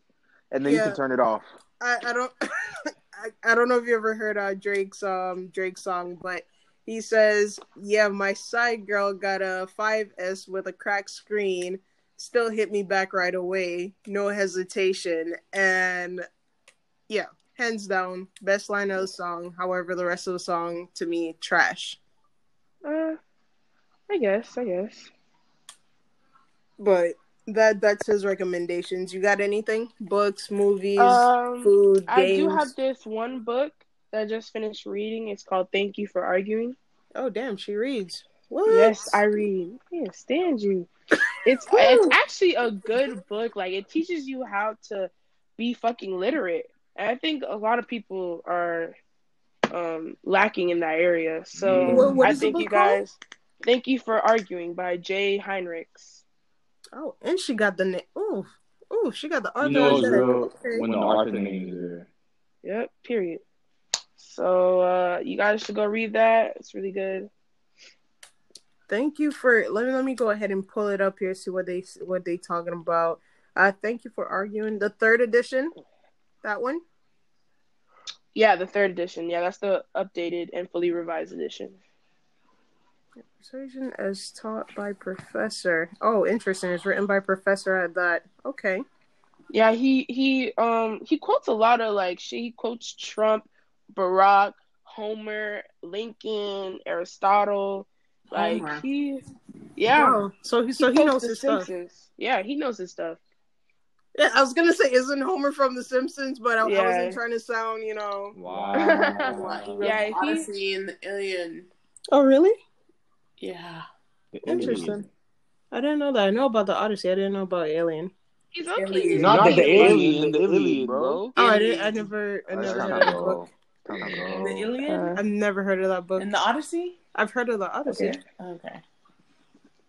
[SPEAKER 3] and then you can turn it off.
[SPEAKER 1] I, I don't (laughs) I, I don't know if you ever heard uh, Drake's um Drake song, but he says, "Yeah, my side girl got a 5S with a cracked screen, still hit me back right away, no hesitation." And yeah, hands down, best line of the song. However, the rest of the song to me trash.
[SPEAKER 2] Uh, I guess. I guess.
[SPEAKER 1] But that that's his recommendations. You got anything? Books, movies,
[SPEAKER 2] Um,
[SPEAKER 1] food,
[SPEAKER 2] I
[SPEAKER 1] games.
[SPEAKER 2] do have this one book that I just finished reading. It's called Thank You for Arguing.
[SPEAKER 1] Oh damn, she reads. What?
[SPEAKER 2] Yes, I read. Yeah, stand you. (laughs) It's it's actually a good book. Like it teaches you how to be fucking literate. And I think a lot of people are um lacking in that area. So
[SPEAKER 1] What- what
[SPEAKER 2] I think
[SPEAKER 1] book
[SPEAKER 2] you
[SPEAKER 1] called?
[SPEAKER 2] guys Thank You for Arguing by Jay Heinrichs.
[SPEAKER 1] Oh, and she got the name. Ooh, ooh, she got the
[SPEAKER 3] You
[SPEAKER 1] other.
[SPEAKER 3] know it's real
[SPEAKER 1] okay.
[SPEAKER 3] when the author name is there.
[SPEAKER 2] Yep, period. So uh you guys should go read that. It's really good.
[SPEAKER 1] Thank you for let me let me go ahead and pull it up here. See what they what they talking about. Uh, thank you for arguing the third edition. That one.
[SPEAKER 2] Yeah, the third edition. Yeah, that's the updated and fully revised edition.
[SPEAKER 1] Persuasion as taught by professor. Oh, interesting. It's written by professor at that. Okay.
[SPEAKER 2] Yeah, he he um he quotes a lot of like shit. He quotes Trump, Barack, Homer, Lincoln, Aristotle. Like
[SPEAKER 4] Homer.
[SPEAKER 2] he, yeah.
[SPEAKER 1] Wow. So he so he
[SPEAKER 2] quotes
[SPEAKER 1] knows
[SPEAKER 2] The
[SPEAKER 1] his stuff.
[SPEAKER 2] Yeah, he knows his stuff.
[SPEAKER 1] Yeah, I was gonna say isn't Homer from The Simpsons, but I, I wasn't trying to sound, you know.
[SPEAKER 4] Wow, (laughs) he wrote
[SPEAKER 2] Yeah, he-
[SPEAKER 4] Odyssey and the Alien.
[SPEAKER 1] Oh, really?
[SPEAKER 4] Yeah.
[SPEAKER 1] Interesting. I didn't know that. I know about the Odyssey. I didn't know about Alien.
[SPEAKER 2] He's
[SPEAKER 4] Alien.
[SPEAKER 2] okay.
[SPEAKER 3] Not,
[SPEAKER 4] Not
[SPEAKER 3] the,
[SPEAKER 4] the
[SPEAKER 3] alien, the alien, bro.
[SPEAKER 1] Oh, I didn't. I never. I never heard of that book.
[SPEAKER 3] Not
[SPEAKER 4] The
[SPEAKER 3] bro.
[SPEAKER 4] Alien
[SPEAKER 2] Uh,
[SPEAKER 1] I've never heard of that book.
[SPEAKER 4] and the Odyssey.
[SPEAKER 1] I've heard of the Odyssey.
[SPEAKER 2] Okay.
[SPEAKER 4] Okay.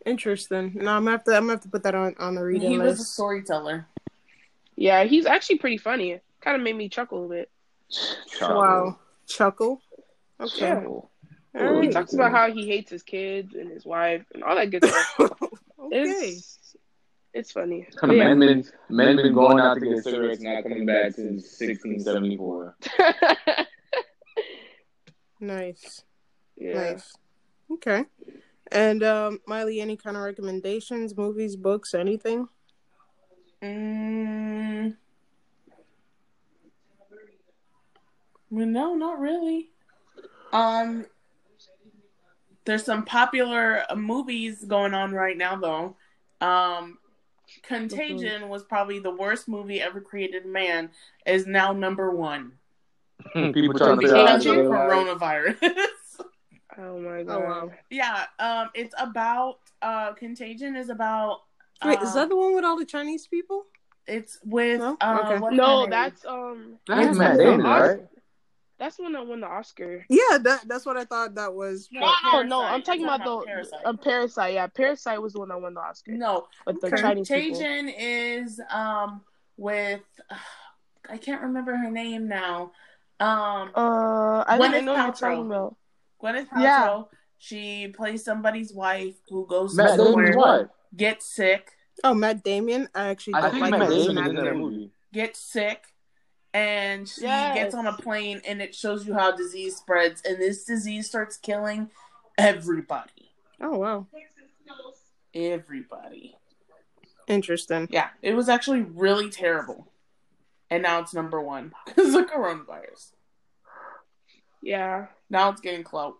[SPEAKER 1] Interesting. No, I'm gonna have to. I'm gonna have to put that on on the reading
[SPEAKER 4] He was a
[SPEAKER 1] list.
[SPEAKER 4] storyteller.
[SPEAKER 2] Yeah, he's actually pretty funny. Kind of made me chuckle a bit.
[SPEAKER 1] Wow. Chuckle. Okay.
[SPEAKER 2] Yeah.
[SPEAKER 1] All
[SPEAKER 2] He talks about how he hates his kids and his wife and all that good (laughs) stuff.
[SPEAKER 1] okay.
[SPEAKER 2] It's it's funny. But
[SPEAKER 3] Men been men been going out to get cigarettes, not coming back since 1674. (laughs)
[SPEAKER 1] Nice.
[SPEAKER 2] yeah.
[SPEAKER 1] Nice. Okay. And um, Miley, any kind of recommendations, movies, books, anything?
[SPEAKER 4] Mm. Well, no, not really. Um, there's some popular uh, movies going on right now, though. Um, Contagion was probably the worst movie ever created. Man is now number one.
[SPEAKER 3] People trying to
[SPEAKER 2] Contagion?
[SPEAKER 3] figure out
[SPEAKER 4] Because of
[SPEAKER 3] the-
[SPEAKER 4] coronavirus. (laughs)
[SPEAKER 2] Oh my god.
[SPEAKER 1] Oh wow.
[SPEAKER 4] yeah. Um, it's about uh, Contagion is about.
[SPEAKER 1] Wait,
[SPEAKER 4] uh,
[SPEAKER 1] is that the one with all the Chinese people?
[SPEAKER 4] It's with
[SPEAKER 1] No?
[SPEAKER 4] uh,
[SPEAKER 1] Okay.
[SPEAKER 2] No, that's um
[SPEAKER 3] That's
[SPEAKER 1] It's
[SPEAKER 3] Matt Damon, right?
[SPEAKER 2] That's when I won the Oscar.
[SPEAKER 1] Yeah, that that's what I thought that was.
[SPEAKER 4] No,
[SPEAKER 2] No,
[SPEAKER 4] Parasite.
[SPEAKER 2] no, I'm talking
[SPEAKER 4] You're
[SPEAKER 2] about the
[SPEAKER 4] about Parasite.
[SPEAKER 2] uh, Parasite. Yeah, Parasite was the one that won the Oscar.
[SPEAKER 4] No,
[SPEAKER 2] But the Chinese people.
[SPEAKER 4] Contagion is um with (sighs) I can't remember her name now. Um,
[SPEAKER 2] Uh, I
[SPEAKER 4] Gwyneth
[SPEAKER 2] know
[SPEAKER 4] Paltrow.
[SPEAKER 2] talking about.
[SPEAKER 4] Gwyneth Paltrow.
[SPEAKER 2] Yeah.
[SPEAKER 4] She plays somebody's wife who goes
[SPEAKER 3] Matt
[SPEAKER 4] somewhere,
[SPEAKER 3] Damon's what?
[SPEAKER 4] gets sick,
[SPEAKER 1] Oh, Matt Damon. I actually
[SPEAKER 3] I
[SPEAKER 1] don't
[SPEAKER 3] think
[SPEAKER 1] like
[SPEAKER 3] Matt
[SPEAKER 1] him as
[SPEAKER 3] Damon in that movie.
[SPEAKER 4] gets sick, and she
[SPEAKER 2] Yes.
[SPEAKER 4] gets on a plane, and it shows you how disease spreads, and this disease starts killing everybody.
[SPEAKER 1] Oh wow,
[SPEAKER 4] Everybody.
[SPEAKER 1] interesting.
[SPEAKER 4] Yeah, it was actually really terrible. And now it's number one (laughs) because of coronavirus.
[SPEAKER 2] Yeah.
[SPEAKER 4] Now it's getting clout.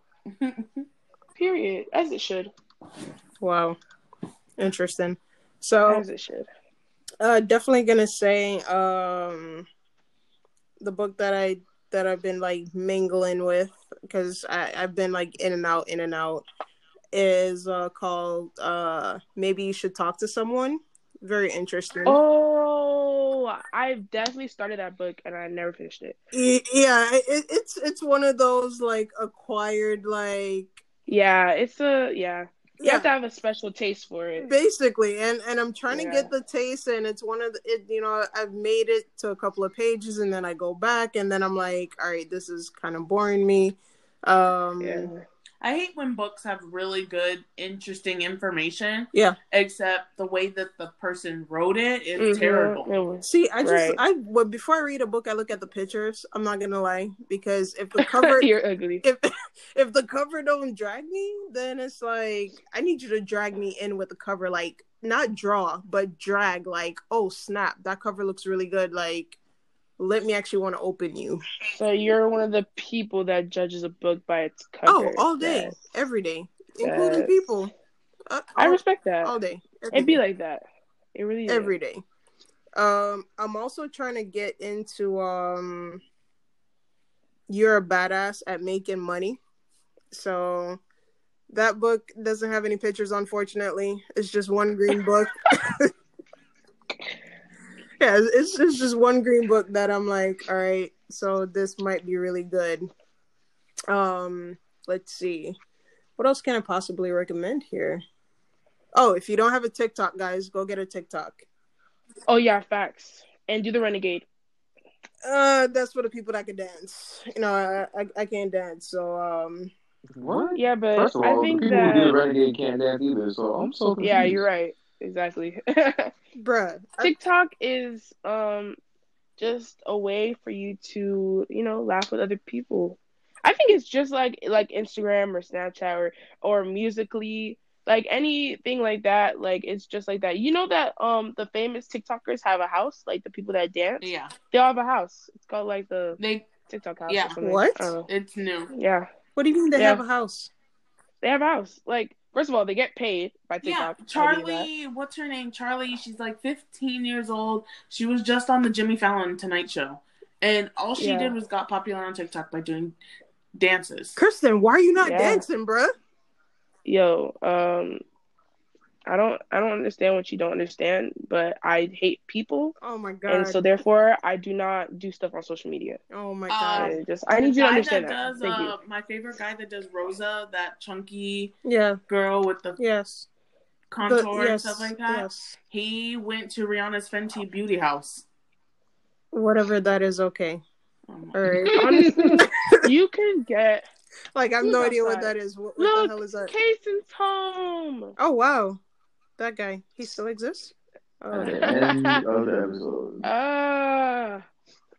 [SPEAKER 4] (laughs)
[SPEAKER 2] Period. As it should.
[SPEAKER 1] Wow, interesting. So
[SPEAKER 2] As it should.
[SPEAKER 1] uh definitely gonna say um the book that i that i've been like mingling with because i i've been like in and out in and out is uh called uh maybe you should talk to someone very interesting
[SPEAKER 2] Oh, I've definitely started that book and I never finished it.
[SPEAKER 1] Yeah it, it's it's one of those like acquired like
[SPEAKER 2] Yeah, it's a yeah. You have to have a special taste for it.
[SPEAKER 1] basically and and i'm trying to get the taste and it's one of the it, you know i've made it to a couple of pages and then i go back and then i'm like all right this is kind of boring me um
[SPEAKER 2] Yeah.
[SPEAKER 4] I hate when books have really good, interesting information.
[SPEAKER 1] Yeah.
[SPEAKER 4] Except the way that the person wrote it is
[SPEAKER 2] Mhm.
[SPEAKER 4] terrible.
[SPEAKER 2] It was-
[SPEAKER 1] see i just
[SPEAKER 2] Right.
[SPEAKER 1] i well, before i read a book i look at the pictures i'm not gonna lie because if the (laughs) cover
[SPEAKER 2] You're ugly.
[SPEAKER 1] if (laughs) if the cover don't drag me then it's like i need you to drag me in with the cover like not draw but drag like oh snap that cover looks really good like let me actually want to open you
[SPEAKER 2] So you're one of the people that judges a book by its cover.
[SPEAKER 1] Oh, all day,
[SPEAKER 2] Yes.
[SPEAKER 1] every day, including
[SPEAKER 2] Yes.
[SPEAKER 1] people. Uh,
[SPEAKER 2] I respect that.
[SPEAKER 1] all day.
[SPEAKER 2] It'd be like that. It really is.
[SPEAKER 1] every day. Um, I'm also trying to get into um, you're a badass at making money. So that book doesn't have any pictures, unfortunately. It's just one green book. (laughs) (laughs) yeah, it's it's just one green book that I'm like, all right, so this might be really good. Um, let's see. What else can I possibly recommend here? Oh, if you don't have a TikTok, guys, go get a TikTok.
[SPEAKER 2] Oh yeah, facts. And do the renegade.
[SPEAKER 1] Uh, that's for the people that can dance. You know, I I, I can't dance, so um,
[SPEAKER 3] What?
[SPEAKER 2] Yeah, but
[SPEAKER 3] First of
[SPEAKER 2] I
[SPEAKER 3] all, the
[SPEAKER 2] think
[SPEAKER 3] people who do the
[SPEAKER 2] that
[SPEAKER 3] renegade can't dance either, so I'm so confused.
[SPEAKER 2] yeah, you're right. Exactly. (laughs)
[SPEAKER 1] bruh, I,
[SPEAKER 2] TikTok is um just a way for you to, you know, laugh with other people. I think it's just like like Instagram or Snapchat or or Musical.ly like anything like that like it's just like that. You know that um the famous TikTokers have a house, like the people that dance.
[SPEAKER 4] Yeah.
[SPEAKER 2] They all have a house. It's called like the
[SPEAKER 4] They
[SPEAKER 2] TikTok house
[SPEAKER 4] Yeah.
[SPEAKER 2] or.
[SPEAKER 1] What?
[SPEAKER 2] I don't know.
[SPEAKER 4] it's new.
[SPEAKER 2] Yeah.
[SPEAKER 1] what do you mean they
[SPEAKER 2] Yeah.
[SPEAKER 1] have a house?
[SPEAKER 2] They have a house. Like first of all, they get paid by TikTok. I'll give you that.
[SPEAKER 4] Charli, what's her name? Charli, she's like 15 years old. She was just on the Jimmy Fallon Tonight Show. And all she
[SPEAKER 2] Yeah.
[SPEAKER 4] did was got popular on TikTok by doing dances.
[SPEAKER 1] Kristen, why are you not
[SPEAKER 2] Yeah.
[SPEAKER 1] dancing, bruh?
[SPEAKER 2] Yo, um I don't I don't understand what you don't understand, but I hate people
[SPEAKER 1] Oh my god.
[SPEAKER 2] and so therefore I do not do stuff on social media.
[SPEAKER 1] oh my
[SPEAKER 4] Uh,
[SPEAKER 1] god.
[SPEAKER 2] I just I need you to understand
[SPEAKER 4] that.
[SPEAKER 2] that.
[SPEAKER 4] Does,
[SPEAKER 2] Thank you.
[SPEAKER 4] uh, My favorite guy that does Rosa, that chunky
[SPEAKER 1] yeah.
[SPEAKER 4] girl with the
[SPEAKER 1] Yes.
[SPEAKER 4] contour
[SPEAKER 1] The-
[SPEAKER 4] and stuff like that.
[SPEAKER 1] Yes.
[SPEAKER 4] He went to Rihanna's Fenty Beauty House.
[SPEAKER 1] Whatever that is, okay.
[SPEAKER 4] Oh
[SPEAKER 1] All right. (laughs)
[SPEAKER 2] Honestly, you can get
[SPEAKER 1] like I have
[SPEAKER 2] Who's
[SPEAKER 1] no idea what that is. What, what
[SPEAKER 2] Look,
[SPEAKER 1] the hell is that?
[SPEAKER 2] Cason's home.
[SPEAKER 1] Oh wow, that guy. He still exists. Oh,
[SPEAKER 3] At the end of the episode. (laughs)
[SPEAKER 2] Ah,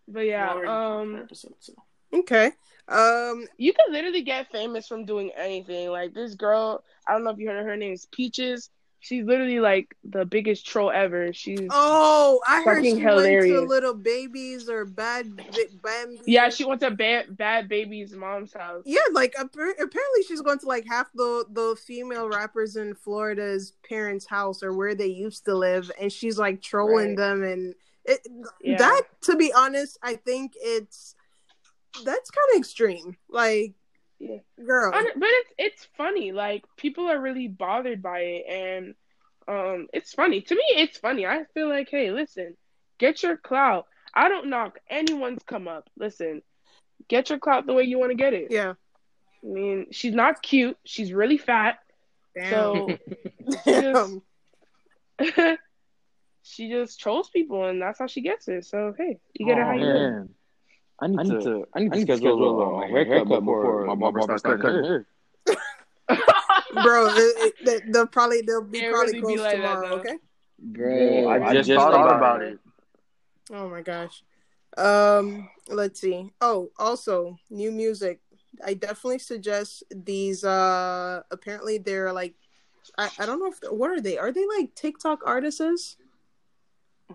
[SPEAKER 2] but yeah,
[SPEAKER 4] Already
[SPEAKER 2] um,
[SPEAKER 4] episode, so.
[SPEAKER 1] okay. Um.
[SPEAKER 2] you can literally get famous from doing anything. Like this girl, I don't know if you heard of her name is Peaches. She's literally like the biggest troll ever. She's
[SPEAKER 1] Oh, I heard she went to little babies or bad, bad.
[SPEAKER 2] yeah, she went to bad bad baby's mom's house.
[SPEAKER 1] Yeah, like apparently she's going to like half the the female rappers in Florida's parents' house or where they used to live, and she's like trolling
[SPEAKER 2] Right.
[SPEAKER 1] them. And it
[SPEAKER 2] Yeah.
[SPEAKER 1] that, to be honest, I think it's that's kind of extreme. Like,
[SPEAKER 2] Yeah.
[SPEAKER 1] girl,
[SPEAKER 2] Hon- But it's it's funny. Like people are really bothered by it, and um, it's funny to me. It's funny. I feel like, hey, listen, get your clout. I don't knock anyone's come up. Listen, get your clout the way you want to get it.
[SPEAKER 1] yeah,
[SPEAKER 2] I mean, she's not cute. She's really fat.
[SPEAKER 1] damn,
[SPEAKER 2] So (laughs)
[SPEAKER 1] damn. (laughs)
[SPEAKER 2] she just trolls people, and that's how she gets it. So hey, you get it how you get it.
[SPEAKER 3] man. I need, to, I need to schedule a, a haircut before my barber starts cutting hair. (laughs)
[SPEAKER 1] bro, it, it, they- they'll probably they'll be
[SPEAKER 2] It
[SPEAKER 1] probably
[SPEAKER 2] really be like that,
[SPEAKER 1] tomorrow.
[SPEAKER 2] though.
[SPEAKER 1] okay.
[SPEAKER 3] Bro,
[SPEAKER 5] I just thought about it.
[SPEAKER 1] Oh my gosh. Um, let's see. Oh, also new music. I definitely suggest these. Uh, apparently they're like, I, I don't know if what are they? Are they like TikTok artists?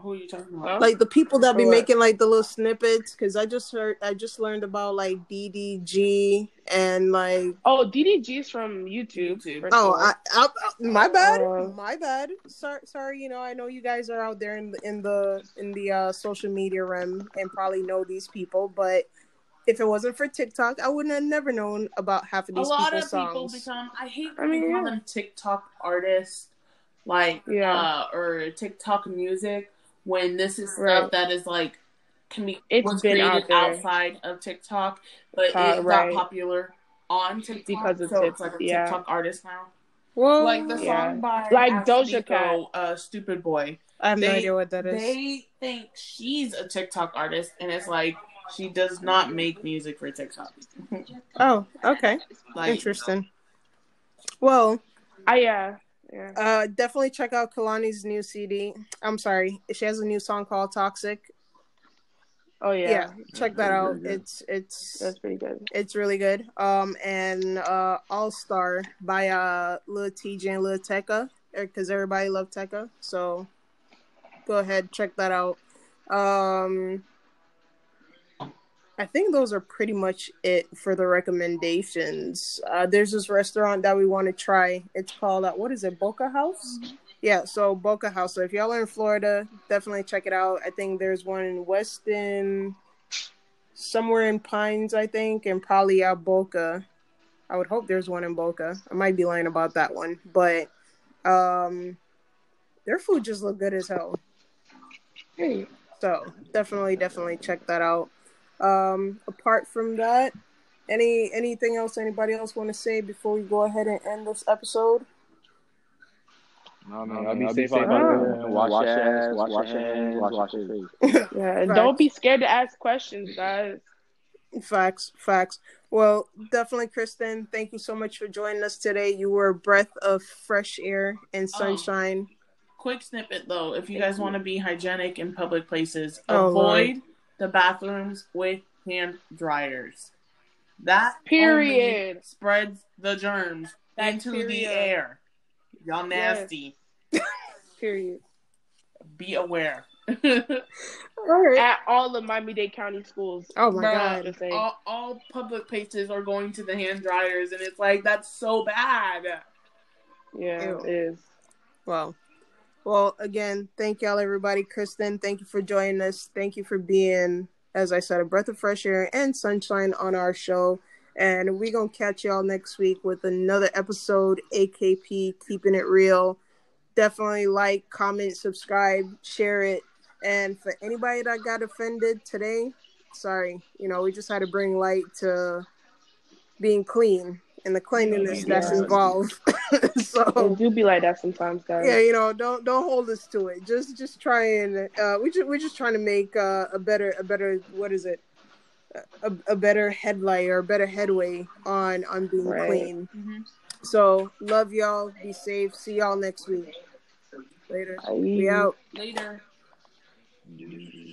[SPEAKER 4] Who are you talking about?
[SPEAKER 1] Like the people that be
[SPEAKER 2] what?
[SPEAKER 1] making like the little snippets? Because I just heard, I just learned about like DDG and like.
[SPEAKER 2] Oh, DDG's from YouTube.
[SPEAKER 4] YouTube.
[SPEAKER 1] Oh. I, I, I- my bad,
[SPEAKER 2] Uh,
[SPEAKER 1] my bad. Sorry, sorry. You know, I know you guys are out there in the in the in the uh, social media realm and probably know these people, but if it wasn't for TikTok, I wouldn't have never known about half of
[SPEAKER 4] a
[SPEAKER 1] these
[SPEAKER 4] lot
[SPEAKER 1] people's
[SPEAKER 4] of people
[SPEAKER 1] songs.
[SPEAKER 4] become I hate
[SPEAKER 2] I
[SPEAKER 4] when
[SPEAKER 2] mean,
[SPEAKER 4] they
[SPEAKER 2] yeah.
[SPEAKER 4] them TikTok artists like
[SPEAKER 2] Yeah.
[SPEAKER 4] uh or TikTok music when this is stuff that is like can be
[SPEAKER 2] It's
[SPEAKER 4] was created
[SPEAKER 2] out
[SPEAKER 4] outside of TikTok but
[SPEAKER 2] Uh,
[SPEAKER 4] it
[SPEAKER 2] right.
[SPEAKER 4] got popular on TikTok
[SPEAKER 2] Because of
[SPEAKER 4] so
[SPEAKER 2] Tik-
[SPEAKER 4] it's like a
[SPEAKER 2] yeah.
[SPEAKER 4] TikTok artist now.
[SPEAKER 1] Well,
[SPEAKER 4] like the
[SPEAKER 2] Yeah.
[SPEAKER 4] song by
[SPEAKER 2] Like Doja Cat.
[SPEAKER 4] Uh, "Stupid Boy."
[SPEAKER 1] I have no idea what that is.
[SPEAKER 4] They think she's a TikTok artist, and it's like she does not make music for TikTok.
[SPEAKER 1] Oh, okay,
[SPEAKER 4] Like,
[SPEAKER 1] interesting. Well,
[SPEAKER 2] I yeah. Yeah.
[SPEAKER 1] uh, definitely check out Kehlani's new CD. I'm sorry, she has a new song called "Toxic."
[SPEAKER 2] Oh
[SPEAKER 1] Yeah,
[SPEAKER 2] yeah.
[SPEAKER 1] check that out.
[SPEAKER 3] good.
[SPEAKER 1] It's it's
[SPEAKER 2] That's pretty good.
[SPEAKER 1] it's really good. Um, and uh, All Star by uh Lil Tjay and Lil Tecca, because everybody loved Tecca. So go ahead, check that out. Um, I think those are pretty much it for the recommendations. Uh, there's this restaurant that we want to try. It's called uh, what is it, Boca House? Yeah, so Boca House. So if y'all are in Florida, definitely check it out. I think there's one in Weston, somewhere in Pines, I think, and probably out Boca. I would hope there's one in Boca. I might be lying about that one, but um, their food just look good as hell.
[SPEAKER 2] Hey.
[SPEAKER 1] So definitely, definitely check that out. Um, apart from that, any anything else anybody else want to say before we go ahead and end this episode?
[SPEAKER 3] No,
[SPEAKER 5] man,
[SPEAKER 3] man,
[SPEAKER 5] I'll be safe out there. Wash your ass, wash your hands, wash your face.
[SPEAKER 2] Yeah. And don't be scared to ask questions, guys.
[SPEAKER 1] Facts, facts. Well, definitely, Kristen. Thank you so much for joining us today. You were a breath of fresh air and sunshine.
[SPEAKER 4] quick snippet though, if you guys want to be hygienic in public places,
[SPEAKER 1] Oh,
[SPEAKER 4] avoid the bathrooms with hand dryers. That
[SPEAKER 2] Period.
[SPEAKER 4] only spreads the germs into the air. Y'all
[SPEAKER 2] Yes.
[SPEAKER 4] nasty. (laughs)
[SPEAKER 2] Period.
[SPEAKER 4] Be aware.
[SPEAKER 1] All right.
[SPEAKER 2] At all of Miami Dade County schools.
[SPEAKER 1] Oh my
[SPEAKER 4] Bruh,
[SPEAKER 1] god.
[SPEAKER 4] All, all public places are going to the hand dryers, and it's like that's so bad.
[SPEAKER 2] Yeah,
[SPEAKER 1] Ew.
[SPEAKER 2] it is.
[SPEAKER 1] Well, well, again, thank y'all, everybody. Kristen, thank you for joining us. Thank you for being, as I said, a breath of fresh air and sunshine on our show. And we're going to catch y'all next week with another episode, AKP, Keeping It Real. Definitely like, comment, subscribe, share it. And for anybody that got offended today, sorry. You know, we just had to bring light to being clean and the cleanliness that's involved. (laughs) so
[SPEAKER 2] It do be like that sometimes, guys.
[SPEAKER 1] yeah you know don't don't hold us to it just just try and uh we just we're just trying to make uh, a better a better what is it a, a better headlight or a better headway on on being
[SPEAKER 2] Right.
[SPEAKER 1] clean
[SPEAKER 4] Mm-hmm.
[SPEAKER 1] so love y'all be safe see y'all next week later
[SPEAKER 2] Bye.
[SPEAKER 1] we out
[SPEAKER 4] Later.
[SPEAKER 3] Yeah.